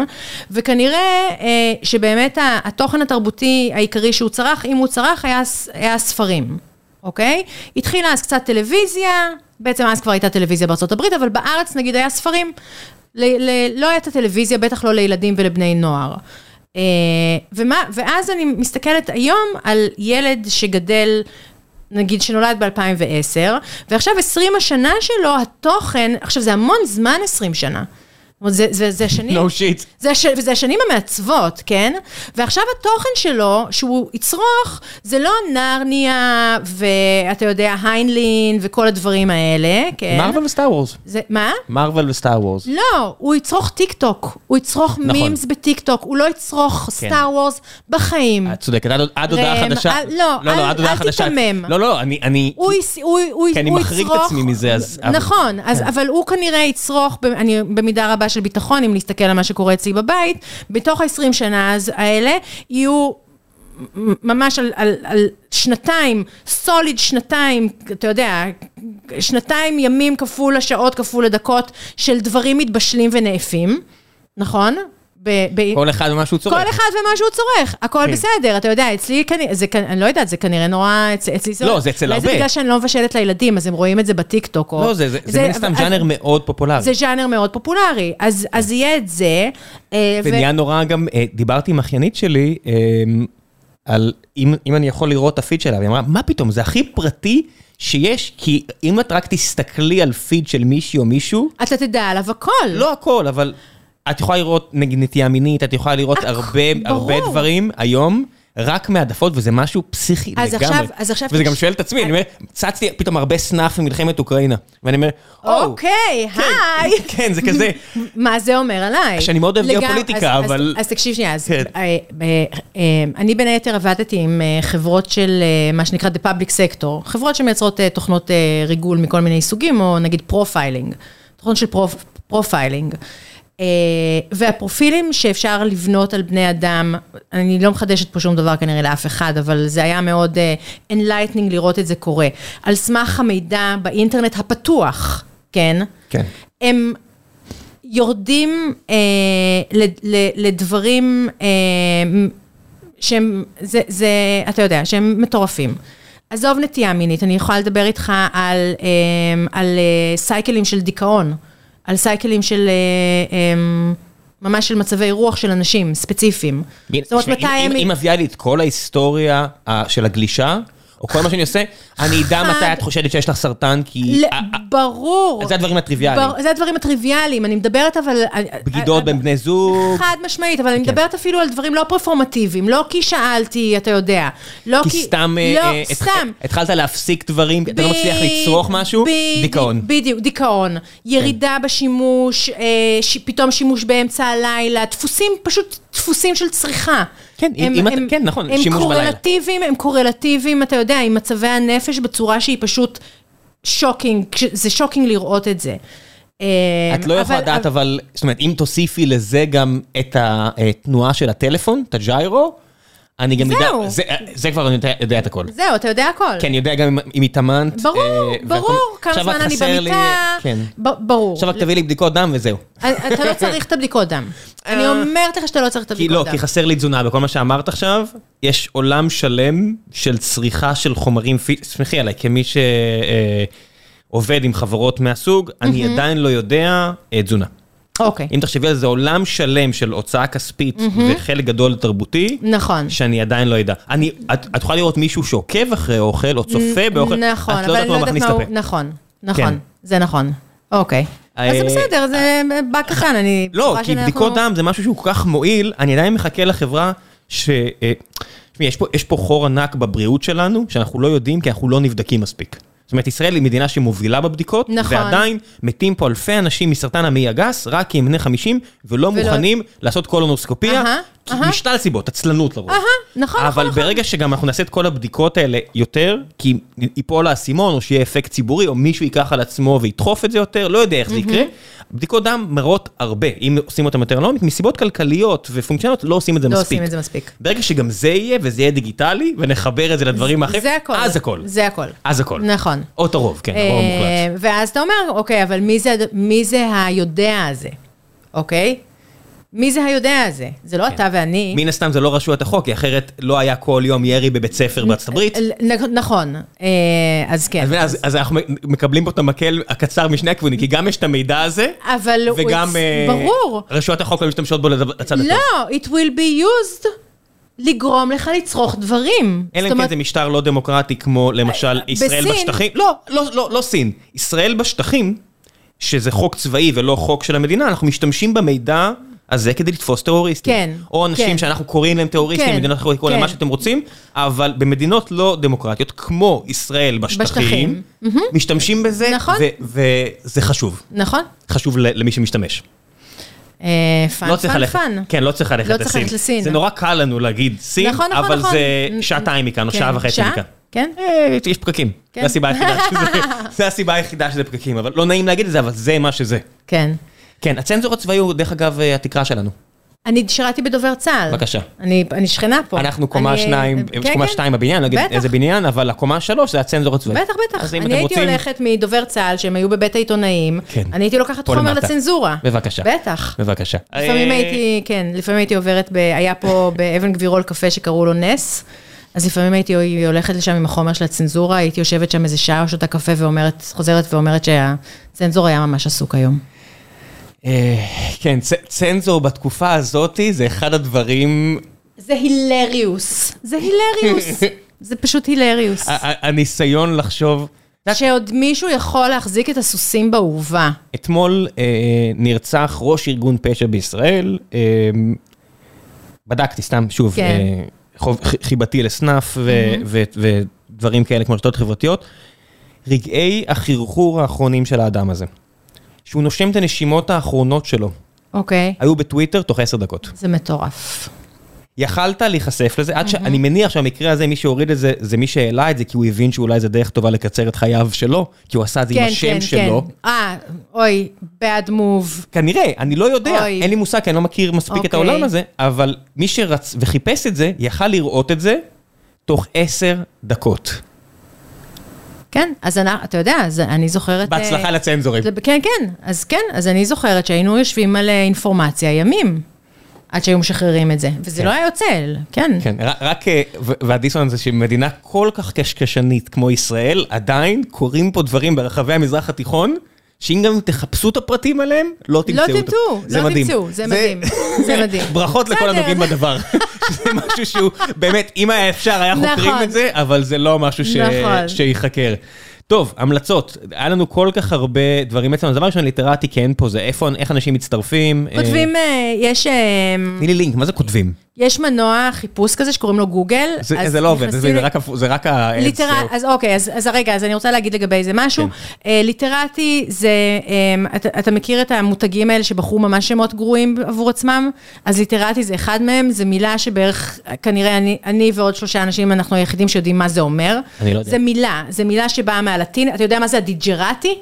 וכנראה אה, שבאמת התוכן התרבותי העיקרי שהוא צרך, אם הוא צרך, היה, היה ספרים, אוקיי? התחילה אז קצת טלוויזיה, בעצם אז כבר הייתה טלוויזיה הברית, אבל בארץ נגיד היה ספרים. ל- ל- לא הייתה טלוויזיה, בטח לא לילדים ולבני נוער. אה, ומה, ואז אני מסתכלת היום על ילד שגדל נגיד שנולד ב-2010, ועכשיו 20 השנה שלו, התוכן, עכשיו זה המון זמן 20 שנה. זה, זה, זה השנים... No shit. זה, וזה השנים המעצבות, כן? ועכשיו התוכן שלו, שהוא יצרוך, זה לא נרניה, ואתה יודע, היינלין, וכל הדברים האלה, כן? Marvel ו Star Wars. זה, מה? Marvel ו Star Wars. לא, הוא יצרוך טיק טוק, הוא יצרוך נכון. memes ב TikTok, הוא לא יצרוך Star Wars בחיים. את צודקת, עד- הודעה חדשה. אל- לא, לא, אל- עד הודעה אל חדשה. תיתמם. לא, לא, אני... אני- הוא, הוא, הוא, כי אני מחריג את עצמי מזה, אז- אבל- נכון, אז, אבל הוא כנראה יצרוך, אני במידה רבה של ביטחון, אם נסתכל על מה שקורה אצלי בבית, בתוך ה-20 שנה האלה, יהיו ממש על, על, על שנתיים, סוליד שנתיים, אתה יודע, שנתיים ימים כפול השעות, כפול הדקות, של דברים מתבשלים ונאפים, נכון? ב, ב, כל אחד ומה שהוא צורך. כל אחד ומה שהוא צורך, הכל כן. בסדר, אתה יודע, אצלי זה, אני לא יודעת, זה כנראה נורא, אצ- אצלי זה... לא, זה אצל הרבה. זה בגלל שאני לא מבשלת לילדים, אז הם רואים את זה בטיקטוק, או... לא, זה- זה זה מן הסתם ז'אנר מאוד פופולרי. זה ז'אנר מאוד פופולרי, אז אז יהיה את זה. אה, זה ו- נהיה נורא גם, אה, דיברתי עם אחיינית שלי, אה, על אם אם אני יכול לראות את הפיד שלה, והיא אמרה, מה פתאום, זה הכי פרטי שיש, כי אם את רק תסתכלי על פיד של מישהי או מישהו, אתה תדע עליו הכל. לא הכל, אבל את יכולה לראות נגיד נטייה מינית, את יכולה לראות הרבה. הרבה דברים היום. רק מהעדפות, וזה משהו פסיכי אז לגמרי. עכשיו- אז עכשיו וזה תקש- גם שואל את עצמי, אני אומר, צצתי פתאום הרבה סנאפ ממלחמת אוקראינה. ואני אומר, או, אוקיי, היי. כן, זה כזה, מה זה אומר עליי? שאני מאוד אוהב גיאופוליטיקה, אבל- אז אז תקשיב שנייה, אז כן. אה, אה, אה, אני בין היתר עבדתי עם אה, חברות של אה, מה שנקרא The Public Sector, חברות שמייצרות אה, תוכנות אה, ריגול מכל מיני סוגים, או נגיד profiling, תוכנות של prof- profiling. אה, והפרופילים שאפשר לבנות על בני אדם, אני לא מחדשת פה שום דבר כנראה לאף אחד, אבל זה היה מאוד אה, enlightening לראות את זה קורה. על סמך המידע באינטרנט הפתוח, כן? כן. הם יורדים אה, לד- ל- לדברים אה, שהם, זה, זה, אתה יודע, שהם מטורפים. עזוב נטייה מינית, אני יכולה לדבר איתך על, אה, על אה, סייקלים של דיכאון, על סייקלים של, אה, אה, ממש של מצבי רוח של אנשים ספציפיים. זאת אומרת, מתי הם... אם מביאה לי את כל ההיסטוריה אה, של הגלישה, או כל מה שאני עושה, אני אדע מתי את חושדת שיש לך סרטן, כי... אה, אה, ברור. זה הדברים הטריוויאליים. זה הדברים הטריוויאליים, אני מדברת אבל... בגידות בין בני זוג. חד משמעית, אבל אני כן. מדברת אפילו על דברים לא פרפורמטיביים, לא כי שאלתי, אתה יודע. לא כי סתם, אה, לא, אה, סתם. התחלת להפסיק דברים, אתה לא מצליח לצרוך משהו, דיכאון. בדיוק, דיכאון. ירידה בשימוש, אה, פתאום שימוש באמצע הלילה, דפוסים, פשוט דפוסים של צריכה. כן, אם- אם אתה- כן, נכון, הם שימוש בלילה. קורלטיביים, הם קורלטיביים, אתה יודע, עם מצבי הנפש בצורה שהיא פשוט shocking, זה shocking לראות את זה. אה, את לא יכולה אבל- לדעת, אבל, זאת אומרת, אם תוסיפי לזה גם את התנועה של הטלפון, את ה gyro, אני גם יודע. זה- כבר אני יודע- את הכל. זהו, אתה יודע הכל. כן, אני יודע גם אם- התאמנת. ברור, אה, והכל- ברור, כמה זמן אני במיטה, כן. ברור. עכשיו רק תביא לי בדיקות דם וזהו. אתה לא צריך את הבדיקות דם. אני אומרת לך שאתה לא צריך את כי הבדיקות לא, דם. כי חסר לי תזונה, בכל מה שאמרת עכשיו, יש עולם שלם של צריכה של חומרים פיזיים, סמכי עליי, כמי שעובד עם חברות מהסוג, אני עדיין לא יודע אה, תזונה. אוקיי, אם תחשבי על זה, עולם שלם של הוצאה כספית וחלק גדול תרבותי, נכון. שאני עדיין לא יודע. אני, את את יכולה לראות מישהו שעוקב אחרי אוכל, או צופה באוכל, נכון, את לא יודעת מה לא יודעת מכניס הוא... לפה. נכון, נכון, כן. זה נכון. אוקיי. אז זה אה, בסדר, זה בא קטן, אני... לא, כי בדיקות דם זה משהו שהוא כל כך מועיל, אני עדיין מחכה לחברה ש... אה, תשמעי, פה, יש פה חור ענק בבריאות שלנו, שאנחנו לא יודעים כי אנחנו לא נבדקים מספיק. זאת אומרת, ישראל היא מדינה שמובילה בבדיקות, נכון. ועדיין מתים פה אלפי אנשים מסרטן המעי הגס, רק כי הם בני 50, ולא ולא- מוכנים לעשות קולונוסקופיה, אהה. משלל סיבות, עצלנות לרוב. אהה, נכון, אבל נכון, ברגע שגם אנחנו נעשה את כל הבדיקות האלה יותר, כי ייפול האסימון, או שיהיה אפקט ציבורי, או מישהו ייקח על עצמו וידחוף את זה יותר, לא יודע איך זה יקרה. בדיקות דם מראות הרבה, אם עושים אותם יותר לעומק, מסיבות כלכליות ופונקציונליות, לא עושים את זה לא מספיק. עושים את זה מספיק. ברגע שגם זה יהיה, וזה יהיה דיגיטלי, ונחבר את זה לדברים האחרים, זה הכל. אז הכל. זה הכל. אז הכל. נכון. או את הרוב, כן, הרוב המוחלט. אה, ואז אתה אומר, אוקיי, אבל מי זה, מי זה היודע הזה, אוקיי? מי זה היודע הזה? זה לא אתה ואני. מן הסתם זה לא רשויות החוק, כי אחרת לא היה כל יום ירי בבית ספר בארצות הברית. נ- נכון, אה, אז כן. אז, אנחנו מקבלים פה את המקל הקצר משני הכיוונים, כי גם יש את המידע הזה. וגם אה. רשויות החוק לא משתמשות בו לצד הטוב. לא, it will be used לגרום לך לצרוך דברים. אלא אם כן זה משטר לא דמוקרטי כמו למשל ישראל בסין- בשטחים. לא, לא, לא, לא סין. ישראל בשטחים, שזה חוק צבאי ולא חוק של המדינה, אנחנו משתמשים במידע הזה כדי לתפוס טרוריסטים. כן, או אנשים כן. שאנחנו קוראים להם טרוריסטים, כן, מדינות אחרות יקראו להם כן. מה שאתם רוצים, אבל במדינות לא דמוקרטיות, כמו ישראל בשטחים, בשטחים. משתמשים בזה, נכון. וזה חשוב. נכון? חשוב למי שמשתמש. אה, fun, לא fun, fun. כן, לא צריך ללכת לא לסין. לסין. זה נורא קל לנו להגיד סין, נכון, נכון, אבל נכון. זה שעתיים מכאן, או כן. שעה וחצי שעה? מכאן. כן? אה, יש פקקים. כן. זה הסיבה שזה, זה הסיבה היחידה שזה פקקים, אבל לא נעים להגיד את זה, אבל זה מה שזה. כן. כן, הצנזור הצבאי הוא דרך אגב אה, התקרה שלנו. אני שירתי בדובר צה"ל. בקשה. אני, אני שכנה פה. אנחנו קומה אני- שניים, כן, קומה כן. שתיים בבניין, לא אגיד בטח. איזה בניין, אבל הקומה שלוש זה הצנזור הצבאי. בטח, בטח. אז אם אני הייתי רוצים- הולכת מדובר צה"ל, שהם היו בבית העיתונאים, כן. אני הייתי לוקחת חומר למטה. לצנזורה. בבקשה. בטח. בבקשה. לפעמים הייתי, כן, לפעמים הייתי עוברת, ב, היה פה באבן גבירול קפה שקראו לו נס, אז לפעמים הייתי הולכת לשם עם החומר של הצנזורה, הייתי יושבת שם איזה שעה, שותה קפה ואומרת, חוזרת ואומרת שהצנזור היה ממש עסוק היום. אה, כן, צנזור בתקופה הזאתי זה אחד הדברים זה הילריוס, זה הילריוס, זה פשוט הילריוס. הניסיון לחשוב, שעוד מישהו יכול להחזיק את הסוסים באורווה. אתמול אה, נרצח ראש ארגון פשע בישראל, אה, בדקתי סתם, שוב, כן. חיבתי לסנאף ו- ו- ודברים כאלה כמו רשתות חברתיות, רגעי החרחור האחרונים של האדם הזה. שהוא נושם את הנשימות האחרונות שלו, אוקיי, היו בטוויטר תוך עשר דקות. זה מטורף. יכלת להיחשף לזה, עד שאני מניח שהמקרה הזה, מי שהוריד את זה, זה מי שהעלה את זה, כי הוא הבין שאולי זה דרך טובה לקצר את חייו שלו, כי הוא עשה את זה עם השם שלו. אה, אוי, bad move. כנראה, אני לא יודע, אוי. אין לי מושג, כי אני לא מכיר מספיק את אוקיי. העולם הזה, אבל מי שרץ וחיפש את זה, יכל לראות את זה תוך עשר דקות. כן, אז אני, אתה יודע, אז אני זוכרת... בהצלחה אה, לצנזורים. זה, כן, כן, אז כן, אז אני זוכרת שהיינו יושבים על אה, אינפורמציה ימים, עד שהיו משחררים את זה, וזה כן. לא היה יוצא, כן. כן, רק, אה, ו- והדיסוננס זה שמדינה כל כך קשקשנית כמו ישראל, עדיין קורים פה דברים ברחבי המזרח התיכון, שאם גם תחפשו את הפרטים עליהם, לא תמצאו לא. תמצאו, לא. תמצאו, זה מדהים, זה מדהים. ברכות לכל. הנוגעים בדבר. זה משהו שהוא, באמת, אם היה אפשר, היה חוקרים נכון. את זה, אבל זה לא משהו ש- נכון. שייחקר. טוב, המלצות. היה לנו כל כך הרבה דברים אצלנו. אז דבר ראשון, ליטרטי כן פה, זה איפה, איך אנשים מצטרפים. אה, כותבים, אה, יש... אה, תני לי לינק, מה זה כותבים? יש מנוע חיפוש כזה שקוראים לו גוגל. זה זה לא עובד, זה רק זה רק ה... ליטר... זהו. אז אוקיי, אז, אז רגע, אז אני רוצה להגיד לגבי זה משהו. כן. אה, ליטרטי זה, אה, אתה, אתה מכיר את המותגים האלה שבחרו ממש שמות גרועים עבור עצמם? אז ליטרטי זה אחד מהם, זו מילה שבערך, כנראה אני, אני ועוד שלושה אנשים, אנחנו היחידים שיודעים מה זה אומר. אני לא יודע. זה מילה, זה מילה שבאה מהלטין, אתה יודע מה זה הדיג'רטי?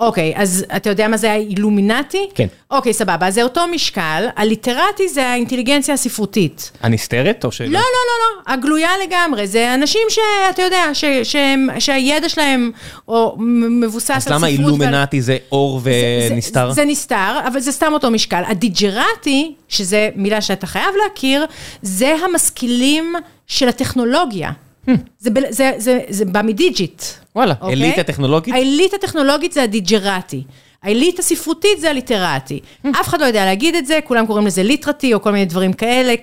אוקיי, אז אתה יודע מה זה האילומינטי? כן. אוקיי, סבבה, אז זה אותו משקל, הליטרטי זה האינטליגנציה הספרותית. הנסתרת או ש... לא, לא, לא, לא, הגלויה לגמרי, זה אנשים שאתה יודע, ש, שהם, שהידע שלהם או מבוסס על אז ספרות. למה ועל- אילומינטי זה אור זה- ונסתר? זה, זה נסתר, אבל זה סתם אותו משקל. ה digerati, שזה מילה שאתה חייב להכיר, זה המשכילים של הטכנולוגיה. זה, זה, זה, זה בא מ digit. וואלה, אוקיי? אליטה טכנולוגית? העילית הטכנולוגית זה ה digerati. העילית הספרותית זה ה literati. אף אחד לא יודע להגיד את זה, כולם קוראים לזה literati או כל מיני דברים כאלה,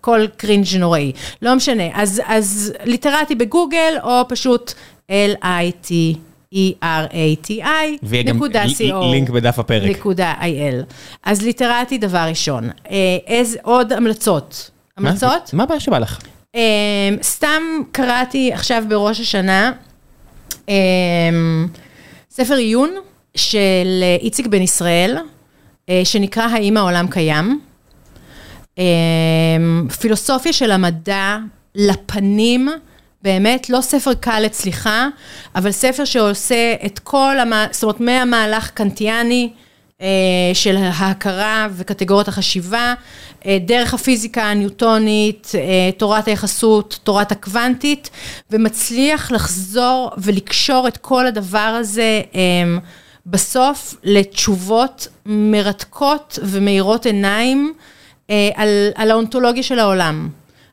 כל cringe נוראי. לא משנה. אז, אז literati בגוגל, או פשוט L-I-T-E-R-A-T-I, ויהיה גם נקודה co. לינק בדף הפרק. נקודה IL. אז ליטרטי דבר ראשון. אה, איזה עוד המלצות? המלצות? מה הבעיה שבא לך? Um, סתם קראתי עכשיו בראש השנה um, ספר עיון של איציק בן ישראל, uh, שנקרא האם העולם קיים. Um, פילוסופיה של המדע לפנים, באמת לא ספר קל לצליחה, אבל ספר שעושה את כל, המ... זאת אומרת, מהמהלך קנטיאני, של ההכרה וקטגוריות החשיבה, אה, דרך הפיזיקה הניוטונית, אה, תורת היחסות, תורת הקוונטית, ומצליח לחזור ולקשור את כל הדבר הזה אה, בסוף לתשובות מרתקות ומאירות עיניים אה, על, על האונתולוגיה של העולם,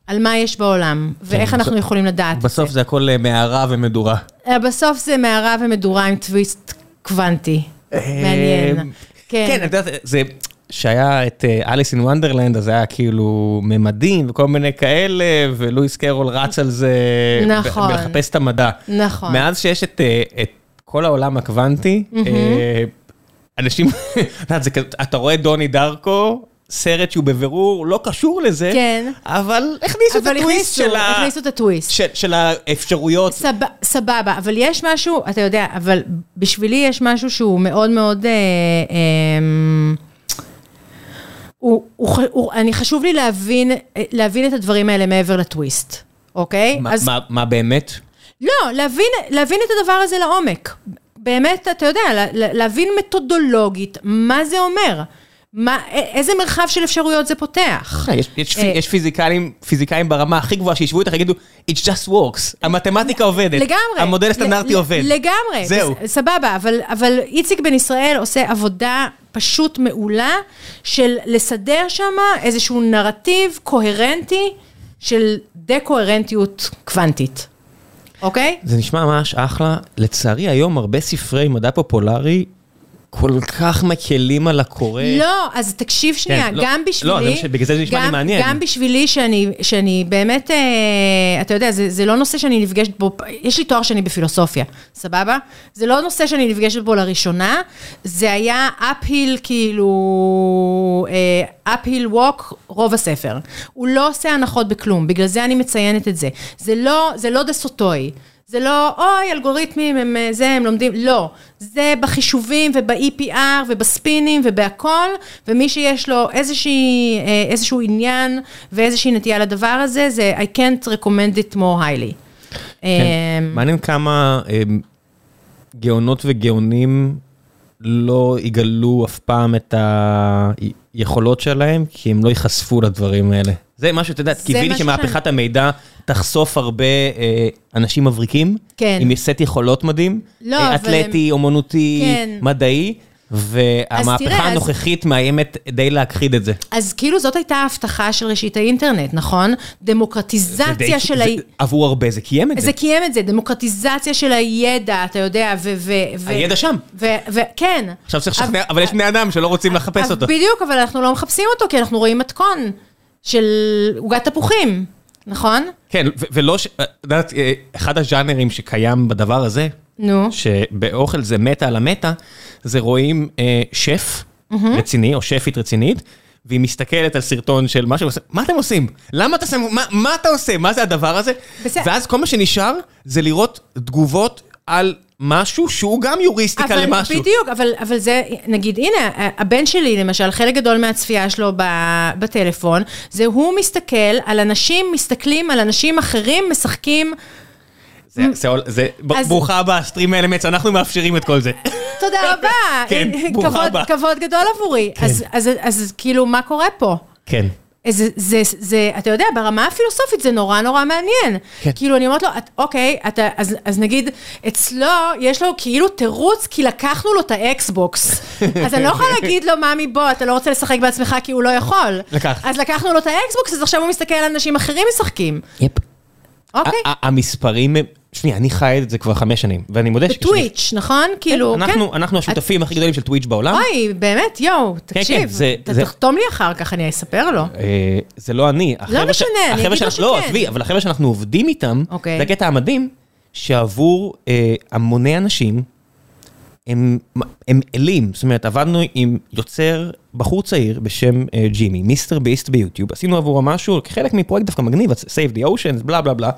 על מה יש בעולם, ואיך בסוף- אנחנו יכולים לדעת. בסוף זה הכל אה, מערה ומדורה. אה, בסוף זה מערה ומדורה עם טוויסט קוונטי. מעניין. כן, את יודעת, זה... שהיה את אליס אין וונדרלנד, אז היה כאילו ממדים וכל מיני כאלה, ולואיס קרול רץ על זה, נכון. בלחפש את המדע. נכון. מאז שיש את, אה, את כל העולם הקוונטי, אה, אנשים, אתה רואה דוני דרקו, סרט שהוא בבירור לא קשור לזה, כן. אבל הכניסו את אבל הטוויסט הכניסו, של ה- הכניסו את הטוויסט. של- של האפשרויות. סב, סבבה, אבל יש משהו, אתה יודע, אבל בשבילי יש משהו שהוא מאוד מאוד... אה, אה, הוא, הוא, הוא, אני חשוב לי להבין, אה, להבין את הדברים האלה מעבר לטוויסט, אוקיי? מה- אז מה- מה באמת? לא, להבין, להבין את הדבר הזה לעומק. באמת, אתה יודע, לה- להבין מתודולוגית מה זה אומר. מה, איזה מרחב של אפשרויות זה פותח. יש, יש, אה, יש פיזיקאים, פיזיקאים ברמה הכי גבוהה שישבו איתך ויגידו, it just works, המתמטיקה עובדת, לגמרי. המודל הסטנדרטי עובד. לגמרי. זהו. סבבה, אבל, אבל איציק בן ישראל עושה עבודה פשוט מעולה של לסדר שם איזשהו נרטיב קוהרנטי של דה-קוהרנטיות קוונטית, אוקיי? זה נשמע ממש אחלה. לצערי היום הרבה ספרי מדע פופולרי כל כך מקלים על הקורא. לא, אז תקשיב שנייה, כן, לא, גם לא, בשבילי... מש- בגלל זה זה נשמע לי גם- מעניין. גם בשבילי שאני, שאני באמת, אה, אתה יודע, זה, זה לא נושא שאני נפגשת בו, יש לי תואר שני בפילוסופיה, סבבה? זה לא נושא שאני נפגשת בו לראשונה, זה היה uphill כאילו, אה, uphill walk רוב הספר. הוא לא עושה הנחות בכלום, בגלל זה אני מציינת את זה. זה לא, זה לא סוטוי. זה לא, אוי, אלגוריתמים, הם אה, זה, הם לומדים, לא. זה בחישובים וב-EPR ובספינים ובהכל, ומי שיש לו איזושהי, אה, איזשהו עניין ואיזושהי נטייה לדבר הזה, זה I can't recommend it more highly. כן. אה, מעניין כמה אמ, גאונות וגאונים לא יגלו אף פעם את היכולות שלהם, כי הם לא ייחשפו לדברים האלה. זה משהו, אתה יודע, קיוויתי שמהפכת המידע תחשוף הרבה אה, אנשים מבריקים, כן. עם סט יכולות מדהים, לא, אה, אבל אתלטי, אומנותי, כן. מדעי, והמהפכה תראה, אז- הנוכחית מאיימת די להכחיד את זה. אז כאילו זאת הייתה ההבטחה של ראשית האינטרנט, נכון? זה די- דמוקרטיזציה של ה... זה- עבור הרבה זה קיים את זה. זה קיים את זה, דמוקרטיזציה של הידע, אתה יודע, ו... ו- ו- הידע שם. ו- ו- כן. עכשיו צריך לשכנע, אבל יש בני אדם שלא רוצים לחפש אז אותו. בדיוק, אבל אנחנו לא מחפשים אותו, כי אנחנו רואים מתכון של עוגת תפוחים, נכון? כן, ולא ש... את יודעת, אה, אחד הז'אנרים שקיים בדבר הזה, נו. שבאוכל זה מטה על המטה, זה רואים אה, שף רציני, או שפית רצינית, והיא מסתכלת על סרטון של מה שהם עושים, מה אתם עושים? למה אתה שם, מה, מה אתה עושה? מה זה הדבר הזה? בסדר. ואז כל מה שנשאר זה לראות תגובות על משהו שהוא גם יוריסטיקה אבל למשהו. בדיוק, אבל, אבל זה, נגיד, הנה, הבן שלי, למשל, חלק גדול מהצפייה שלו בטלפון, זה הוא מסתכל על אנשים, מסתכלים על אנשים אחרים, משחקים. זה, זה, זה, אז- ברוכה הבאה, סטרים אלמנטס, אנחנו מאפשרים את כל זה. תודה רבה. כן, ברוכה כבוד, הבאה. כבוד גדול עבורי. כן. אז, אז, אז כאילו, מה קורה פה? כן. זה, זה, זה, אתה יודע, ברמה הפילוסופית זה נורא נורא מעניין. כן. כאילו, אני אומרת לו, את, אוקיי, אתה, אז, אז נגיד, אצלו, יש לו כאילו תירוץ, כי לקחנו לו את ה Xbox. אז אני לא יכולה להגיד לו, ממי, בוא, אתה לא רוצה לשחק בעצמך כי הוא לא יכול. לקח. אז לקחנו לו את ה Xbox, אז עכשיו הוא מסתכל על אנשים אחרים משחקים. yep. אוקיי? המספרים, שנייה, אני חי את זה כבר חמש שנים, ואני מודה שכשאני- ב Twitch, נכון? כאילו, כן. אנחנו, השותפים הכי גדולים של Twitch בעולם. אוי, באמת, יואו, תקשיב, כן, זה- אתה זה- תחתום לי אחר כך, אני אספר לו. אה, זה לא אני. החבר'ה משנה, אני אגיד לו לא, שכן. עזבי, אבל החבר'ה שאנחנו עובדים איתם, אוקיי. זה הקטע המדהים, שעבור אה, המוני אנשים, הם, הם אלים. זאת אומרת, עבדנו עם יוצר, בחור צעיר בשם אה, ג'ימי, מיסטר ביסט ביוטיוב, עשינו עבורו משהו כחלק מפרויקט דווקא מגניב, Save the Oceans, בלה בלה בלה.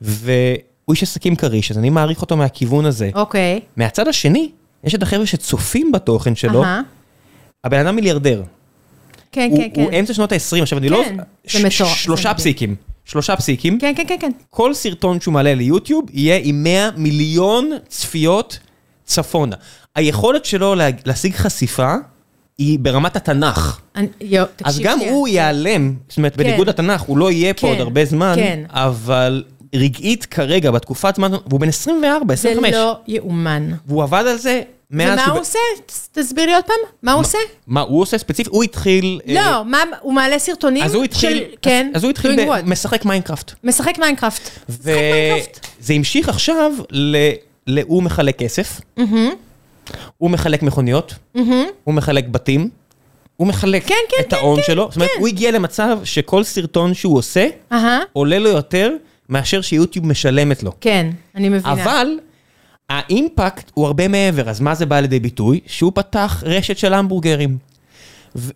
והוא איש עסקים כריש, אז אני מעריך אותו מהכיוון הזה. אוקיי. מהצד השני, יש את החבר'ה שצופים בתוכן שלו, אהה. הבן אדם מיליארדר. כן, הוא, כן, כן. הוא אמצע שנות ה-20, עכשיו אני לא... כן, ש- זה מטורף, שלושה זה מדהים. פסיקים. שלושה פסיקים. כן, כן, כן, כן. כל סרטון שהוא מעלה ליוטיוב יהיה עם 100 מיליון צפיות צפונה. היכולת שלו לה, להשיג חשיפה היא ברמת התנ"ך. אני- יו, תקשיב אז גם שנייה. הוא ייעלם, זאת אומרת, כן. בניגוד לתנ"ך, הוא לא יהיה פה כן, עוד הרבה זמן, כן. אבל רגעית כרגע, בתקופת זמן, והוא בן 24, זה 25, לא יאומן. והוא עבד על זה מאז... ומה הוא עושה? תסביר לי עוד פעם. מה הוא עושה? מה הוא עושה ספציפית? הוא התחיל... אה, לא, הוא מעלה סרטונים אז הוא התחיל, של... כן. אז הוא התחיל? משחק מיינקראפט. משחק מיינקראפט. וזה המשיך עכשיו ל... הוא מחלק כסף, הוא מחלק מכוניות, הוא מחלק בתים, הוא מחלק כן, כן, את כן, ההון כן, שלו. זאת אומרת, כן. הוא הגיע למצב שכל סרטון שהוא עושה, עולה לו יותר מאשר שיוטיוב משלמת לו. כן, אני מבינה. אבל האימפקט הוא הרבה מעבר, אז מה זה בא לידי ביטוי? שהוא פתח רשת של המבורגרים.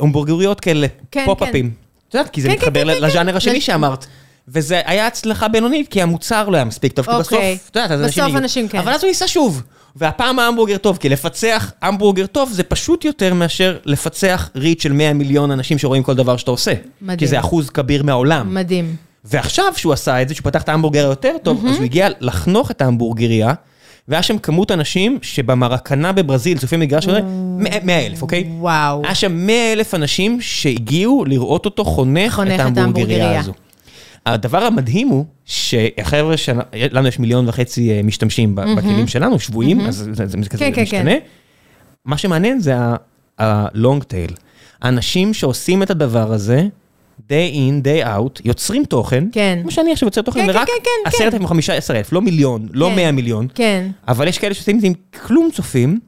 המבורגריות כאלה, כן, פופ-אפים. את יודעת, כי זה כן, כן, מתחבר כן, ל- כן, לז'אנר כן. השני לש- שאמרת. וזה היה הצלחה בינונית, כי המוצר לא היה מספיק טוב, כי בסוף, אוקיי. את יודעת, אז אנשים... בסוף. אנשים כן. אבל אז הוא ניסה שוב. והפעם ההמבורגר טוב, כי לפצח המבורגר טוב זה פשוט יותר מאשר לפצח ריט של 100 מיליון אנשים שרואים כל דבר שאתה עושה. מדהים. כי זה אחוז כביר מהעולם. מדהים. ועכשיו שהוא עשה את זה, שהוא פתח את ההמבורגר היותר טוב, אז הוא הגיע לחנוך את ההמבורגריה, והיה שם כמות אנשים שבמרקנה בברזיל, צופים מגרש, 100 אלף, אוקיי? וואו. היה שם 100 אלף אנשים שהגיעו לראות אותו חונך חונך את ההמבורגריה. הזו. הדבר המדהים הוא שהחבר'ה שלנו יש מיליון וחצי אה, משתמשים ב- בכלים שלנו, שבויים, אז זה- זה זה כזה כן, כן, משתנה. מה שמעניין זה ה-long tail. האנשים שעושים את הדבר הזה, day in, day out, יוצרים תוכן, כן. כמו שאני עכשיו יוצר תוכן, כן, ורק כן, כן, כן. עשרת אלפים או חמישה עשר אלף, לא מיליון, לא. מאה מיליון, כן. אבל יש כאלה שעושים את זה עם כלום צופים,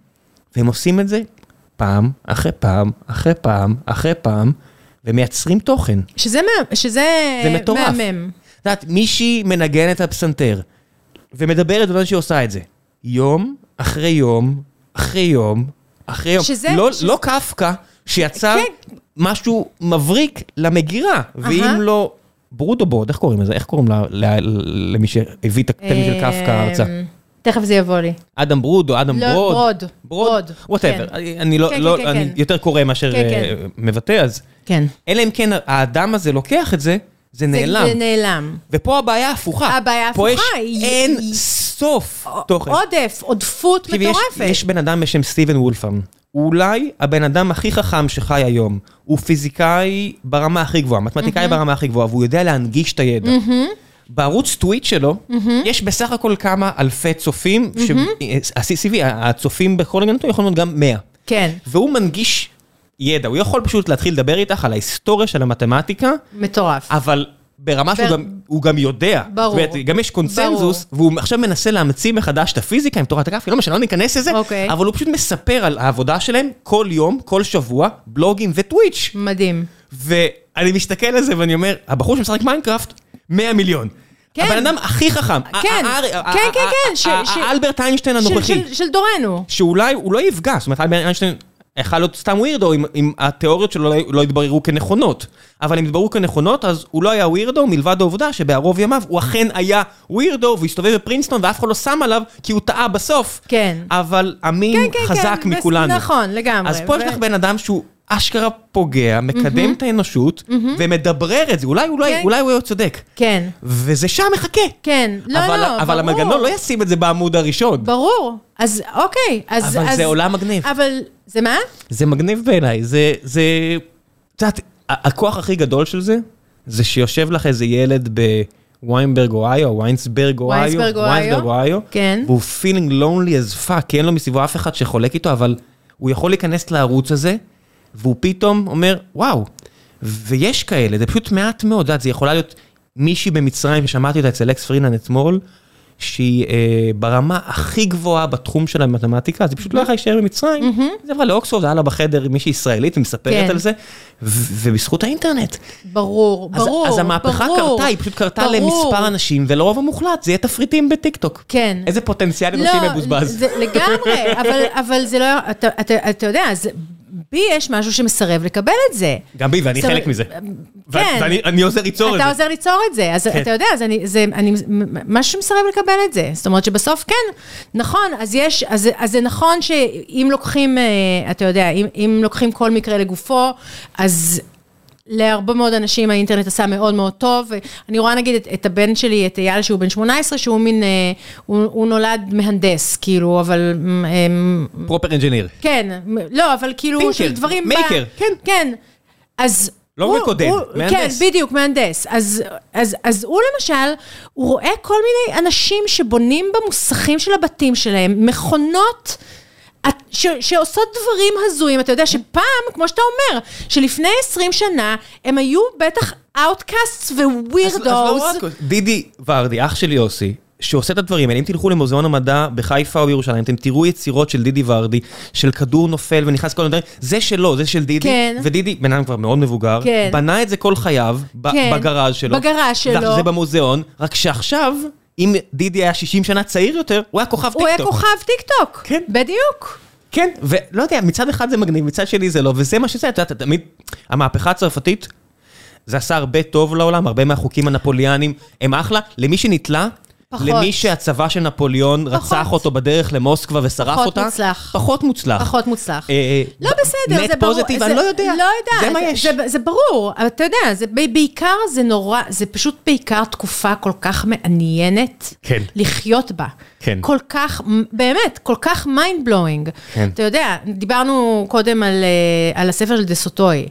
והם עושים את זה פעם, אחרי פעם, אחרי פעם, אחרי פעם, ומייצרים תוכן. שזה מה- שזה זה מטורף. מהמם. את יודעת, מישהי מנגנת על פסנתר, ומדברת בזמן שהיא עושה את זה. יום אחרי יום, אחרי יום, אחרי יום. שזה- לא, שזה- לא קפקא, שיצר כן. משהו מבריק למגירה, ואם. לא... ברודובורד, איך קוראים לזה? איך קוראים למי שהביא את הטכני של קפקא ארצה? אמ, תכף זה יבוא לי. אדם ברוד או אדם לא, ברוד? ברוד, ברוד, whatever. כן. אני לא, כן, לא- כן, אני. יותר קורא מאשר אה. מבטא, אז... כן. אלא אם כן האדם הזה לוקח את זה, זה נעלם. זה נעלם. ופה הבעיה הפוכה. הבעיה פה הפוכה, יש היא- אין סוף תוכן. עודף, עודפות יש- מטורפת. יש בן אדם בשם סטיבן וולפאם. הוא אולי הבן אדם הכי חכם שחי היום. הוא פיזיקאי ברמה הכי גבוהה, מתמטיקאי ברמה הכי גבוהה, והוא יודע להנגיש את הידע. בערוץ טוויט שלו, יש בסך הכל כמה אלפי צופים, ה-CCV, הצופים בכל הגנתו יכולים להיות גם 100. כן, והוא מנגיש ידע, הוא יכול פשוט להתחיל לדבר איתך על ההיסטוריה של המתמטיקה, מטורף. אבל ברמה שהוא גם, הוא גם יודע. ברור. זאת אומרת, גם יש קונצנזוס, והוא עכשיו מנסה להמציא מחדש את הפיזיקה עם תורת הגרפים, לא משנה, לא ניכנס לזה, אוקיי. אבל הוא פשוט מספר על העבודה שלהם כל יום, כל שבוע, בלוגים ו Twitch. מדהים. ואני מסתכל על זה ואני אומר, הבחור שמשחק Minecraft, 100 מיליון. כן. הבן אדם הכי חכם. כן, כן, כן, כן, האלברט איינשטיין הנוכחי. של דורנו. שאולי הוא לא יפגע, זאת אומרת, אלברט איינשטיין יכול להיות סתם ווירדו אם, אם התיאוריות שלו לא, לא יתבררו כנכונות. אבל אם יתבררו כנכונות, אז הוא לא היה ווירדו מלבד העובדה שבערוב ימיו הוא אכן היה ווירדו והסתובב בפרינסטון ואף אחד לא שם עליו כי הוא טעה בסוף. כן. אבל אמין כן, כן, חזק כן, מכולנו. נכון, לגמרי. אז פה יש ו- לך בן אדם שהוא אשכרה פוגע, מקדם את האנושות ומדברר את זה, אולי, אולי, כן. אולי הוא היה צודק. כן, וזה שם מחכה. כן. לא, אבל, לא, אבל ברור. המנגנון לא ישים את זה בעמוד הראשון. ברור. אז אוקיי, אז... אבל אז- זה עולם מגניב. אבל... זה מה? זה מגניב בעיניי, זה, זה, את יודעת, הכוח הכי גדול של זה, זה שיושב לך איזה ילד או ויינסברג אוהיו, ויינסברג, אוהיו. ויינסברג אוהיו, כן. והוא feeling lonely as fuck, כי אין לו מסביבו אף אחד שחולק איתו, אבל הוא יכול להיכנס לערוץ הזה, והוא פתאום אומר, וואו, ויש כאלה, זה פשוט מעט מאוד, את יודעת, זה יכולה להיות מישהי במצרים, ששמעתי אותה אצל אקס פרינן אתמול, שהיא אה, ברמה הכי גבוהה בתחום של המתמטיקה, אז היא פשוט לא יכולה להישאר במצרים, אז היא עברה לאוקספורד, היה לה בחדר עם מישהי ישראלית, ומספרת כן. על זה, ובזכות האינטרנט. ברור, ברור, אז המהפכה קרתה, היא פשוט קרתה. למספר אנשים, ולרוב המוחלט זה יהיה תפריטים בטיקטוק. כן. איזה פוטנציאל אנושי מבוזבז. זה, לגמרי, אבל, זה לא, אתה, יודע, זה, בי יש משהו שמסרב לקבל את זה. גם בי, ואני חלק מזה. כן. ו- ואני אני עוזר ליצור את אתה זה. עוזר ליצור את זה, אז כן. אתה יודע, אז אני, זה, משהו שמסרב לקבל את זה. זאת אומרת שבסוף כן, נכון, אז יש, אז, זה נכון שאם לוקחים, אה, אתה יודע, אם, אם לוקחים כל מקרה לגופו, אז... להרבה מאוד אנשים האינטרנט עשה מאוד מאוד טוב. אני רואה נגיד את, את הבן שלי, את אייל, שהוא בן 18, שהוא מין, אה, הוא, הוא נולד מהנדס, כאילו, אבל... אה, proper engineer. כן, לא, אבל כאילו, tinkerer, של דברים... ב- maker, כן. כן. אז... לא הוא- מקודד, הוא- מהנדס. כן, בדיוק, מהנדס. אז, אז, אז הוא למשל, הוא רואה כל מיני אנשים שבונים במוסכים של הבתים שלהם, מכונות... ש, שעושות דברים הזויים, אתה יודע שפעם, כמו שאתה אומר, שלפני 20 שנה, הם היו בטח outcast אז- אז לא weirdos. רק- דידי ורדי, אח שלי יוסי, שעושה את הדברים האלה, אם תלכו למוזיאון המדע בחיפה או בירושלים, אתם תראו יצירות של דידי ורדי, של כדור נופל ונכנס כל הדברים, זה שלו, זה של דידי, כן. ודידי, בן אדם כבר מאוד מבוגר, כן. בנה את זה כל חייו, כן. בגראז' שלו, בגראז' שלו. זה במוזיאון, רק שעכשיו, אם דידי היה 60 שנה צעיר יותר, הוא היה כוכב הוא היה טיקטוק. כוכב טיקטוק. כן. בדיוק. כן, ולא יודע, מצד אחד זה מגניב, מצד שני זה לא, וזה מה שזה, אתה יודע, אתה תמיד, המהפכה הצרפתית, זה עשה הרבה טוב לעולם, הרבה מהחוקים הנפוליאנים הם אחלה, למי שנתלה, פחות. למי שהצבא של נפוליאון רצח אותו בדרך למוסקבה ושרף פחות אותה, מוצלח. פחות מוצלח. פחות מוצלח. אה, לא בסדר, נט זה ברור. פוזיטיב, זה- אני לא יודע. לא יודעת. זה מה יש. זה, זה ברור, אבל אתה יודע, זה בעיקר זה נורא, זה פשוט בעיקר תקופה כל כך מעניינת. כן. לחיות בה. כן. כל כך, באמת, כל כך mind blowing. כן. אתה יודע, דיברנו קודם על, אה, על הספר של דה סוטוי.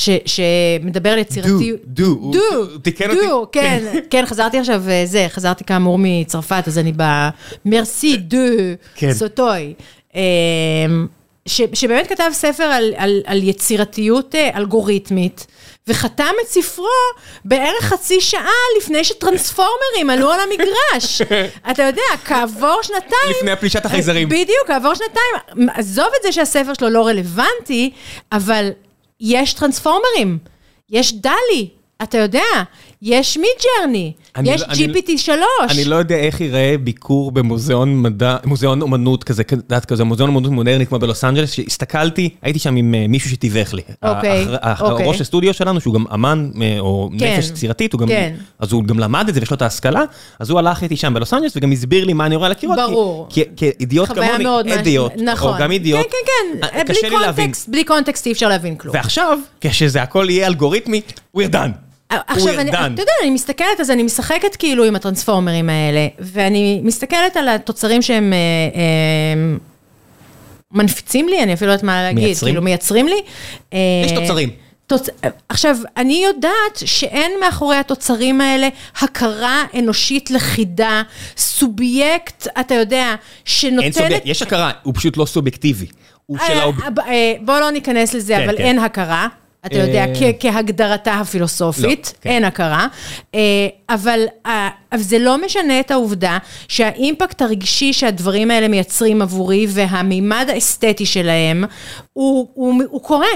ש, שמדבר על יצירתיות. דו, דו, תיקן אותי. דו, כן, כן, חזרתי עכשיו, אה, זה, חזרתי כאמור מצרפת, אז אני במרסי דו. סוטוי. ש, שבאמת כתב ספר על, על, על יצירתיות אה, אלגוריתמית, וחתם את ספרו בערך חצי שעה לפני שטרנספורמרים עלו על המגרש. אתה יודע, כעבור שנתיים... לפני פלישת החייזרים. בדיוק, כעבור שנתיים. עזוב את זה שהספר שלו לא רלוונטי, אבל יש טרנספורמרים, יש DALL-E, אתה יודע, יש Midjourney, יש לא- אני- GPT 3. אני לא יודע איך ייראה ביקור במוזיאון מדע, מוזיאון אומנות כזה, את כזה, מוזיאון אומנות מודרני כמו בלוס אנג'לס, שהסתכלתי, הייתי שם עם אה, מישהו שתיווך לי. אוקיי, האח- האח- אוקיי. ראש הסטודיו שלנו, שהוא גם אמן, אה, או כן, נפש יצירתית, כן. אז הוא גם למד את זה ויש לו את ההשכלה, אז הוא הלך איתי שם בלוס אנג'לס וגם הסביר לי מה אני רואה על הקירות. ברור. כאידיוט כמוני, אידיוט, נכון. או גם אידיוט, כן, כן, אה, כן, בלי קונטקסט אי אפשר להבין כלום. ועכשיו, כשזה הכל יהיה אלגוריתמי, we're done. עכשיו, אני. אתה יודע, אני מסתכלת, אז אני משחקת כאילו עם הטרנספורמרים האלה, ואני מסתכלת על התוצרים שהם אה, אה, מנפיצים לי, אני אפילו לא יודעת מה להגיד, מייצרים? כאילו מייצרים לי. אה, יש תוצרים. תוצ... עכשיו, אני יודעת שאין מאחורי התוצרים האלה הכרה אנושית לכידה, סובייקט, אתה יודע, שנותנת... אין סובייקט, יש הכרה, הוא פשוט לא סובייקטיבי. הוא של אה, האוב... אה, אה, בוא לא ניכנס לזה, כן, אבל כן. אין הכרה. אתה אה, יודע, כ- כהגדרתה הפילוסופית, לא, כן. אין הכרה. אה, אבל אה, אבל זה לא משנה את העובדה שהאימפקט הרגשי שהדברים האלה מייצרים עבורי והמימד האסתטי שלהם, הוא- הוא הוא קורה.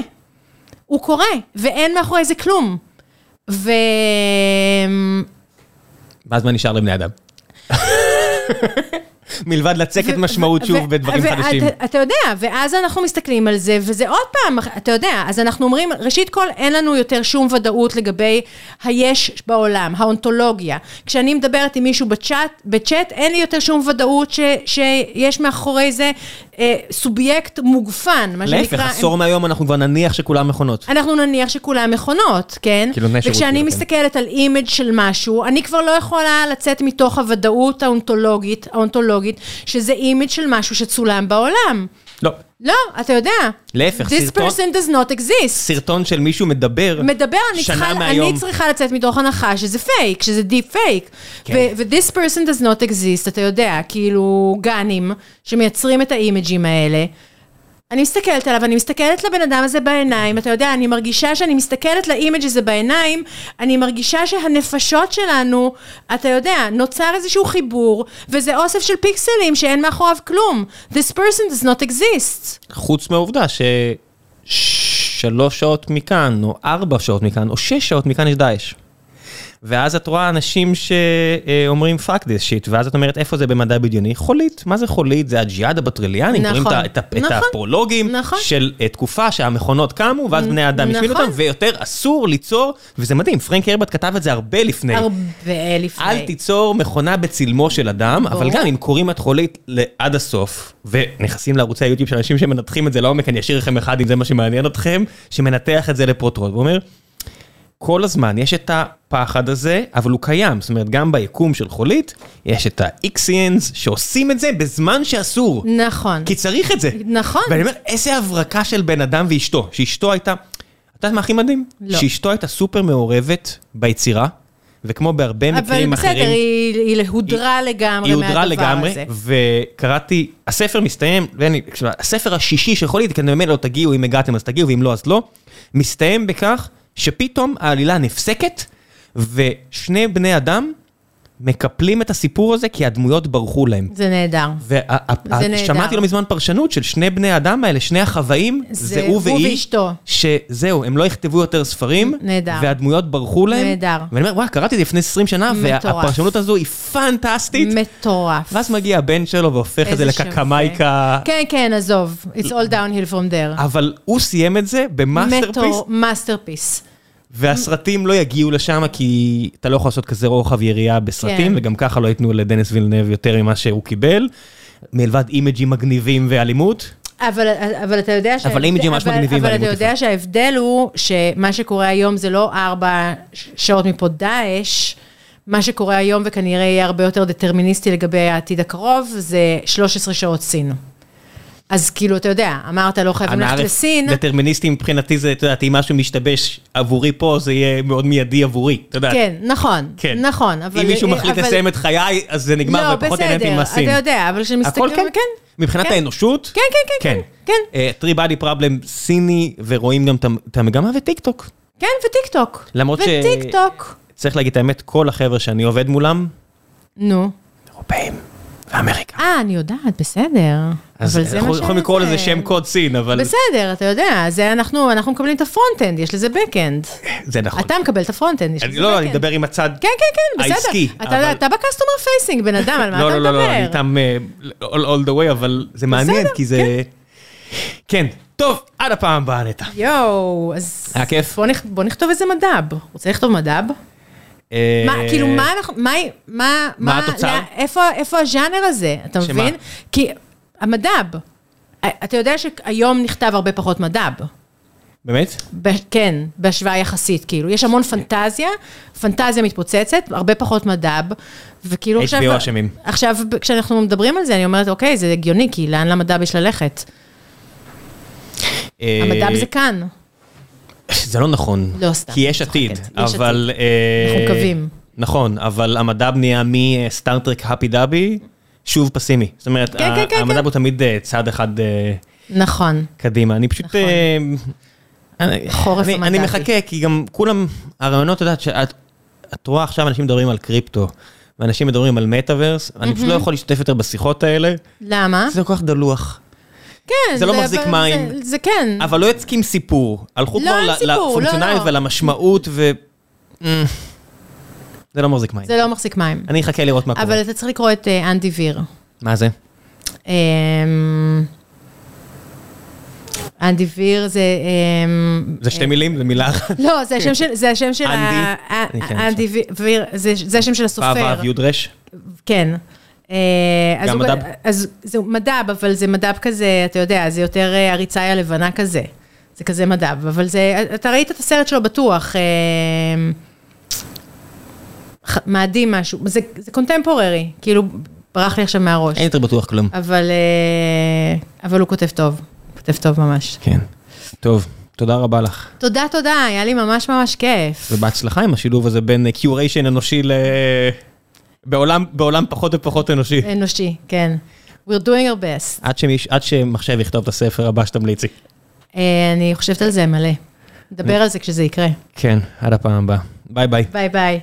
הוא קורה, ואין מאחורי זה כלום. ו... ואז מה נשאר לבני אדם? מלבד לצקת משמעות שוב בדברים חדשים. אתה, יודע, ואז אנחנו מסתכלים על זה, וזה עוד פעם, אתה יודע, אז אנחנו אומרים, ראשית כל, אין לנו יותר שום ודאות לגבי היש בעולם, האונתולוגיה. כשאני מדברת עם מישהו בצ'אט, בצ'אט, אין לי יותר שום ודאות ש, שיש מאחורי זה סובייקט מוגפן, מה להפך, שנקרא... עשור מהיום אנחנו כבר נניח שכולם מכונות. אנחנו נניח שכולם מכונות, כן? כאילו, שירות, וכשאני כאילו, כן. מסתכלת על image של משהו, אני כבר לא יכולה לצאת מתוך הוודאות האונתולוגית, האונתולוגית, שזה image של משהו שצולם בעולם. לא. לא, אתה יודע. להפך, This סרטון- person does not exist. סרטון של מישהו מדבר, מדבר, אני שאני צריכה, מהיום. אני צריכה לצאת מתוך הנחה שזה פייק, שזה deep fake. כן. ו-this person does not exist, אתה יודע, כאילו גאנים שמייצרים את האימג'ים האלה. אני מסתכלת עליו, אני מסתכלת לבן אדם הזה בעיניים, אתה יודע, אני מרגישה שאני מסתכלת ל image הזה בעיניים, אני מרגישה שהנפשות שלנו, אתה יודע, נוצר איזשהו חיבור, וזה אוסף של פיקסלים שאין מאחוריו כלום. This person does not exist. חוץ מהעובדה ששלוש שעות מכאן, או ארבע שעות מכאן, או שש שעות מכאן יש דאעש. ואז את רואה אנשים שאומרים fuck this shit, ואז את אומרת איפה זה במדע בדיוני? חולית. מה זה חולית? זה הג'יהאד הבטלריאני, נכון, קוראים את ה- את נכון, הפרולוגים נכון. של אה, תקופה שהמכונות קמו, ואז בני האדם השמידו נכון. אותם, ויותר אסור ליצור, וזה מדהים, פרנק הרבט כתב את זה הרבה לפני. הרבה לפני. אל תיצור מכונה בצלמו של אדם, אבל ברור. גם אם קוראים את חולית עד הסוף, ונכנסים לערוצי היוטיוב של אנשים שמנתחים את זה לעומק, אני אשאיר לכם אחד אם זה מה שמעניין אתכם, שמנתח את זה לפרוטרוט, ואומר, כל הזמן יש את הפחד הזה, אבל הוא קיים, זאת אומרת, גם ביקום של חולית, יש את ה-Ixians שעושים את זה בזמן שאסור. נכון. כי צריך את זה. נכון. ואני אומר, איזה הברקה של בן אדם ואשתו, שאשתו הייתה, את יודעת מה הכי מדהים? לא. שאשתו הייתה סופר מעורבת ביצירה, וכמו בהרבה אבל מקרים בסדר, אחרים, היא, היא הודרה לגמרי היא הודרה לגמרי, הזה. וקראתי, הספר מסתיים, ואני, הספר השישי של חולית, כי באמת לא תגיעו, אם הגעתם אז תגיעו, ואם לא אז לא, מסתיים בכך שפתאום העלילה נפסקת, ושני בני אדם מקפלים את הסיפור הזה כי הדמויות ברחו להם. זה נהדר. ושמעתי לא מזמן פרשנות של שני בני האדם האלה, שני החוואים, זה הוא והיא, ואשתו. שזהו, הם לא יכתבו יותר ספרים, נהדר. והדמויות ברחו להם. נהדר. ואני אומר, וואי, קראתי את זה לפני 20 שנה. והפרשנות הזו היא פנטסטית. מטורף. ואז מגיע הבן שלו והופך את זה לקקמייקה. כן, כן, עזוב. It's all downhill from there. אבל הוא סיים את זה ב masterpiece, masterpiece. והסרטים לא יגיעו לשם, כי אתה לא יכול לעשות כזה רוחב יריעה בסרטים, כן. וגם ככה לא ייתנו לדניס וילנב יותר ממה שהוא קיבל, מלבד אימג'ים מגניבים ואלימות. אבל, אבל אתה יודע שההבדל- אבל אימג'ים ממש אבל- מגניבים אבל אתה יודע שההבדל הוא שמה שקורה היום זה לא ארבע שעות מפה דאעש, מה שקורה היום וכנראה יהיה הרבה יותר דטרמיניסטי לגבי העתיד הקרוב, זה 13 שעות סין. אז כאילו, אתה יודע, אמרת לא חייבים ללכת לסין, דטרמיניסטי מבחינתי זה, את יודעת, אם משהו משתבש עבורי פה, זה יהיה מאוד מיידי עבורי, אתה יודע. כן, נכון, כן. נכון, אבל... אם מישהו מחליט אבל- לסיים את חיי, אז זה נגמר לא, ופחות נהניתי בסדר, מהסין. אתה יודע, אבל כשמסתכלים... הכל כן? מבחינת כן. האנושות? כן, כן, כן, כן, כן. טרי בדי פרבלם סיני, ורואים גם את המגמה וטיק טוק. כן, וטיק טוק. למרות ש- וטיק טוק. צריך להגיד את האמת, כל החבר'ה שאני עובד מולם, נו. אירופאים ואמריקה. אה, אני יודעת, בסדר. אז אבל זה מה אנחנו יכולים לקרוא. לזה שם קוד סין, אבל בסדר, אתה יודע, זה אנחנו, אנחנו מקבלים את ה front-end, יש לזה back-end. זה נכון. אתה מקבל את ה front-end, יש לזה לא, לא, back-end. אני מדבר עם הצד כן, כן, כן, בסדר. העסקי, אתה ב customer facing, בן אדם, על מה לא, אתה לא, לא, לא, אני מדבר? איתם אה, all the way, אבל זה מעניין, כי זה... כן, טוב, עד הפעם הבאה, נטע. יואו, אז... היה כיף. בוא נכתוב איזה מדב. רוצה לכתוב מדב? אה, מה, כאילו, מה אנחנו, מה, מה, מה התוצר? איפה, איפה הז'אנר הזה, אתה שמה? מבין? כי המדב, אתה יודע שהיום נכתב הרבה פחות מדב. באמת? ב- כן, בהשוואה יחסית, כאילו. יש המון פנטזיה, פנטזיה מתפוצצת, הרבה פחות מדב, וכאילו עכשיו... HBO אשמים. עכשיו, כשאנחנו מדברים על זה, אני אומרת, אוקיי, זה הגיוני, כי לאן למדב יש ללכת? אה, המדב זה כאן. זה לא נכון. לא, סתם, כי יש עתיד. יש אבל... אה, אנחנו מקווים. נכון, אבל המדב נהיה מסטארטרק הפי דאבי, שוב פסימי. זאת אומרת, כן, כן, כן, המדב כן. הוא תמיד אה, צעד אחד אה, נכון. קדימה. אני פשוט... נכון. חורף אני- אני. מחכה, כי גם כולם, הרעיונות, את יודעת, שאת את רואה עכשיו אנשים מדברים על קריפטו, ואנשים מדברים על מטאוורס, אני פשוט לא יכול להשתתף יותר בשיחות האלה, למה? זה כל כך דלוח. כן. זה לא מחזיק מים. זה- זה כן. אבל לא יצקים סיפור, הלכו לא, כבר אין ל- סיפור, לפונקציונליות לא. ולמשמעות, ו... אה, זה לא מחזיק מים. זה לא מחזיק מים. אני אחכה לראות מה קורה. אבל אתה צריך לקרוא את אה, אנדי ויר. מה זה? אמ, אנדי ויר זה... אמ, זה שתי מילים? זה מילה אחת? לא, זה השם של, זה השם של, אנדי? כן, אנדי ויר, זה השם של הסופר, ו' יודרש? כן. אה, אז גם הוא- מדב? אז זה מדב, אבל זה מדב כזה, אתה יודע, זה יותר אה, הריצאי הלבנה כזה. זה כזה מדב, אבל זה, אתה ראית את הסרט שלו בטוח, אה, מאדים משהו, זה זה קונטמפוררי, כאילו, ברח לי עכשיו מהראש. אין יותר בטוח כלום. אבל, אה, אבל הוא כותב טוב, כותב טוב ממש. כן. טוב, תודה רבה לך. תודה, תודה, היה לי ממש ממש כיף. ובהצלחה עם השילוב הזה בין curation אנושי ל... בעולם, בעולם פחות ופחות אנושי. אנושי, כן. We're doing our best. עד, שמיש, עד שמחשב יכתוב את הספר הבא שתמליצי. אה, אני חושבת על זה מלא. נדבר על זה כשזה יקרה. כן, עד הפעם הבאה. ביי ביי. ביי ביי.